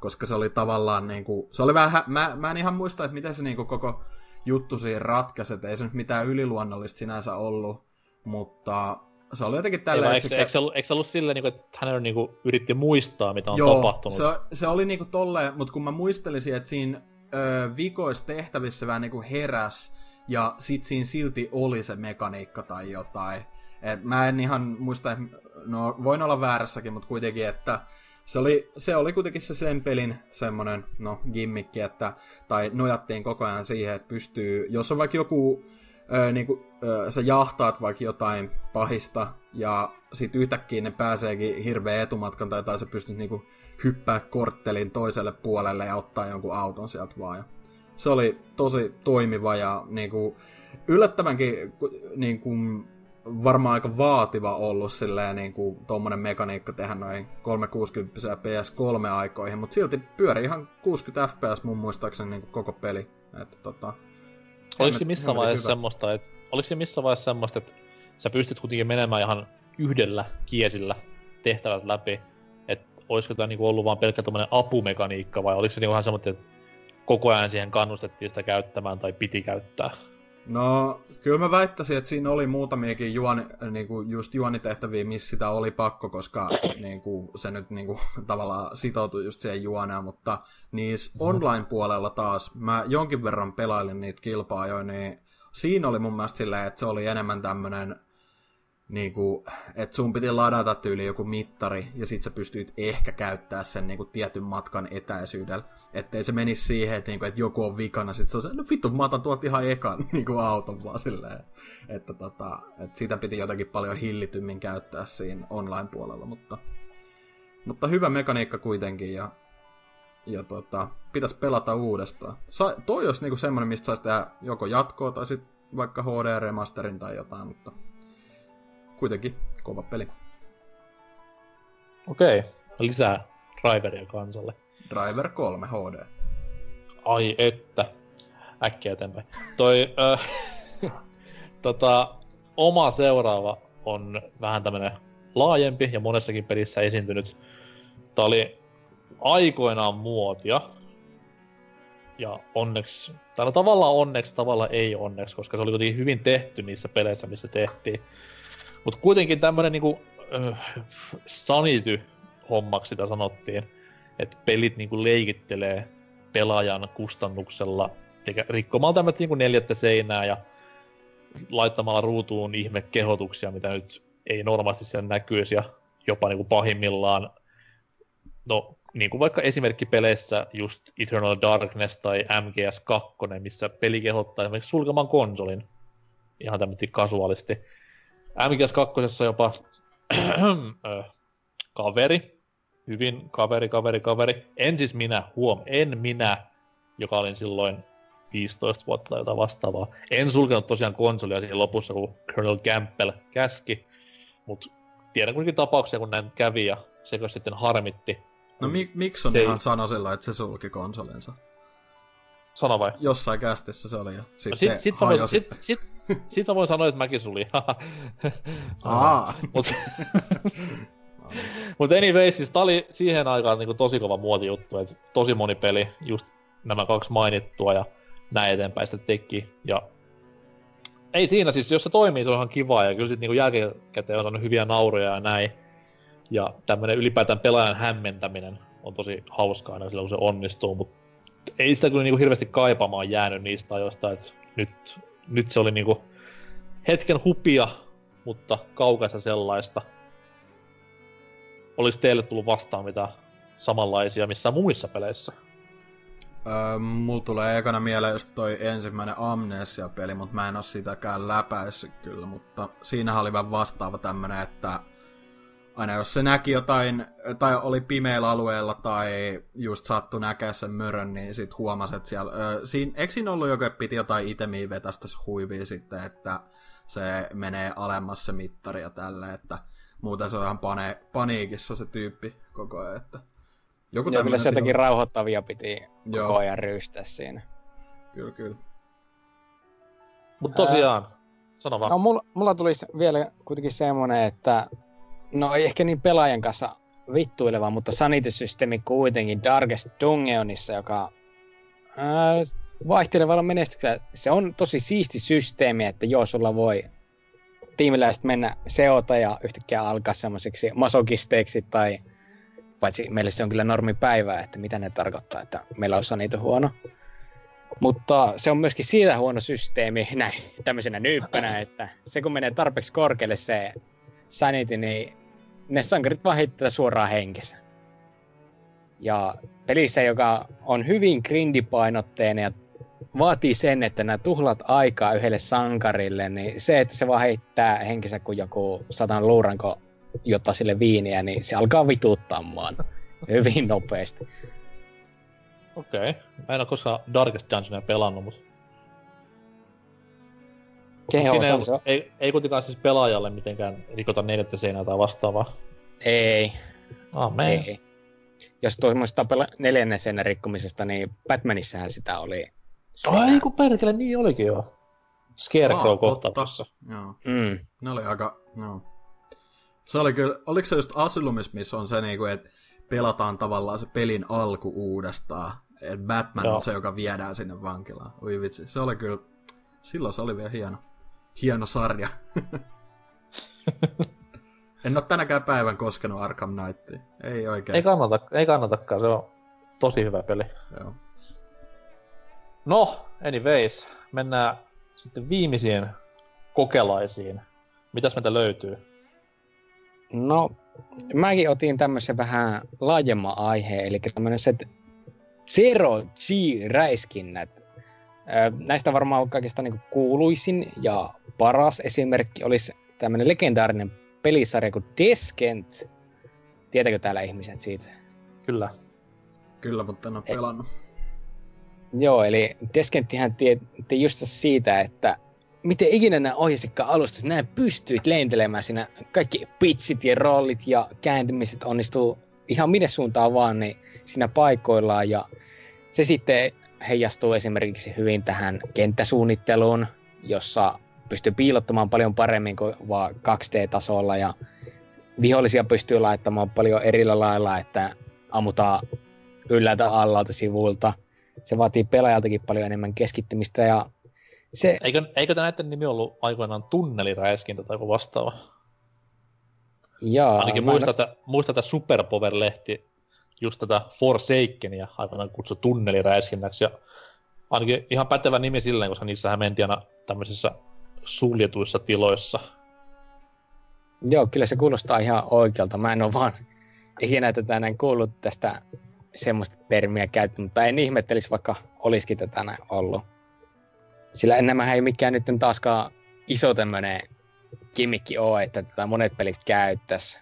koska se oli tavallaan niinku, se oli vähän, hä- mä, mä en ihan muista, että miten se niinku koko juttu siinä ratkaisi, että ei se nyt mitään yliluonnollista sinänsä ollut, mutta se oli jotenkin tällä, eikö, se eikö, se ollut, eikö se ollut silleen, niinku, että hän niinku, yritti muistaa, mitä on Joo, tapahtunut? Se, se oli niinku tolleen, mutta kun mä muistelisin, että siinä ö, vikoissa tehtävissä vähän niinku heräs, ja sit siinä silti oli se mekaniikka tai jotain. Et mä en ihan muista, no voin olla väärässäkin, mutta kuitenkin, että se oli, se oli kuitenkin se sen pelin semmonen, no, gimmikki, että, tai nojattiin koko ajan siihen, että pystyy, jos on vaikka joku, ö, niinku, ö, sä jahtaat vaikka jotain pahista, ja sit yhtäkkiä ne pääseekin hirveän etumatkan, tai, tai sä pystyt niinku hyppää korttelin toiselle puolelle ja ottaa jonkun auton sieltä vaan. Ja se oli tosi toimiva ja niinku, yllättävänkin ku- niinku, varmaan aika vaativa ollut silleen niinku tommonen mekaniikka tehdä noin 360 PS3-aikoihin, mutta silti pyöri ihan 60 FPS mun muistaakseni niinku koko peli. Että tota, Oliko se missä vaiheessa hyvä. semmoista, että oliko se missä vaiheessa semmoista, että sä pystyt kuitenkin menemään ihan yhdellä kiesillä tehtävät läpi, että olisiko tämä niinku ollut vaan pelkkä tommonen apumekaniikka vai oliko se niinku ihan semmoinen, että koko ajan siihen kannustettiin sitä käyttämään tai piti käyttää? No, kyllä mä väittäisin, että siinä oli muutamiakin juoni, niinku, just juonitehtäviä, missä sitä oli pakko, koska niinku, se nyt niinku, tavallaan sitoutui just siihen juoneen, mutta niissä online-puolella taas, mä jonkin verran pelailin niitä kilpaajoja, niin siinä oli mun mielestä silleen, että se oli enemmän tämmönen niinku, että sun piti ladata tyyli joku mittari, ja sit sä pystyit ehkä käyttää sen niinku tietyn matkan etäisyydellä. Ettei se menisi siihen, että, niinku, että joku on vikana, sit se on se, no vittu, mä otan tuolta ihan ekan niinku auton vaan silleen. Että tota, et sitä piti jotenkin paljon hillitymmin käyttää siinä online-puolella, mutta, mutta hyvä mekaniikka kuitenkin, ja, ja tota, pitäisi pelata uudestaan. Sa, toi olisi niinku semmonen, mistä saisi tehdä joko jatkoa tai sit vaikka HD-remasterin tai jotain, mutta kuitenkin kova peli. Okei, lisää driveria kansalle. Driver 3 HD. Ai että. Äkkiä eteenpäin. Toi, ö, tota, oma seuraava on vähän tämmönen laajempi ja monessakin pelissä esiintynyt. Tää oli aikoinaan muotia. Ja onneksi, tai no tavallaan onneksi, tavallaan ei onneksi, koska se oli kuitenkin hyvin tehty niissä peleissä, missä tehtiin. Mut kuitenkin tämmönen niinku äh, sanity hommaksi sitä sanottiin, että pelit niinku leikittelee pelaajan kustannuksella, eikä rikkomalla tämmöistä niinku neljättä seinää ja laittamalla ruutuun ihme kehotuksia, mitä nyt ei normaalisti siellä näkyisi ja jopa niinku pahimmillaan, no niin kuin vaikka esimerkkipeleissä just Eternal Darkness tai MGS2, missä peli kehottaa esimerkiksi sulkemaan konsolin ihan tämmöisesti kasuaalisti. MGS2 jopa ö, kaveri, hyvin kaveri, kaveri, kaveri. En siis minä, huom, en minä, joka olin silloin 15 vuotta tai jotain vastaavaa. En sulkenut tosiaan konsolia siinä lopussa, kun Colonel Campbell käski, mutta tiedän kuitenkin tapauksia, kun näin kävi ja sekö sitten harmitti. No mi- miksi on Se ihan sano sillä, että se sulki konsolinsa? Sano vai? Jossain kästissä se oli ja No sitten sit, sit, voin, hajosi. sit, sit, sit mä voin sanoa, että mäkin sulin. Aa. Mut, anyways, siis tää oli siihen aikaan niinku tosi kova muotijuttu, että tosi moni peli, just nämä kaksi mainittua, ja näin eteenpäin sitten teki. Ja ei siinä siis, jos se toimii, se on ihan kiva ja kyllä sitten niinku jälkikäteen on hyviä nauroja ja näin. Ja tämmönen ylipäätään pelaajan hämmentäminen on tosi hauskaa aina silloin, kun se onnistuu, mutta ei sitä kyllä niinku hirveästi kaipaamaan jäänyt niistä ajoista, että nyt, nyt se oli niinku hetken hupia, mutta kaukaista sellaista. Olis teille tullut vastaan mitä samanlaisia missä muissa peleissä? Öö, mulla tulee ekana mieleen just toi ensimmäinen Amnesia-peli, mutta mä en oo sitäkään läpäissyt kyllä, mutta siinä oli vähän vastaava tämmönen, että aina jos se näki jotain, tai oli pimeällä alueella, tai just sattu näkeä sen mörön, niin sit huomasi, että siellä, öö, siinä, eikö siinä ollut joku, että piti jotain itemiä vetästä huivia sitten, että se menee alemmas se mittari ja tälleen, että muuten se on ihan pane, paniikissa se tyyppi koko ajan, että joku Joo, kyllä se jotenkin rauhoittavia piti Joo. koko ajan ryystää siinä. Kyllä, kyllä. Mutta tosiaan, Ää, sano vaan. No, mulla, mulla tulisi vielä kuitenkin semmonen, että no ei ehkä niin pelaajan kanssa vittuileva, mutta sanity-systeemi kuitenkin Darkest Dungeonissa, joka ää, vaihtelevalla menestyksellä, se on tosi siisti systeemi, että joo, sulla voi tiimiläiset mennä seota ja yhtäkkiä alkaa semmoisiksi masokisteiksi tai paitsi meille se on kyllä normipäivää, että mitä ne tarkoittaa, että meillä on niitä huono. Mutta se on myöskin siitä huono systeemi, näin tämmöisenä nyyppänä, että se kun menee tarpeeksi korkealle se sanity, niin ne sankarit vaan heittää suoraan henkensä. Ja pelissä, joka on hyvin grindipainotteinen ja vaatii sen, että nämä tuhlat aikaa yhdelle sankarille, niin se, että se vaan heittää henkensä kuin joku satan luuranko jotta sille viiniä, niin se alkaa vituuttamaan hyvin nopeasti. Okei. Okay. Mä en ole koskaan Darkest Dungeonia pelannut, mutta... Keho, Mut ei, ei, ei, kuitenkaan siis pelaajalle mitenkään rikota neljättä seinää tai vastaavaa. Ei. Ah, me ei. Jos tuossa neljännen seinän rikkomisesta, niin Batmanissähän sitä oli. Ai kun perkele, niin olikin jo. Scarecrow kohta tuossa. Joo. Mm. Ne oli aika, no. Se oli kyllä, oliko se just Asylumis, missä on se niinku, että pelataan tavallaan se pelin alku uudestaan. Et Batman Joo. on se, joka viedään sinne vankilaan. Ui vitsi, se oli kyllä, silloin se oli vielä hieno, hieno sarja. en ole tänäkään päivän koskenut Arkham Knightiin. Ei oikein. Ei, kannata, ei kannatakaan, se on tosi hyvä peli. Joo. No, anyways, mennään sitten viimeisiin kokelaisiin. Mitäs meitä löytyy? No, mäkin otin tämmöisen vähän laajemman aiheen, eli tämmöinen se Zero G-räiskinnät. Näistä varmaan kaikista niin kuuluisin ja paras esimerkki olisi tämmöinen legendaarinen pelisarja kuin Descent. Tietääkö täällä ihmiset siitä? Kyllä. Kyllä, mutta en ole pelannut. E- Joo, eli Descenttihän tietti just siitä, että miten ikinä nämä ohjasikkaan alusta, nämä pystyit lentelemään siinä, kaikki pitsit ja rollit ja kääntymiset onnistuu ihan minne suuntaan vaan niin siinä paikoillaan ja se sitten heijastuu esimerkiksi hyvin tähän kenttäsuunnitteluun, jossa pystyy piilottamaan paljon paremmin kuin vaan 2D-tasolla ja vihollisia pystyy laittamaan paljon erillä lailla, että ammutaan yllätä allalta sivuilta. Se vaatii pelaajaltakin paljon enemmän keskittymistä ja se... Eikö, eikö näiden nimi ollut aikoinaan tunneliräiskintä tai vastaava? Jaa, Ainakin muista, en... että, muista, että Superpower-lehti just tätä Forsakenia aikoinaan kutsui tunneliräiskinnäksi. Ja ainakin ihan pätevä nimi silleen, koska niissähän mentiin aina tämmöisissä suljetuissa tiloissa. Joo, kyllä se kuulostaa ihan oikealta. Mä en ole vaan ikinä tätä näin kuullut tästä semmoista termiä käyttänyt, mutta en ihmettelisi, vaikka olisikin tätä näin ollut. Sillä enemmän ei mikään nyt taaskaan iso tämmönen kimmikki ole, että tätä monet pelit käyttäisi.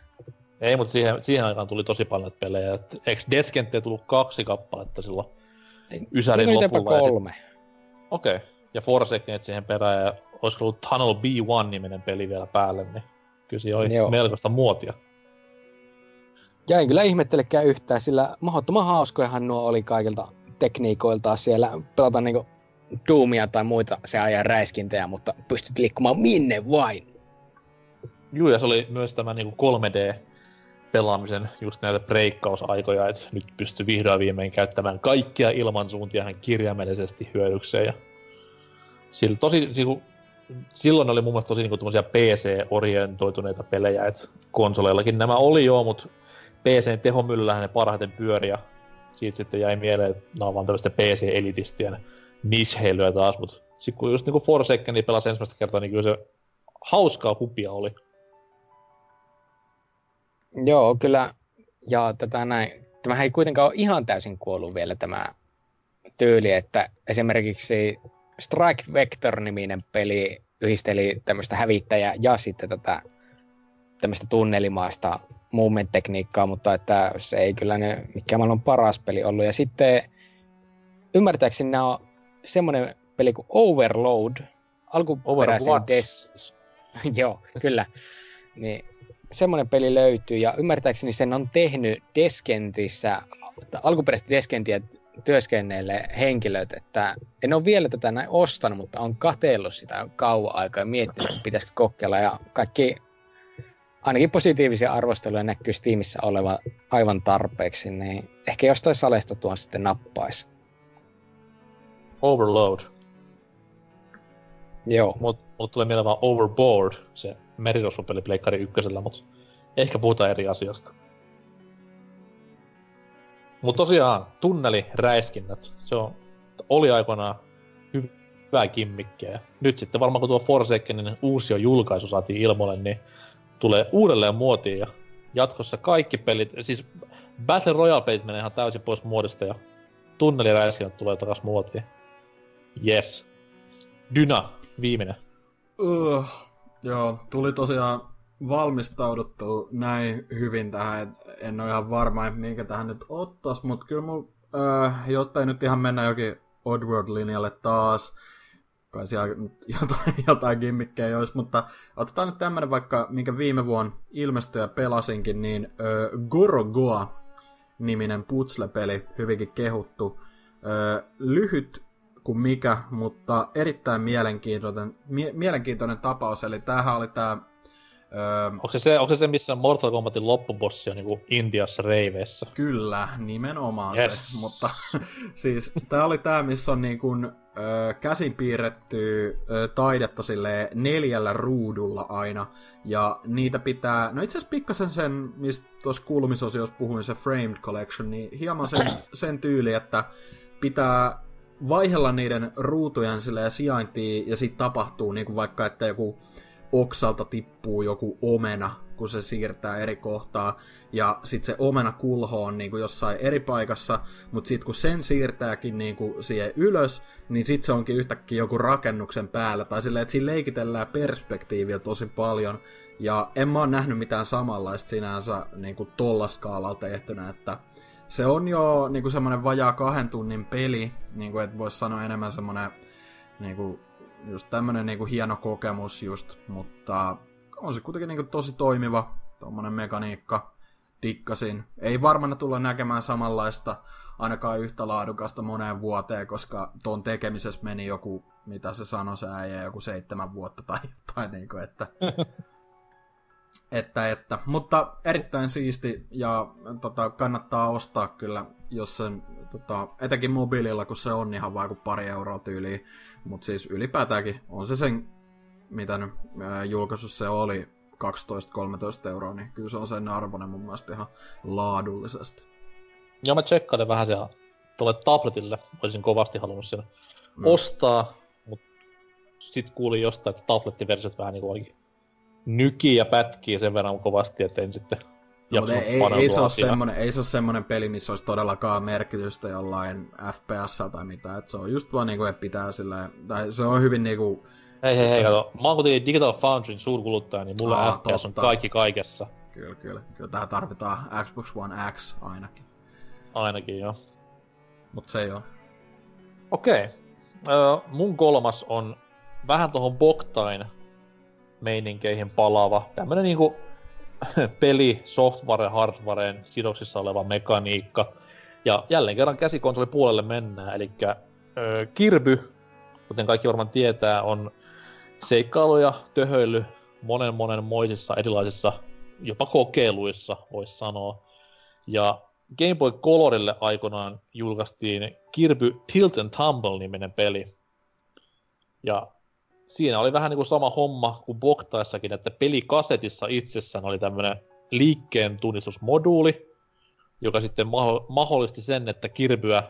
Ei, mutta siihen, siihen aikaan tuli tosi paljon pelejä. Et, eikö Descenttiä tullut kaksi kappaletta silloin Ysärin lopulla? kolme. Okei. Okay. Ja Forsaken siihen perään ja olisiko ollut Tunnel B1-niminen peli vielä päälle, niin kyllä siinä oli Joo. melkoista muotia. Ja en kyllä ihmettelekään yhtään, sillä mahdottoman hauskojahan nuo oli kaikilta tekniikoiltaan siellä pelata niinku Doomia tai muita se ajan räiskintejä, mutta pystyt liikkumaan minne vain. Joo, ja se oli myös tämä niinku 3D pelaamisen just näitä breikkausaikoja, että nyt pystyy vihdoin viimein käyttämään kaikkia ilmansuuntia hän kirjaimellisesti hyödykseen. Ja sillä tosi, silloin oli mun mielestä tosi niinku PC-orientoituneita pelejä, että konsoleillakin nämä oli joo, mutta PCn tehomyllähän ne parhaiten pyöri ja siitä sitten jäi mieleen, että nämä on vaan tällaisten PC-elitistien nisheilyä taas, mutta sitten kun just niinku Forsakeni pelasi ensimmäistä kertaa, niin kyllä se hauskaa hupia oli. Joo, kyllä. Ja tätä näin. Tämähän ei kuitenkaan ole ihan täysin kuollut vielä tämä tyyli, että esimerkiksi Strike Vector-niminen peli yhdisteli tämmöistä hävittäjää ja sitten tätä tämmöistä tunnelimaista movement-tekniikkaa, mutta että se ei kyllä ne mikä maailman paras peli ollut. Ja sitten ymmärtääkseni nämä on semmoinen peli kuin Overload, alkuperäisen Des... Joo, kyllä. Niin, semmoinen peli löytyy ja ymmärtääkseni sen on tehnyt Deskentissä, alkuperäisesti Deskentiä työskennelleille henkilöt, että en ole vielä tätä näin ostanut, mutta on katellut sitä kauan aikaa ja miettinyt, että pitäisikö kokeilla ja kaikki ainakin positiivisia arvosteluja näkyy Steamissa oleva aivan tarpeeksi, niin ehkä jostain salesta tuon sitten nappaisi. Overload. Joo. Mut, mut tulee mieleen vaan Overboard, se merirosvopeli Pleikkari ykkösellä, mutta ehkä puhutaan eri asiasta. Mutta tosiaan, tunneliräiskinnät, se on, oli aikoinaan hyvää kimmikkiä. Nyt sitten varmaan kun tuo Forsakenin uusi julkaisu saatiin ilmoille, niin tulee uudelleen muotiin ja jatkossa kaikki pelit, siis Battle Royale-pelit menee ihan täysin pois muodista ja tunneliräiskinnät tulee takas muotiin. Yes. Dyna, viimeinen. Uh, joo, tuli tosiaan valmistauduttu näin hyvin tähän, en ole ihan varma, minkä tähän nyt ottais, mutta kyllä mun, äh, jotta ei nyt ihan mennä jokin Oddworld-linjalle taas, kai siellä jotain, jotain gimmikkejä olisi, mutta otetaan nyt tämmönen vaikka, minkä viime vuonna ilmestyi ja pelasinkin, niin äh, Gorogoa-niminen putsle-peli, hyvinkin kehuttu. Äh, lyhyt kuin mikä, mutta erittäin mielenkiintoinen, mie- mielenkiintoinen tapaus. Eli tämähän oli tämä... Öö, onko, se se, onko se se, missä Mortal Kombatin loppubossi on niin Intiassa reiveessä? Kyllä, nimenomaan yes. se. Mutta siis tämä oli tämä, missä on niin kuin, ö, käsin piirretty ö, taidetta sille neljällä ruudulla aina. Ja niitä pitää, no itse asiassa pikkasen sen, mistä tuossa kuulumisosiossa puhuin, se Framed Collection, niin hieman sen, sen tyyli, että pitää vaihella niiden ruutujen silleen sijaintiin ja sitten tapahtuu niin kuin vaikka, että joku oksalta tippuu joku omena, kun se siirtää eri kohtaa, ja sitten se omena kulho on niin kuin jossain eri paikassa, mutta sitten kun sen siirtääkin niin kuin siihen ylös, niin sitten se onkin yhtäkkiä joku rakennuksen päällä, tai silleen, että siinä leikitellään perspektiiviä tosi paljon, ja en mä oon nähnyt mitään samanlaista sinänsä niin kuin tolla skaalalla tehtynä, että se on jo niinku semmoinen vajaa kahden tunnin peli, niinku että voisi sanoa enemmän semmoinen niinku, just tämmönen niinku hieno kokemus just, mutta on se kuitenkin niinku tosi toimiva tommonen mekaniikka. Dikkasin. Ei varmaan tulla näkemään samanlaista, ainakaan yhtä laadukasta moneen vuoteen, koska tuon tekemisessä meni joku, mitä se sanoi se äijä, joku seitsemän vuotta tai jotain, niin kuin, että Että, että. Mutta erittäin siisti ja tota, kannattaa ostaa kyllä, jos sen, tota, etenkin mobiililla, kun se on ihan vaikka pari euroa tyyliin. Mutta siis ylipäätäänkin on se sen, mitä nyt julkaisussa se oli, 12-13 euroa, niin kyllä se on sen arvoinen mun mielestä ihan laadullisesti. Joo, mä tsekkailin vähän siellä tuolle tabletille, olisin kovasti halunnut sen mm. ostaa, mutta sit kuulin jostain, että tablettiversiot vähän niinku olikin nykii ja pätkii sen verran kovasti, että en sitten No, mutta ei, ei, se ole semmonen, ei se ole semmonen peli, missä olisi todellakaan merkitystä jollain FPS tai mitä. Et se on just vaan niinku, että pitää sillä, tai se on hyvin niinku... Hei hei hei, kato. Mä oon kuitenkin Digital Foundryn suurkuluttaja, niin mulla Aa, FPS totta. on kaikki kaikessa. Kyllä, kyllä. Kyllä tähän tarvitaan Xbox One X ainakin. Ainakin, joo. Mut se ei oo. Okei. Okay. mun kolmas on vähän tohon Boktain meininkeihin palaava. Tämmönen niinku peli, software, hardwareen sidoksissa oleva mekaniikka. Ja jälleen kerran käsikonsoli puolelle mennään, eli Kirby, kuten kaikki varmaan tietää, on seikkailu ja töhöily monen monen moisissa erilaisissa jopa kokeiluissa, voisi sanoa. Ja Game Boy Colorille aikoinaan julkaistiin Kirby Tilt and Tumble-niminen peli. Ja siinä oli vähän niin kuin sama homma kuin Boktaissakin, että pelikasetissa itsessään oli tämmöinen liikkeen tunnistusmoduuli, joka sitten mahdollisti sen, että Kirbyä,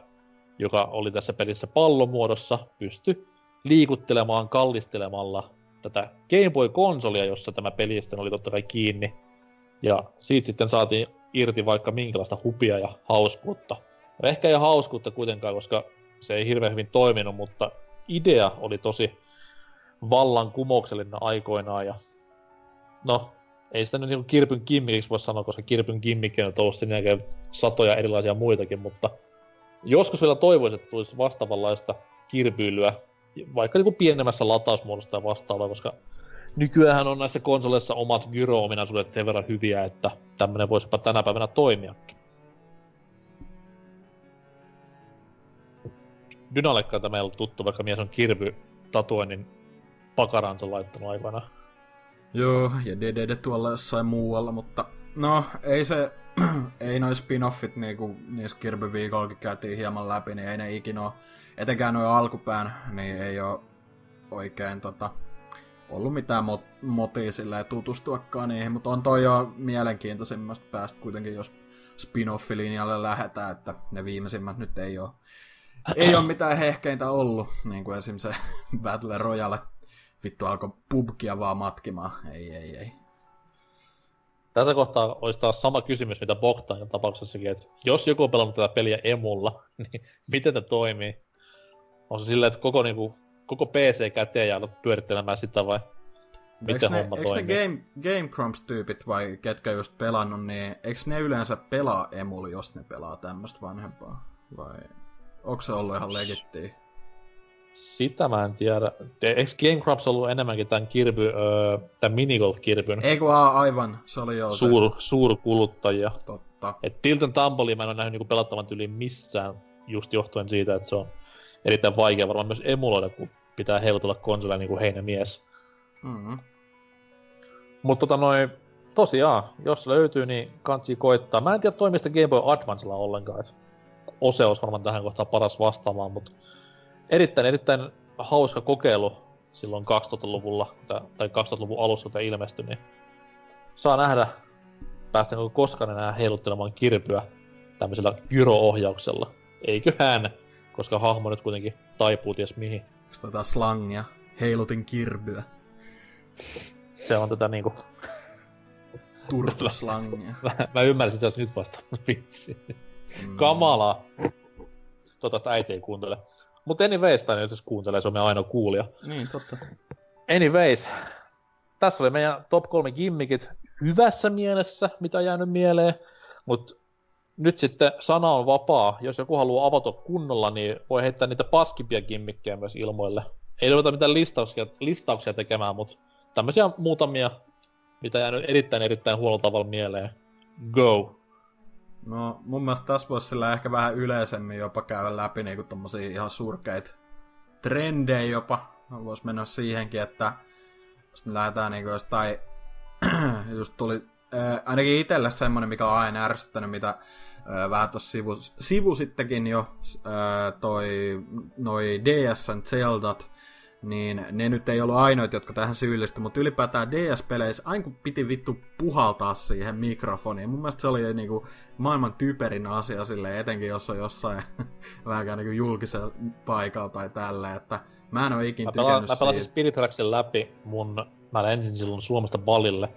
joka oli tässä pelissä pallomuodossa, pystyi liikuttelemaan kallistelemalla tätä Game Boy-konsolia, jossa tämä peli sitten oli totta kai kiinni. Ja siitä sitten saatiin irti vaikka minkälaista hupia ja hauskuutta. Ehkä ei hauskuutta kuitenkaan, koska se ei hirveän hyvin toiminut, mutta idea oli tosi vallankumouksellinen aikoinaan. Ja no, ei sitä nyt niin Kirpyn kimmikiksi voi sanoa, koska Kirpyn kimmikki on ollut sen jälkeen satoja erilaisia muitakin, mutta joskus vielä toivoisin, että tulisi vastaavanlaista kirpyilyä, vaikka niin pienemmässä latausmuodossa tai vastaavaa, koska nykyään on näissä konsoleissa omat gyro-ominaisuudet sen verran hyviä, että tämmönen voisi tänä päivänä toimiakin. Dynalekka meillä on tuttu, vaikka mies on kirpy tatuoinnin pakaransa laittanut aikana. Joo, ja DDD tuolla jossain muualla, mutta no, ei se, ei noin spin-offit niinku niissä Kirby viikollakin käytiin hieman läpi, niin ei ne ikinä ole, etenkään noin alkupään, niin ei ole oikein tota, ollut mitään mot- motia tutustuakaan niihin, mutta on toi jo mielenkiintoisimmasta päästä kuitenkin, jos spin-off-linjalle lähdetään, että ne viimeisimmät nyt ei ole, ei ole mitään hehkeintä ollut, niin kuin esim. se Battle Royale vittu alkoi pubkia vaan matkimaan. Ei, ei, ei. Tässä kohtaa olisi taas sama kysymys, mitä Bogdanin tapauksessakin, että jos joku on pelannut tätä peliä emulla, niin miten tämä toimii? On se silleen, että koko, niinku, koko PC käteen ja pyörittelemään sitä vai miten eikö homma ne, toimii? Eikö ne Game, Game Grumps-tyypit vai ketkä just pelannut, niin eikö ne yleensä pelaa emuli, jos ne pelaa tämmöistä vanhempaa? Vai onko se ollut ihan legittiä? Sitä mä en tiedä. Eikö Game Grumps ollut enemmänkin tämän Kirby, öö, tämän minigolf-Kirbyn? Ei kun aivan, se oli jo suur, suurkuluttajia. Totta. Et Tilt Tumble mä en ole nähnyt niinku pelattavan tyyliin missään, just johtuen siitä, että se on erittäin vaikea varmaan myös emuloida, kun pitää heilutella konsoleja niinku heinämies. Mm-hmm. Mutta tota noin, tosiaan, jos löytyy, niin kansi koittaa. Mä en tiedä toimista Game Boy Advancella ollenkaan, että Ose olisi varmaan tähän kohtaan paras vastaamaan, mutta erittäin, erittäin hauska kokeilu silloin 2000-luvulla, tai 2000-luvun alussa tämä ilmestyi, niin saa nähdä, päästäänkö koskaan enää heiluttelemaan kirpyä tämmöisellä gyro-ohjauksella. Eiköhän, koska hahmo nyt kuitenkin taipuu ties mihin. Tätä slangia, heilutin kirpyä. Se on tätä niinku... Turtuslangia. mä, mä ymmärsin se nyt vasta. Vitsi. Mm. Kamalaa. Toivottavasti äiti ei kuuntele. Mutta anyways, tai jos kuuntelee, se on meidän ainoa kuulija. Niin, totta. Anyways, tässä oli meidän top kolme gimmikit hyvässä mielessä, mitä on jäänyt mieleen, mutta nyt sitten sana on vapaa. Jos joku haluaa avata kunnolla, niin voi heittää niitä paskimpia gimmikkejä myös ilmoille. Ei ruveta mitään listauksia, listauksia tekemään, mutta tämmöisiä muutamia, mitä jäänyt erittäin erittäin huonolla tavalla mieleen. Go! No mun mielestä tässä voisi sillä ehkä vähän yleisemmin jopa käydä läpi niinku tommosia ihan surkeita trendejä jopa. Voisi mennä siihenkin, että jos lähdetään niinku jostain, just tuli äh, ainakin itselle semmonen, mikä on aina ärsyttänyt, mitä äh, vähän tuossa sivu, sivu sittenkin jo, äh, toi, noi DSn Zeldat, niin ne nyt ei ollut ainoit, jotka tähän syyllistyi, mutta ylipäätään DS-peleissä aina kun piti vittu puhaltaa siihen mikrofoniin. Mun mielestä se oli niinku maailman typerin asia sille, etenkin jos on jossain vähänkään niinku julkisella paikalla tai tällä, että mä en oo ikin mä tykännyt Mä pelasin Spirit Tracksin läpi mun, mä lensin silloin Suomesta Balille.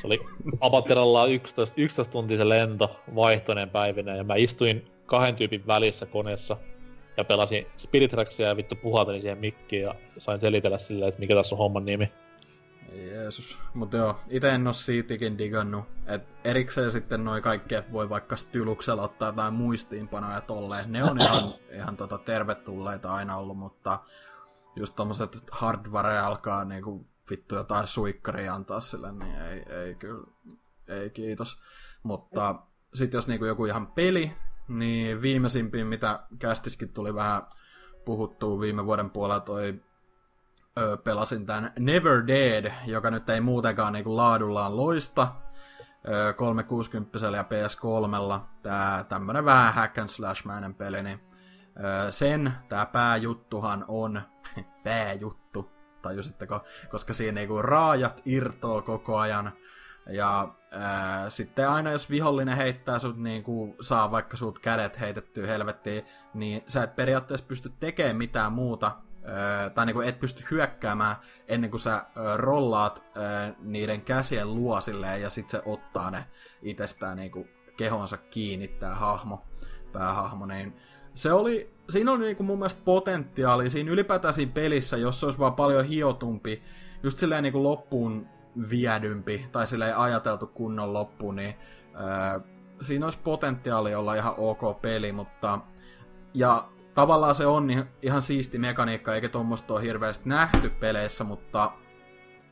Se oli Abateralla 11, 11 tuntisen lento vaihtoinen päivinä ja mä istuin kahden tyypin välissä koneessa ja pelasin Spirit Tracksia ja vittu puhaltelin siihen mikkiin ja sain selitellä silleen, että mikä tässä on homman nimi. Jeesus. Mutta joo, ite en oo siitäkin digannut. Et erikseen sitten noin kaikki, että voi vaikka styluksella ottaa jotain muistiinpanoja tolleen. Ne on ihan, ihan tota tervetulleita aina ollut, mutta just tommoset hardware alkaa niinku vittu jotain suikkaria antaa sille, niin ei, ei kyllä, ei kiitos. Mutta sitten jos niinku joku ihan peli, niin viimeisimpiin, mitä kästiskin tuli vähän puhuttua viime vuoden puolella, toi ö, pelasin tämän Never Dead, joka nyt ei muutenkaan niinku laadullaan loista, ö, 360 ja PS3. Tää tämmönen vähän hack and slash mäinen peli, niin ö, sen tää pääjuttuhan on pääjuttu, tajusitteko? Koska siinä niinku raajat irtoo koko ajan. Ja ää, sitten aina jos vihollinen heittää sut niinku, saa vaikka sut kädet heitettyä helvettiin, niin sä et periaatteessa pysty tekemään mitään muuta. Tai niinku et pysty hyökkäämään ennen kuin sä rollaat niiden käsien luo silleen, ja sit se ottaa ne itsestään niinku kehonsa kiinni, tää hahmo, päähahmo, niin se oli, siinä oli niinku mun mielestä potentiaali, siinä ylipäätään siinä pelissä, jos se olisi vaan paljon hiotumpi, just silleen niinku loppuun viedympi, tai silleen ajateltu kunnon loppuun, niin ää, siinä olisi potentiaali olla ihan ok peli, mutta ja tavallaan se on ihan siisti mekaniikka, eikä tuommoista ole hirveästi nähty peleissä, mutta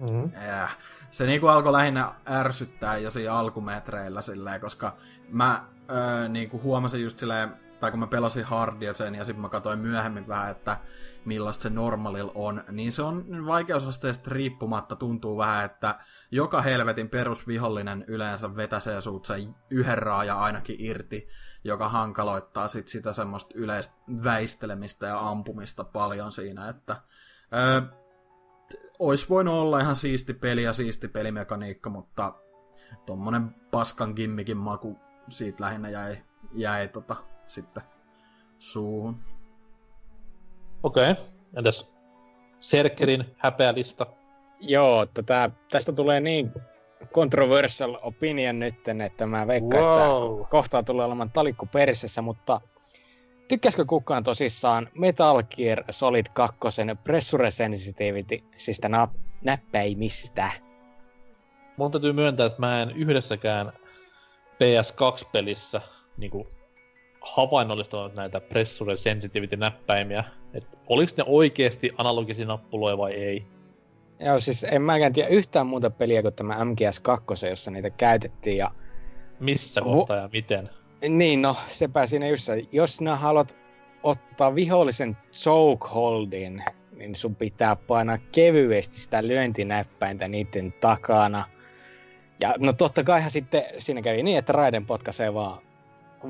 mm-hmm. äh, se niinku alkoi lähinnä ärsyttää jo siinä alkumetreillä silleen, koska mä äh, niinku huomasin just silleen, tai kun mä pelasin hardia sen ja sitten mä katsoin myöhemmin vähän, että millaista se normalil on, niin se on vaikeusasteesta riippumatta tuntuu vähän, että joka helvetin perusvihollinen yleensä vetäsee suut sen yhden raaja ainakin irti, joka hankaloittaa sit sitä semmoista yleistä väistelemistä ja ampumista paljon siinä, että öö, olisi voinut olla ihan siisti peli ja siisti pelimekaniikka, mutta tommonen paskan gimmikin maku siitä lähinnä jäi, jäi tota, sitten suuhun. Okei, okay. entäs Serkerin häpeälista? Joo, tätä, tästä tulee niin controversial opinion nytten, että mä veikkaan, wow. että kohtaa tulee olemaan talikku persessä, mutta tykkäskö kukaan tosissaan Metal Gear Solid 2 pressure sensitivity, siis nap- näppäimistä? Mun täytyy myöntää, että mä en yhdessäkään PS2-pelissä niin havainnollistanut näitä pressure sensitivity näppäimiä. Että oliks ne oikeesti analogisia nappuloja vai ei? Joo, siis en mäkään tiedä yhtään muuta peliä kuin tämä MGS2, jossa niitä käytettiin. Ja... Missä kohtaa ja miten? Niin, no sepä siinä just. Jos sinä haluat ottaa vihollisen chokeholdin, niin sun pitää painaa kevyesti sitä lyöntinäppäintä niiden takana. Ja no totta kaihan sitten siinä kävi niin, että Raiden potkaisee vaan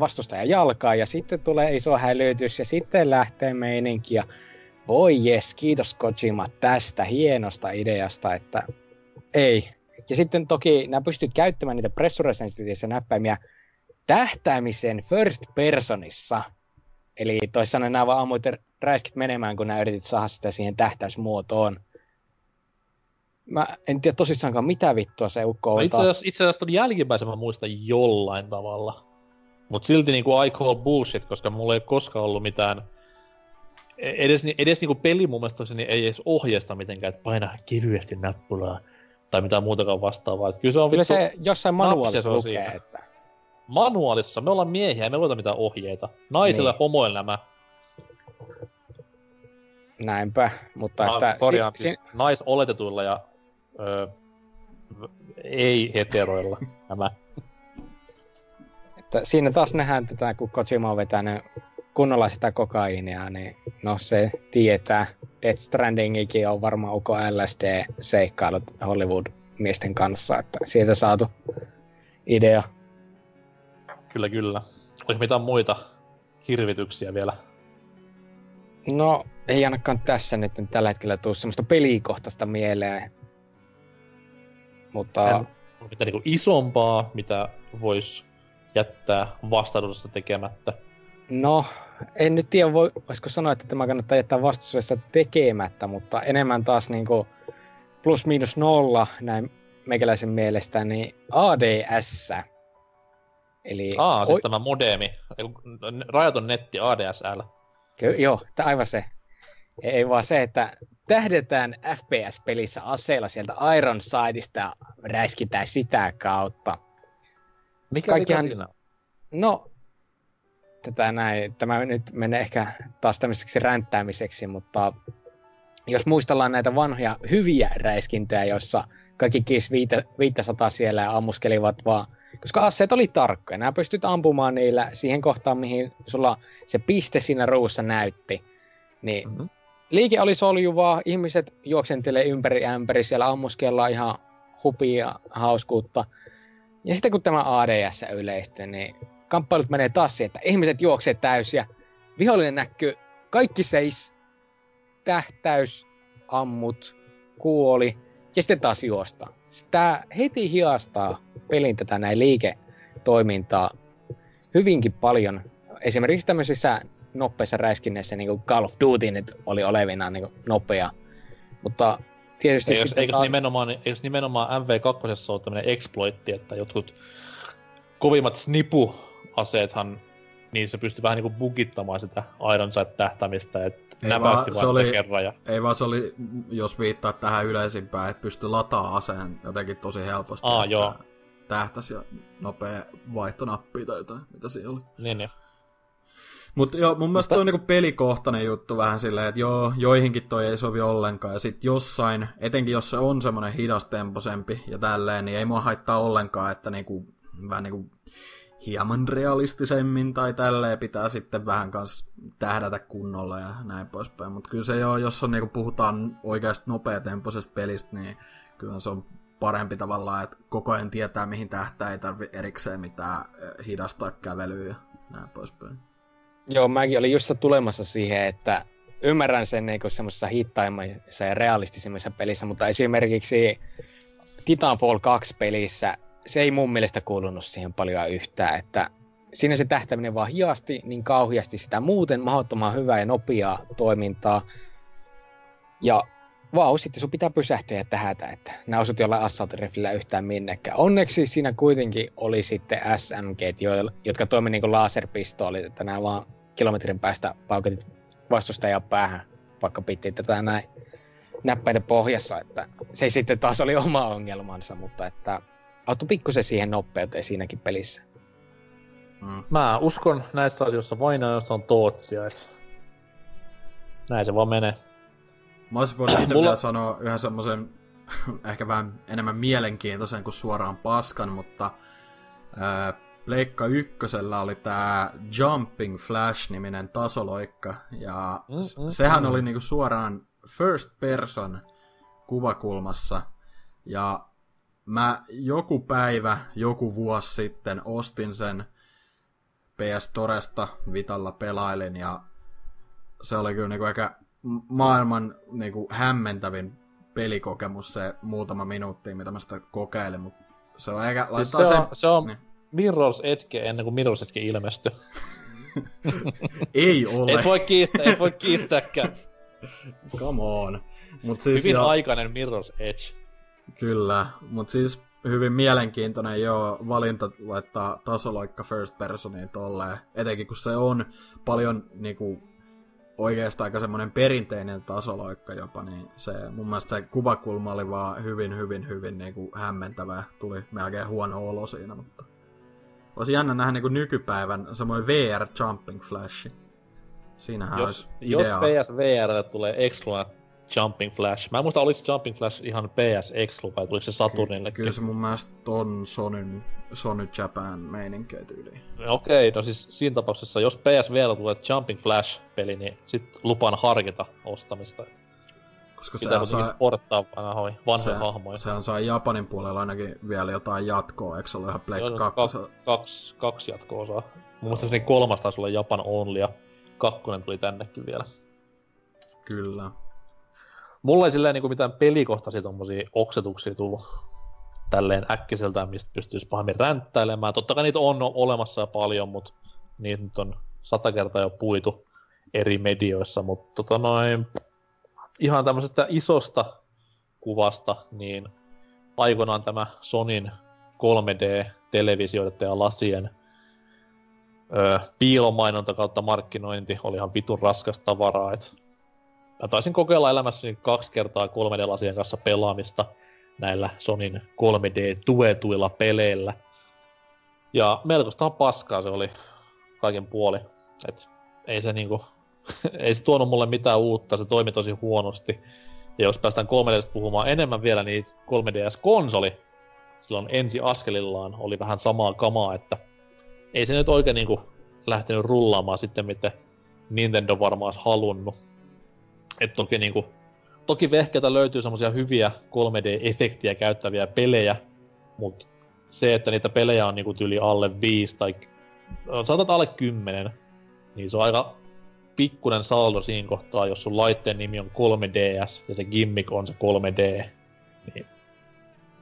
vastustajan jalkaa ja sitten tulee iso hälytys ja sitten lähtee meininki ja voi jes, kiitos Kojima tästä hienosta ideasta, että ei. Ja sitten toki nämä pystyt käyttämään niitä pressure näppäimiä tähtäämisen first personissa. Eli toisin sanoen nämä vaan ammuit räiskit menemään, kun nämä yritit saada sitä siihen tähtäysmuotoon. Mä en tiedä tosissaankaan mitä vittua se ukko on. No itse asiassa, itse asiassa jälkimmäisen mä muistan jollain tavalla. Mut silti niinku I call bullshit, koska mulla ei koskaan ollut mitään edes, edes niinku peli mun mielestä niin ei edes ohjeista mitenkään, että paina kevyesti nappulaa tai mitään muutakaan vastaavaa. Että kyllä se on kyllä se jossain manuaalissa lukee, siinä. että... Manuaalissa? Me ollaan miehiä, me luota mitään ohjeita. Naisilla niin. homoilla nämä. Näinpä, mutta Na, että... Korjaan, si- siis si- naisoletetuilla ja öö, ei-heteroilla nämä. Että siinä taas nähdään tätä, kun Kojima on vetänyt kunnolla sitä kokaiinia, niin no se tietää. Death Strandingikin on varmaan uko LSD-seikkailut Hollywood-miesten kanssa, että siitä saatu idea. Kyllä, kyllä. Oliko mitään muita hirvityksiä vielä? No, ei ainakaan tässä nyt tällä hetkellä tuu semmoista pelikohtaista mieleen. Mutta... En, mitä niinku isompaa, mitä voisi jättää vastaudusta tekemättä? No, en nyt tiedä, voisiko sanoa, että tämä kannattaa jättää vastuullisessa tekemättä, mutta enemmän taas niin kuin plus miinus nolla näin meikäläisen mielestä, niin ADS. Eli Aa, siis o- tämä modemi, rajaton netti ADSL. Ky- joo, aivan se. Ei vaan se, että tähdetään FPS-pelissä aseella sieltä Iron Sideista ja räiskitään sitä kautta. Mikä Kaikkihan... siinä No, tätä näin. Tämä nyt menee ehkä taas tämmöiseksi ränttäämiseksi, mutta jos muistellaan näitä vanhoja hyviä räiskintöjä, joissa kaikki kiis 500 siellä ja ammuskelivat vaan, koska asseet oli tarkkoja. Nämä pystyt ampumaan niillä siihen kohtaan, mihin sulla se piste siinä ruussa näytti. Niin mm-hmm. liike oli soljuvaa, ihmiset juoksentelee ympäri ämpäri, siellä ammuskellaan ihan hupia hauskuutta. Ja sitten kun tämä ADS yleistyy, niin kamppailut menee taas siihen, että ihmiset juoksee täysiä. Vihollinen näkyy, kaikki seis, tähtäys, ammut, kuoli, ja sitten taas juosta. Tämä heti hiastaa pelin tätä näin liiketoimintaa hyvinkin paljon. Esimerkiksi tämmöisissä nopeissa räiskinneissä, niin kuin Call of Duty nyt oli olevina niin nopea. Mutta tietysti eikös, sitten... eikös, nimenomaan, eikös nimenomaan MV2 ole tämmöinen exploitti, että jotkut kovimmat snipu-aseethan, niin se pystyy vähän niinku bugittamaan sitä Iron Sight-tähtämistä, että Ei näpäytti vaan, vaan, se oli- kerran. Ja... Ei vaan se oli, jos viittaa tähän yleisimpään, että pystyy lataa aseen jotenkin tosi helposti. Aa, joo. Tähtäsi ja nopea vaihtonappi tai jotain, mitä siinä oli. Niin, niin. Mutta joo, mun mielestä toi on niinku pelikohtainen juttu vähän silleen, että joo, joihinkin toi ei sovi ollenkaan. Ja sit jossain, etenkin jos se on semmonen hidastemposempi ja tälleen, niin ei mua haittaa ollenkaan, että niinku, vähän niinku hieman realistisemmin tai tälleen pitää sitten vähän kans tähdätä kunnolla ja näin poispäin. Mutta kyllä se joo, jos on niinku puhutaan oikeasti nopeatempoisesta pelistä, niin kyllä se on parempi tavallaan, että koko ajan tietää mihin tähtää, ei tarvi erikseen mitään hidastaa kävelyä ja näin poispäin. Joo, mäkin olin just tulemassa siihen, että ymmärrän sen niin semmoisessa hittaimmissa ja realistisimmissa pelissä, mutta esimerkiksi Titanfall 2 pelissä se ei mun mielestä kuulunut siihen paljon yhtään, että siinä se tähtäminen vaan hiasti niin kauheasti sitä muuten mahdottoman hyvää ja nopeaa toimintaa. Ja vau, sitten sun pitää pysähtyä ja tähätä, että nämä osut jollain assault riflillä yhtään minnekään. Onneksi siinä kuitenkin oli sitten SMG, jotka toimi niin kuin laserpistoolit, että nämä vaan kilometrin päästä pauketit vastustajaa päähän, vaikka piti tätä näin näppäitä pohjassa, että se sitten taas oli oma ongelmansa, mutta että auttoi pikkusen siihen nopeuteen siinäkin pelissä. Mm. Mä uskon näissä asioissa vain jos on tootsia, että näin se vaan menee. Mä olisin voinut itse Mulla- sanoa yhden semmoisen ehkä vähän enemmän mielenkiintoisen kuin suoraan paskan, mutta ää, Pleikka ykkösellä oli tää Jumping Flash-niminen tasoloikka, ja Mm, s- mm, sehän mm. oli niinku suoraan first person kuvakulmassa, ja mä joku päivä, joku vuosi sitten ostin sen PS Toresta Vitalla pelailin, ja se oli kyllä niinku ehkä m- maailman niinku hämmentävin pelikokemus se muutama minuutti, mitä mä sitä kokeilin, mutta se on eikä Siis laittaa se, on, se on niin. Mirror's Edge ennen kuin Mirror's Edge ilmestyi. Ei ole, Et voi kiistää, et voi kiistääkään. come on. Mut siis Hyvin joo, aikainen Mirror's Edge. Kyllä, mutta siis hyvin mielenkiintoinen jo valinta laittaa tasoloikka first personiin tolleen. Etenkin kun se on paljon niinku, oikeastaan aika semmoinen perinteinen tasoloikka jopa, niin se mun mielestä se kuvakulma oli vaan hyvin, hyvin, hyvin niinku hämmentävää. Tuli melkein huono olo siinä, mutta olisi jännä nähdä niinku nykypäivän samoin VR Jumping Flash. Siinähän Jos, olisi jos idea. PSVRlle tulee Excluna Jumping Flash. Mä en muista, oliko Jumping Flash ihan PS Exclu vai tuliko se Saturnillekin? Kyllä se mun mielestä on Sonyn, Sony Japan meininkiä tyyliin. Okei, no siis siinä tapauksessa, jos PSVllä tulee Jumping Flash-peli, niin sit lupaan harkita ostamista. Koska Pitää sehän saa, sporttaa vanhoja, vanhoja se, hahmoja. sehän saa Japanin puolella ainakin vielä jotain jatkoa, eikö se ole ihan Black Joo, 2? kak- kaksi, kaksi jatko-osaa. Mun mielestä se kolmas taisi olla Japan Only ja kakkonen tuli tännekin vielä. Kyllä. Mulla ei silleen niinku mitään pelikohtaisia tommosia oksetuksia tullut tälleen äkkiseltään, mistä pystyisi pahemmin ränttäilemään. Totta kai niitä on olemassa jo paljon, mutta niitä nyt on sata kertaa jo puitu eri medioissa, mutta tota noin, ihan tämmöisestä isosta kuvasta, niin aikoinaan tämä Sonin 3D-televisioiden ja lasien ö, piilomainonta kautta markkinointi oli ihan vitun raskas tavaraa, et mä taisin kokeilla elämässäni kaksi kertaa 3D-lasien kanssa pelaamista näillä Sonin 3D-tuetuilla peleillä. Ja melkoista paskaa se oli kaiken puoli. Et ei se niinku, ei se tuonut mulle mitään uutta, se toimi tosi huonosti. Ja jos päästään 3Dstä puhumaan enemmän vielä, niin 3DS-konsoli silloin ensi askelillaan oli vähän samaa kamaa, että ei se nyt oikein niinku lähtenyt rullaamaan sitten, miten Nintendo varmaan olisi halunnut. Et toki niinku, toki vehkeitä löytyy semmosia hyviä 3D-efektiä käyttäviä pelejä, mut se, että niitä pelejä on niinku tyli alle 5 tai sanotaan alle 10, niin se on aika pikkunen saldo siinä kohtaa, jos sun laitteen nimi on 3DS ja se gimmick on se 3D, niin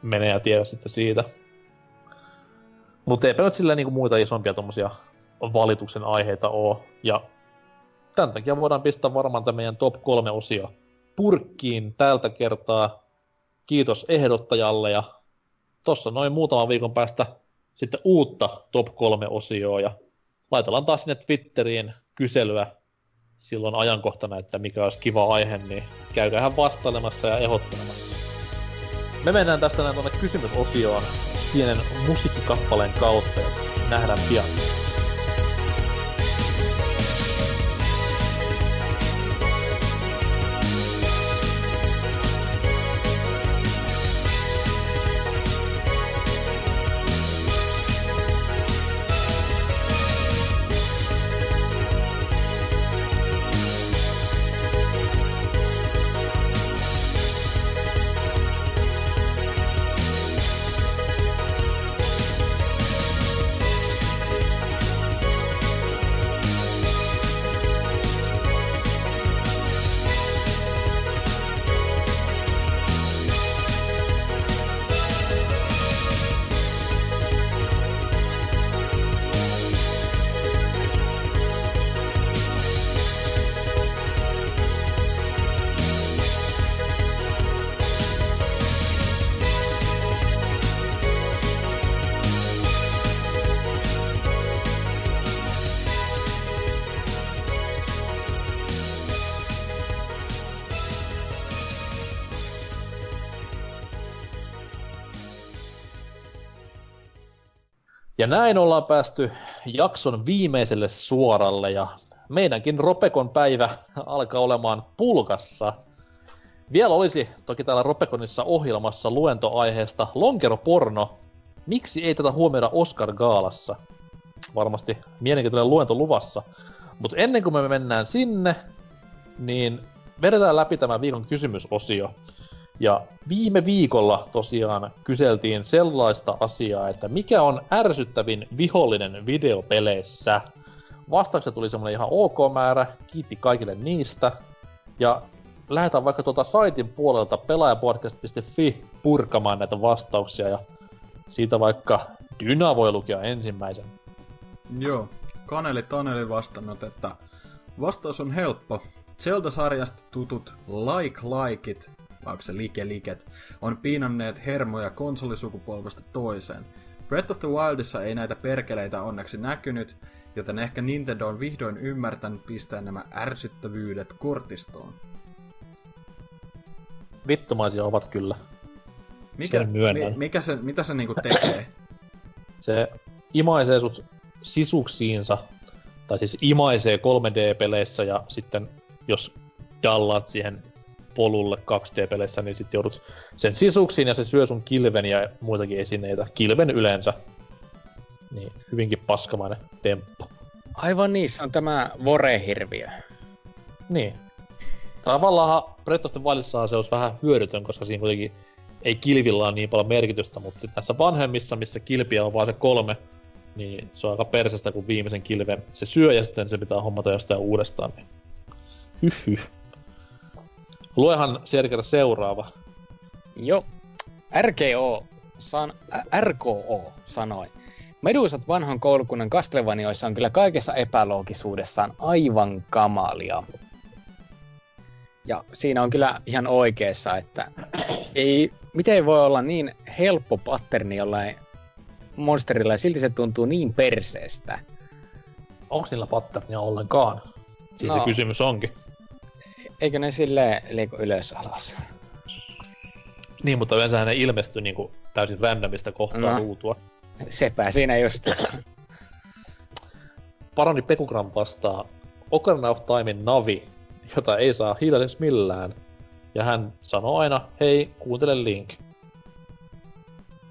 menee ja tiedä sitten siitä. Mutta eipä nyt silleen niinku muita isompia tommosia valituksen aiheita oo. Ja tämän takia voidaan pistää varmaan tämä meidän top 3 osio purkkiin tältä kertaa. Kiitos ehdottajalle ja tossa noin muutaman viikon päästä sitten uutta top 3 osioa ja laitellaan taas sinne Twitteriin kyselyä silloin ajankohtana, että mikä olisi kiva aihe, niin käykää vastailemassa ja ehdottelemassa. Me mennään tästä näin tuonne kysymysosioon pienen musiikkikappaleen kautta ja nähdään pian. Ja näin ollaan päästy jakson viimeiselle suoralle ja meidänkin Ropekon päivä alkaa olemaan pulkassa. Vielä olisi toki täällä Ropekonissa ohjelmassa luentoaiheesta lonkeroporno. Miksi ei tätä huomioida Oscar-gaalassa? Varmasti mielenkiintoinen luento luvassa. Mutta ennen kuin me mennään sinne, niin vedetään läpi tämä viikon kysymysosio. Ja viime viikolla tosiaan kyseltiin sellaista asiaa, että mikä on ärsyttävin vihollinen videopeleissä. Vastaukset tuli semmoinen ihan ok määrä, kiitti kaikille niistä. Ja lähdetään vaikka tuota saitin puolelta pelaajapodcast.fi purkamaan näitä vastauksia ja siitä vaikka Dyna voi lukea ensimmäisen. Joo, Kaneli Taneli vastannut, että vastaus on helppo. Zelda-sarjasta tutut Like Like It vai onko se Like Liket, on piinanneet hermoja konsolisukupolvesta toiseen. Breath of the Wildissa ei näitä perkeleitä onneksi näkynyt, joten ehkä Nintendo on vihdoin ymmärtänyt pistää nämä ärsyttävyydet kortistoon. Vittumaisia ovat kyllä. Mikä, mi, mikä se, mitä se niinku tekee? se imaisee sut sisuksiinsa, tai siis imaisee 3D-peleissä ja sitten jos dallaat siihen polulle 2D-peleissä, niin sitten joudut sen sisuksiin ja se syö sun kilven ja muitakin esineitä. Kilven yleensä. Niin, hyvinkin paskamainen temppu. Aivan niin, se on tämä vorehirviö. Niin. Tavallaan Breath of the Wildissa se olisi vähän hyödytön, koska siinä kuitenkin ei kilvillä ole niin paljon merkitystä, mutta sitten näissä vanhemmissa, missä kilpiä on vaan se kolme, niin se on aika persestä, kun viimeisen kilven se syö ja sitten se pitää hommata jostain uudestaan. Niin. Hyh, hyh. Luehan Serger seuraava. Joo. RKO, san, RKO sanoi. Medusat vanhan koulukunnan Castlevaniaissa on kyllä kaikessa epäloogisuudessaan aivan kamalia. Ja siinä on kyllä ihan oikeassa, että ei, miten voi olla niin helppo patterni jollain monsterilla ja silti se tuntuu niin perseestä. Onko sillä patternia ollenkaan? Siinä no, kysymys onkin eikö ne sille liiku ylös alas? Niin, mutta yleensä ne ilmestyy niinku täysin randomista kohtaa no. ruutua. Sepä siinä just. Parani Pekugram vastaa Ocarina of Timein Navi, jota ei saa hiljaiseksi millään. Ja hän sanoo aina, hei, kuuntele Link.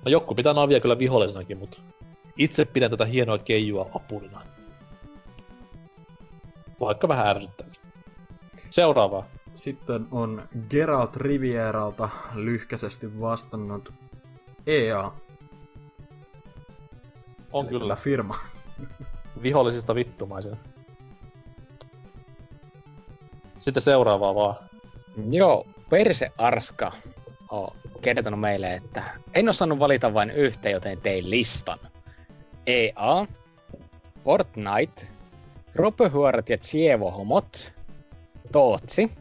No joku pitää Navia kyllä vihollisenakin, mutta itse pidän tätä hienoa keijua apurina. Vaikka vähän ärsyttää. Seuraava. Sitten on Geralt Rivieralta lyhkäisesti vastannut EA. On Eli kyllä. firma. Vihollisista vittumaisin. Sitten seuraavaa vaan. Joo, Perse Arska on kertonut meille, että en osannut valita vain yhtä, joten tein listan. EA, Fortnite, Ropehuorat ja Tsievohomot, Tootsi,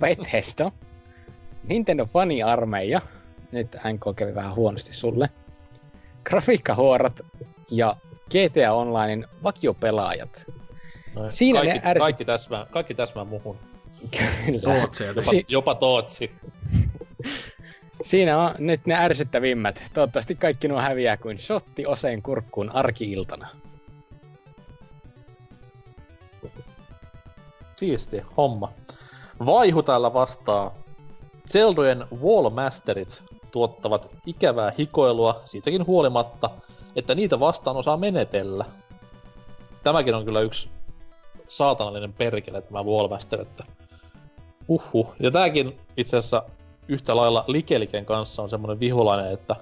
Bethesda, Nintendo Fani-armeija, nyt NK kävi vähän huonosti sulle, Grafiikkahuorat ja GTA Onlinein vakiopelaajat. Noin. Siinä kaikki, ne ärsyt- kaikki, täsmää, kaikki täsmää muhun. Kyllä. Tootsi Jopa, Si- jopa Tootsi. Siinä on nyt ne ärsyttävimmät. Toivottavasti kaikki nuo häviää kuin shotti oseen kurkkuun arkiiltana. Siisti homma. Vaihu täällä vastaa. Zeldojen Wallmasterit tuottavat ikävää hikoilua siitäkin huolimatta, että niitä vastaan osaa menetellä. Tämäkin on kyllä yksi saatanallinen perkele tämä Wallmaster, että uhuh. Ja tääkin itse asiassa yhtä lailla Likeliken kanssa on semmonen vihulainen, että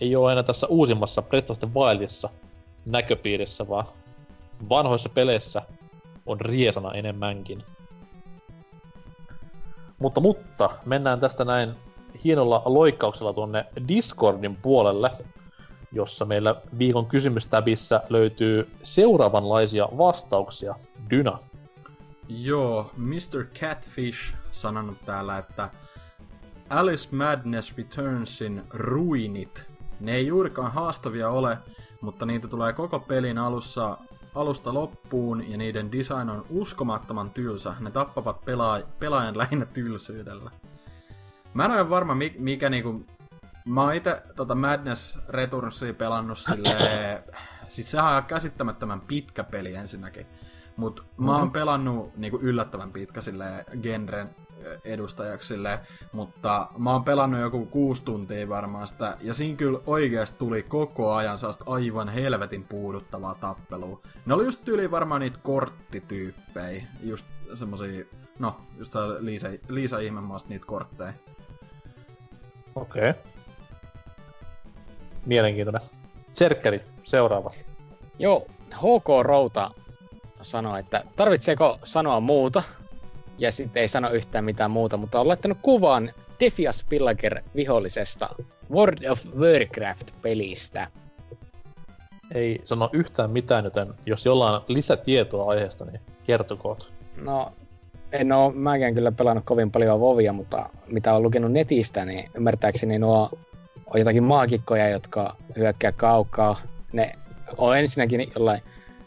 ei ole enää tässä uusimmassa Breath of the Wildissa näköpiirissä, vaan vanhoissa peleissä on riesana enemmänkin. Mutta, mutta, mennään tästä näin hienolla loikkauksella tuonne Discordin puolelle, jossa meillä viikon kysymystäbissä löytyy seuraavanlaisia vastauksia. Dyna. Joo, Mr. Catfish sanonut täällä, että Alice Madness Returnsin ruinit. Ne ei juurikaan haastavia ole, mutta niitä tulee koko pelin alussa alusta loppuun ja niiden design on uskomattoman tylsä. Ne tappavat pelaa- pelaajan lähinnä tylsyydellä. Mä en ole varma mi- mikä niinku... Mä oon ite tota Madness Returnsia pelannut silleen... Siis sehän on käsittämättömän pitkä peli ensinnäkin. Mut mä oon pelannut niinku yllättävän pitkä silleen genren edustajaksi silleen, mutta mä oon pelannut joku kuusi tuntia varmaan sitä, ja siinä kyllä oikeasti tuli koko ajan sellaista aivan helvetin puuduttavaa tappelua. Ne oli just tyyli varmaan niitä korttityyppejä, just semmosia, no, just Liisa, Liisa Ihmemaasta niitä kortteja. Okei. Okay. Mielenkiintoinen. Serkkeri, seuraava. Joo, HK Routa sanoi, että tarvitseeko sanoa muuta? Ja sitten ei sano yhtään mitään muuta, mutta on laittanut kuvan Defias Pillager vihollisesta World of Warcraft-pelistä. Ei sano yhtään mitään, joten jos jollain on lisätietoa aiheesta, niin kertokoot. No, en oo mäkään kyllä pelannut kovin paljon Vovia, mutta mitä on lukenut netistä, niin ymmärtääkseni nuo on jotakin maagikkoja, jotka hyökkää kaukaa. Ne on ensinnäkin jollain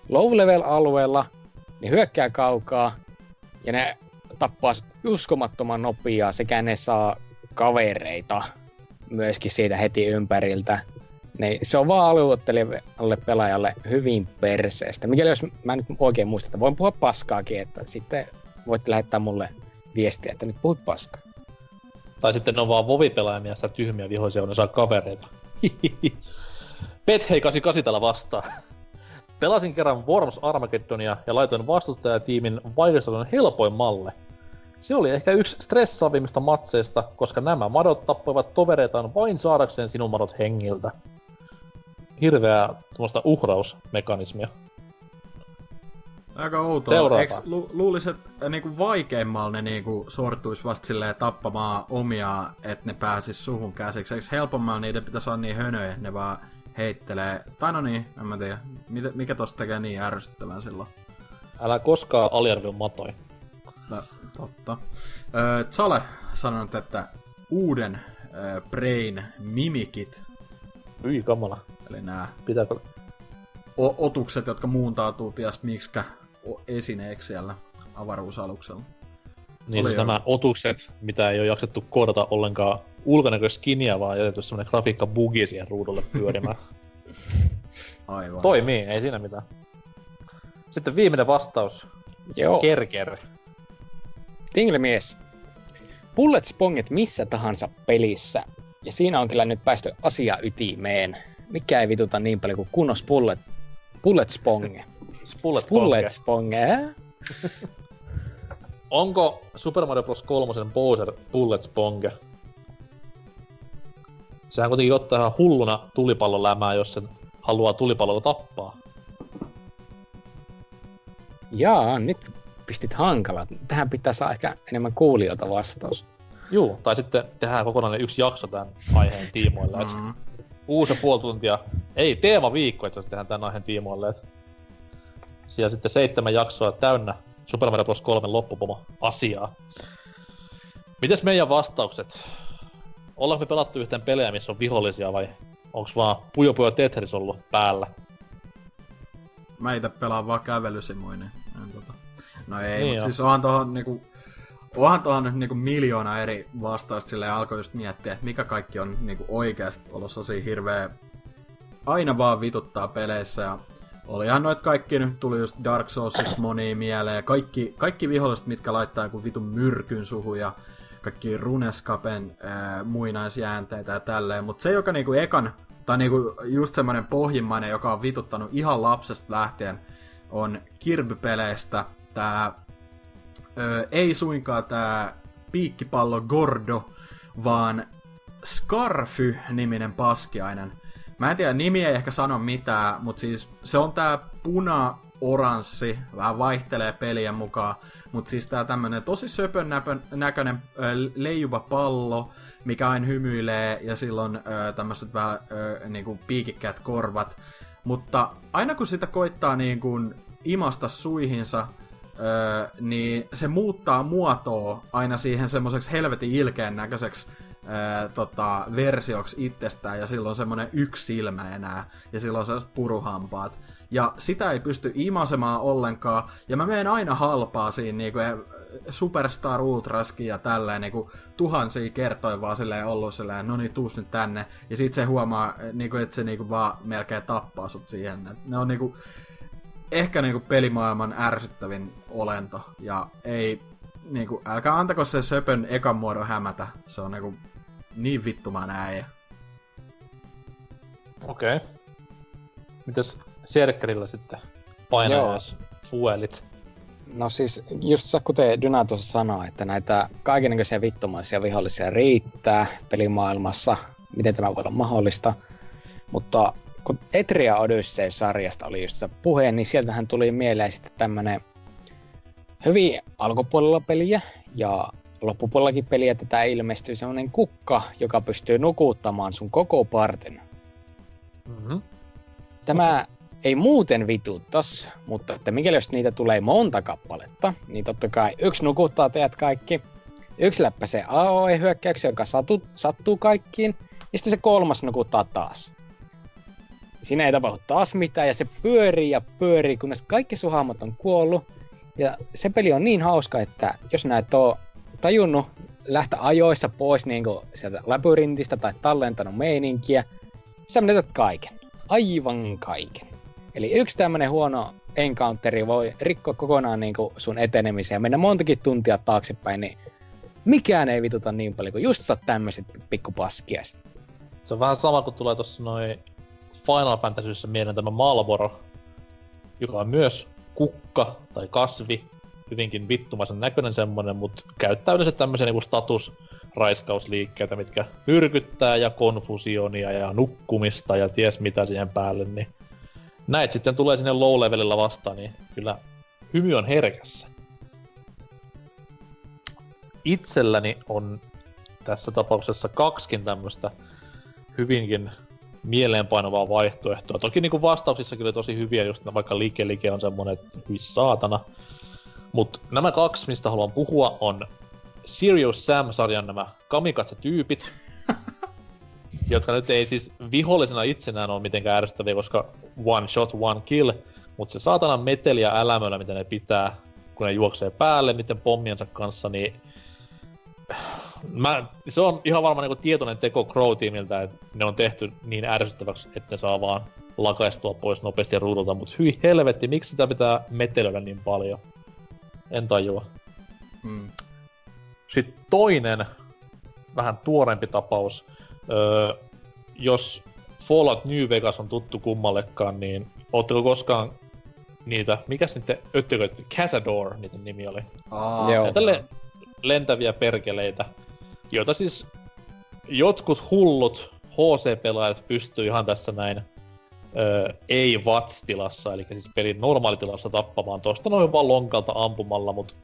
low level alueella, ne hyökkää kaukaa ja ne tappaa uskomattoman nopeaa sekä ne saa kavereita myöskin siitä heti ympäriltä. Niin se on vaan alueottelijalle pelaajalle hyvin perseestä. Mikäli jos mä nyt oikein muistan, että voin puhua paskaakin, että sitten voitte lähettää mulle viestiä, että nyt puhut paskaa. Tai sitten on vaan vovipelaajia sitä tyhmiä vihoisia, kun ne saa kavereita. Pet hei 88 täällä vastaan. Pelasin kerran Worms Armageddonia ja laitoin vastustajatiimin helpoin malle. Se oli ehkä yksi stressaavimmista matseista, koska nämä madot tappoivat tovereitaan vain saadakseen sinun madot hengiltä. Hirveää tuommoista uhrausmekanismia. Aika outoa. Seuraava. Eiks lu- luulis, että äh, niinku vaikeimmalla ne niinku sortuis vasta silleen tappamaan omia, että ne pääsis suhun käsiksi. Eiks helpommalla niiden pitäisi olla niin hönöjä, ne vaan heittelee. Tai no niin, en mä tiedä. Mitä, mikä tosta tekee niin ärsyttävän silloin? Älä koskaan aliarvioi matoi. No, totta. Öö, Zale sanonut, että uuden öö, Brain Mimikit, Hyi kamala. eli nämä Pitääkö... o- otukset, jotka muuntautuu ties miksikä esineeksi siellä avaruusaluksella. Niin Oli siis joo. nämä otukset, mitä ei ole jaksettu koodata ollenkaan ulkonäköskiniä, vaan jätetty semmonen grafiikka bugi siihen ruudulle pyörimään. Aivan. Toimii, ei siinä mitään. Sitten viimeinen vastaus. Joo, Kerker. Tinglemies. Bullet spongit missä tahansa pelissä. Ja siinä on kyllä nyt päästy asia ytimeen. Mikä ei vituta niin paljon kuin kunnos bullet, bullet sponge. Spullet Bullet Ponge. sponge? Onko Super Mario Bros. 3 Bowser Bullet Sponge? Sehän kuitenkin ottaa ihan hulluna tulipallon lämää, jos sen haluaa tulipalolla tappaa. Jaa, nyt pistit hankalat. Tähän pitää saa ehkä enemmän kuulijoita vastaus. Juu, tai sitten tehdään kokonainen yksi jakso tämän aiheen tiimoille. Mm. Uusi puoli tuntia, ei teema viikko että tehdään tämän aiheen tiimoille. Et siellä sitten seitsemän jaksoa täynnä Super Mario Bros. 3 loppupomo asiaa. Mites meidän vastaukset? Ollaanko me pelattu yhteen pelejä, missä on vihollisia vai onks vaan Puyo Puyo Tetris ollut päällä? Mä itse pelaan vaan kävelysimuinen. Tota... No ei, niin mutta siis onhan tohon niinku... Onhan tuohon nyt niinku miljoona eri vastausta sille alkoi just miettiä, että mikä kaikki on niinku oikeasti ollut tosi hirveä... Aina vaan vituttaa peleissä ja Olihan noit kaikki nyt tuli just Dark Soulsista moni mieleen. Kaikki, kaikki viholliset, mitkä laittaa joku vitun myrkyn suhu ja kaikki runeskapen ää, muinaisjäänteitä ja tälleen. Mutta se, joka niinku ekan, tai niinku just semmonen pohjimmainen, joka on vituttanut ihan lapsesta lähtien, on Kirby-peleistä tää, ei suinkaan tää piikkipallo Gordo, vaan Scarfy-niminen paskiainen. Mä en tiedä, nimi ei ehkä sano mitään, mutta siis se on tää puna oranssi, vähän vaihtelee pelien mukaan, mutta siis tää tämmönen tosi söpön näköinen leijuva pallo, mikä aina hymyilee ja silloin tämmöiset vähän niinku piikikkäät korvat. Mutta aina kun sitä koittaa niin kuin imasta suihinsa, öö, niin se muuttaa muotoa aina siihen semmoiseksi helvetin ilkeän näköiseksi ää, tota, versioksi itsestään ja silloin semmonen yksi silmä enää ja silloin sellaiset puruhampaat. Ja sitä ei pysty imasemaan ollenkaan ja mä menen aina halpaa siinä niinku, Superstar Ultraskin ja tälleen niinku, tuhansia kertoja vaan silleen ollut silleen, no niin tuus nyt tänne. Ja sit se huomaa, niinku, että se niinku vaan melkein tappaa sut siihen. Ne on niinku, ehkä niinku pelimaailman ärsyttävin olento. Ja ei, niinku, älkää antako se söpön ekan muodon hämätä. Se on niinku niin vittumaan äijä. Okei. Okay. Mitäs Serkkerillä sitten painajas fuelit? No siis just kuten Dyna tuossa sanoi, että näitä kaikenlaisia vittumaisia vihollisia riittää pelimaailmassa, miten tämä voi olla mahdollista. Mutta kun Etria Odyssey-sarjasta oli just se puhe, niin sieltähän tuli mieleen sitten tämmönen hyvin alkupuolella peliä ja loppupuolellakin peliä tätä ilmestyy semmonen kukka, joka pystyy nukuttamaan sun koko partin. Mm-hmm. Tämä ei muuten vituttas, mutta että mikäli jos niitä tulee monta kappaletta, niin totta kai yksi nukuttaa teidät kaikki, yksi läppäsee AOE-hyökkäyksiä, joka satu, sattuu kaikkiin, ja sitten se kolmas nukuttaa taas. Siinä ei tapahdu taas mitään, ja se pyörii ja pyörii, kunnes kaikki suhaamat on kuollut. Ja se peli on niin hauska, että jos näet oo tajunnut lähteä ajoissa pois niin sieltä labyrintistä tai tallentanut meininkiä, sä menetät kaiken. Aivan kaiken. Eli yksi tämmönen huono encounteri voi rikkoa kokonaan niin sun etenemisen ja mennä montakin tuntia taaksepäin, niin mikään ei vituta niin paljon kuin just sä tämmöiset pikkupaskia. Se on vähän sama kuin tulee tossa noin Final Fantasyssä mieleen tämä Malboro, joka on myös kukka tai kasvi, hyvinkin vittumaisen näköinen semmonen, mutta käyttää yleensä tämmöisiä niinku statusraiskausliikkeitä, mitkä myrkyttää ja konfusionia ja nukkumista ja ties mitä siihen päälle, niin näet sitten tulee sinne low levelillä vastaan, niin kyllä hymy on herkässä. Itselläni on tässä tapauksessa kaksikin tämmöistä hyvinkin mieleenpainavaa vaihtoehtoa. Toki niin kuin vastauksissa kyllä tosi hyviä, just vaikka Like Like on semmonen, että hyi saatana. Mut nämä kaksi, mistä haluan puhua, on Serious Sam-sarjan nämä kamikatse-tyypit, jotka nyt ei siis vihollisena itsenään ole mitenkään ärsyttäviä, koska one shot, one kill, mutta se saatana meteli ja älämöllä, mitä ne pitää, kun ne juoksee päälle niiden pommiensa kanssa, niin mä, se on ihan varmaan niinku tietoinen teko Crow-tiimiltä, että ne on tehty niin ärsyttäväksi, että ne saa vaan lakaistua pois nopeasti ruudulta, mutta hyi helvetti, miksi sitä pitää metelöidä niin paljon? En tajua. Hmm. Sitten toinen, vähän tuorempi tapaus. Öö, jos Fallout New Vegas on tuttu kummallekaan, niin ootteko koskaan niitä, mikäs niiden öttököitä, Casador niiden nimi oli. Aa, Joo. Tälle lentäviä perkeleitä, joita siis jotkut hullut HC-pelaajat pystyy ihan tässä näin öö, ei VATS-tilassa, eli siis pelin normaalitilassa tappamaan tosta noin vaan lonkalta ampumalla, mut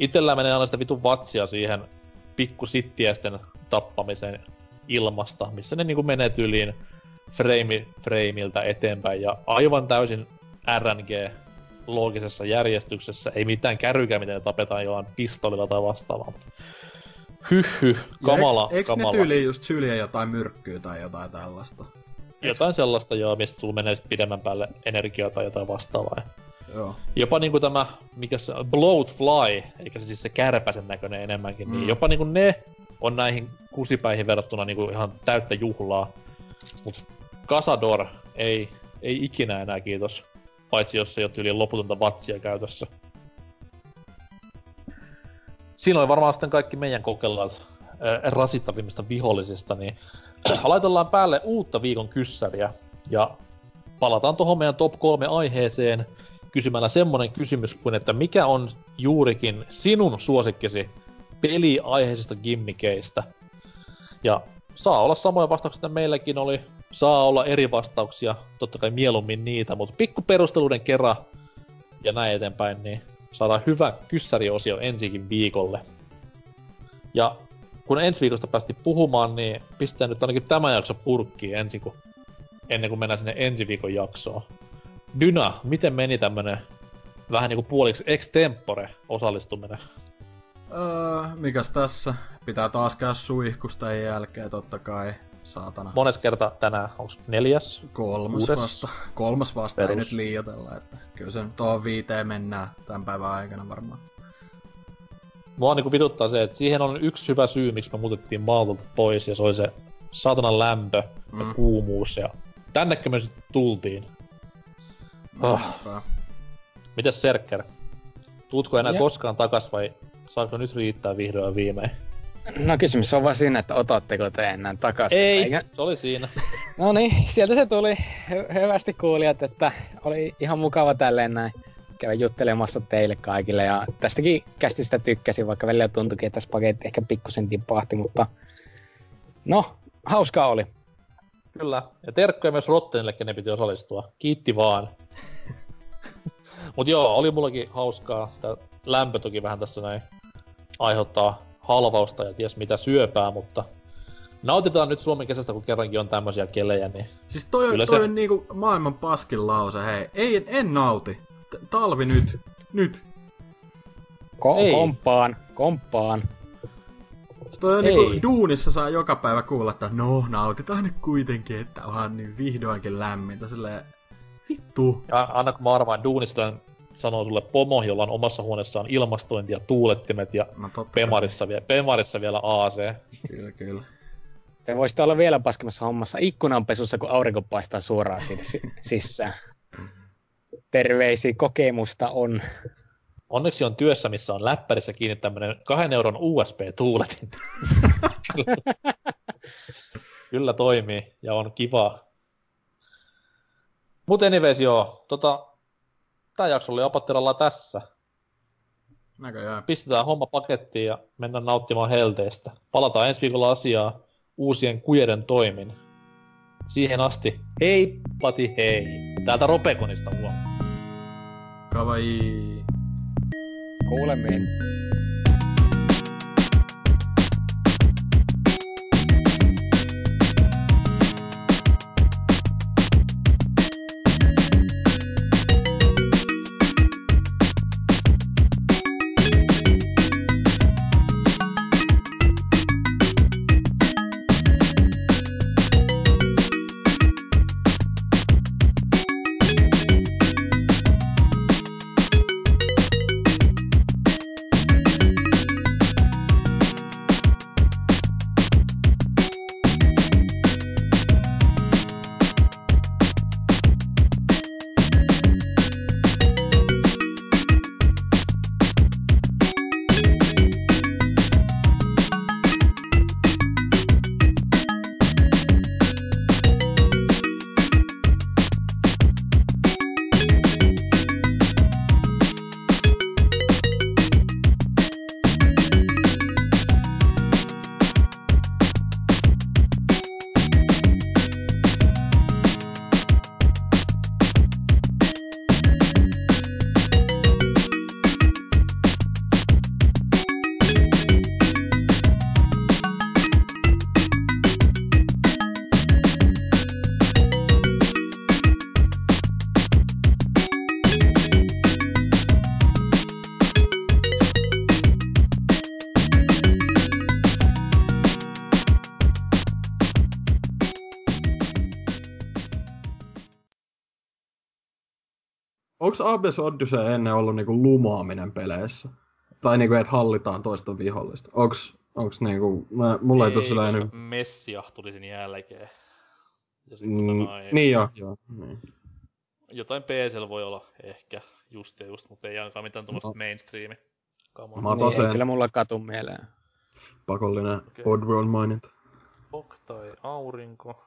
itellä menee aina sitä vitun vatsia siihen pikku sittiäisten tappamiseen ilmasta, missä ne niinku menee tyliin frame, frameiltä eteenpäin ja aivan täysin RNG loogisessa järjestyksessä, ei mitään kärrykää, miten ne tapetaan jollain pistolilla tai vastaavaa, mutta hyh, hyh kamala, ja eikö, kamala. ne tyyliin just syliä jotain myrkkyä tai jotain tällaista? Jotain sellaista joo, mistä sulla menee pidemmän päälle energiaa tai jotain vastaavaa. Joo. Jopa niinku tämä, mikä se Bloatfly, eikä se siis se kärpäsen näköinen enemmänkin, niin mm. niin jopa niinku ne on näihin kusipäihin verrattuna niinku ihan täyttä juhlaa. Mut Casador ei, ei ikinä enää kiitos. Paitsi jos ei ole yli loputonta vatsia käytössä. Siinä oli varmaan sitten kaikki meidän kokeillat rasittavimmista vihollisista, niin laitellaan päälle uutta viikon kyssäriä. Ja palataan tuohon meidän top 3 aiheeseen kysymällä semmonen kysymys kuin, että mikä on juurikin sinun suosikkisi peliaiheisista gimmikeistä. Ja saa olla samoja vastauksia, että meilläkin oli. Saa olla eri vastauksia, totta kai mieluummin niitä, mutta pikku perusteluiden kerran ja näin eteenpäin, niin saadaan hyvä kyssäriosio ensikin viikolle. Ja kun ensi viikosta päästi puhumaan, niin pistää nyt ainakin tämä jakso purkkiin ensin, kun, ennen kuin mennään sinne ensi viikon jaksoon. Dyna, miten meni tämmönen vähän niinku puoliksi extempore osallistuminen? Öö, mikäs tässä? Pitää taas käydä suihkusta jälkeen totta kai. Saatana. Mones kerta tänään, onks neljäs? Kolmas Kuudes? vasta. Kolmas vasta, ei Perus. nyt liioitella, että kyllä se tuohon viiteen mennään tämän päivän aikana varmaan. Mua niinku vituttaa se, että siihen on yksi hyvä syy, miksi me muutettiin maalta pois, ja se oli se saatanan lämpö ja Mm. kuumuus, ja tännekö me sitten tultiin. Oh. Niinpä. Mitäs Serker? Tuutko enää Ja- koskaan takas vai saako nyt riittää vihdoin viimein? No kysymys on vaan siinä, että otatteko te enää takaisin. Ei, Eikä... se oli siinä. No niin, sieltä se tuli. Hy- hyvästi kuulijat, että oli ihan mukava tälleen näin käydä juttelemassa teille kaikille. Ja tästäkin kästistä tykkäsin, vaikka välillä tuntuikin, että tässä paketti ehkä pikkusen tipahti, mutta no, hauskaa oli. Kyllä. Ja terkkoja myös Rottenille, kenen piti osallistua. Kiitti vaan. Mut joo, oli mullakin hauskaa. Tää lämpö toki vähän tässä näin aiheuttaa halvausta ja ties mitä syöpää, mutta nautitaan nyt Suomen kesästä, kun kerrankin on tämmöisiä kelejä, niin Siis toi, Kyllä toi se- on niinku maailman paskin lause, hei. Ei, en nauti. T- Talvi nyt. Nyt. Ko- Ei. komppaan, komppaan. Se toi on Ei. niinku duunissa saa joka päivä kuulla, että no nautitaan nyt kuitenkin, että onhan nyt vihdoinkin lämmintä. Silleen, vittu. ja anna kun mä arvaan, duunista sanoo sulle pomo, jolla on omassa huoneessaan ilmastointi ja tuulettimet ja No Pemarissa, vie, Pemarissa vielä AC. Kyllä, kyllä. Te voisitte olla vielä paskemmassa hommassa ikkunanpesussa, kun aurinko paistaa suoraan siitä si- sisään. Terveisiä kokemusta on. Onneksi on työssä, missä on läppärissä kiinni tämmönen kahden euron USB-tuuletin. Kyllä toimii ja on kiva. Mut anyways joo, tota, tää jakso oli apattelalla tässä. Näköjään. Pistetään homma pakettiin ja mennään nauttimaan helteestä. Palataan ensi viikolla asiaa uusien kujeiden toimin. Siihen asti, hei pati hei. Täältä Ropekonista huomioon. Kawaii. Kuulemiin. Abyss Odyssey ennen ollut niinku lumaaminen peleissä? Tai niinku, että hallitaan toista vihollista. Onks, onks niinku, mä, mulla ei, ei tuu sellainen... koska Messia tuli sen jälkeen. Ja sit, Mm, tota niin joo, joo. Niin. Jotain PCllä voi olla ehkä, just ja just, mutta ei ainakaan mitään tuommoista No. mainstreami. Mä Niin, ei toseen kyllä mulla katu mieleen. pakollinen Okei. Oddworld maininta. Fog tai aurinko.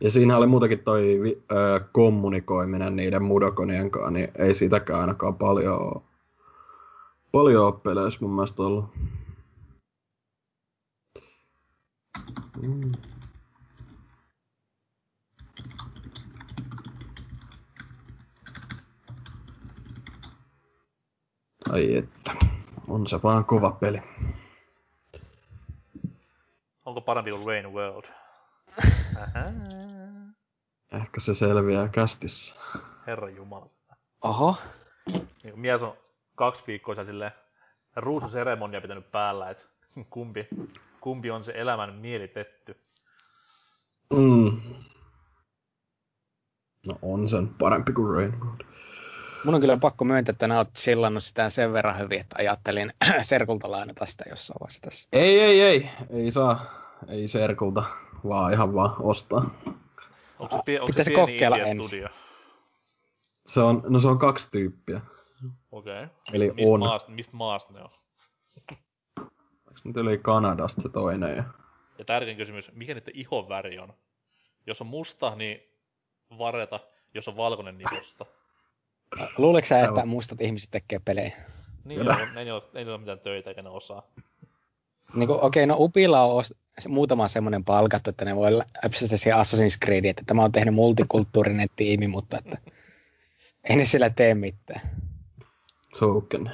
Ja siinä oli muutenkin toi ö, kommunikoiminen niiden mudokonien kanssa, niin ei sitäkään ainakaan paljon paljon oo peleissä mun mielestä ollut. Mm. Ai että, on se vaan kova peli. Onko parempi kuin Rain World? Ähä. Ehkä se selviää kästissä. Herran jumala. Oho. Niin mies on kaksi viikkoa silleen ruususeremonia pitänyt päällä, että kumpi, kumpi on se elämän mielitetty. Mm. No on sen parempi kuin Rainbow. Mun on kyllä pakko myöntää, että nää oot chillannut sitä sen verran hyvin, että ajattelin Serkulta lainata sitä jossain vaiheessa tässä. Ei, ei, ei. Ei saa. Ei serkulta, vaan ihan vaan ostaa. Onko se, pie- onko se pieni kokeilla ensin. studio? Se on, no se on kaksi tyyppiä. Okei. Eli Mistä on. maasta, mistä maasta ne on? Onks nyt yli Kanadasta se toinen? Ja... Ja tärkein kysymys, mikä niiden ihon väri on? Jos on musta, niin vareta. Jos on valkoinen, niin musta. Luuleeko sä, että mustat ihmiset tekee pelejä? Niin, joo, ei, ole, ei ole mitään töitä eikä ne osaa. Niin okei, no Upilla on muutama semmoinen palkattu, että ne voi läpsästä siihen Assassin's Creed, että tämä on tehnyt multikulttuurinen tiimi, mutta että ei ne sillä tee mitään. Token.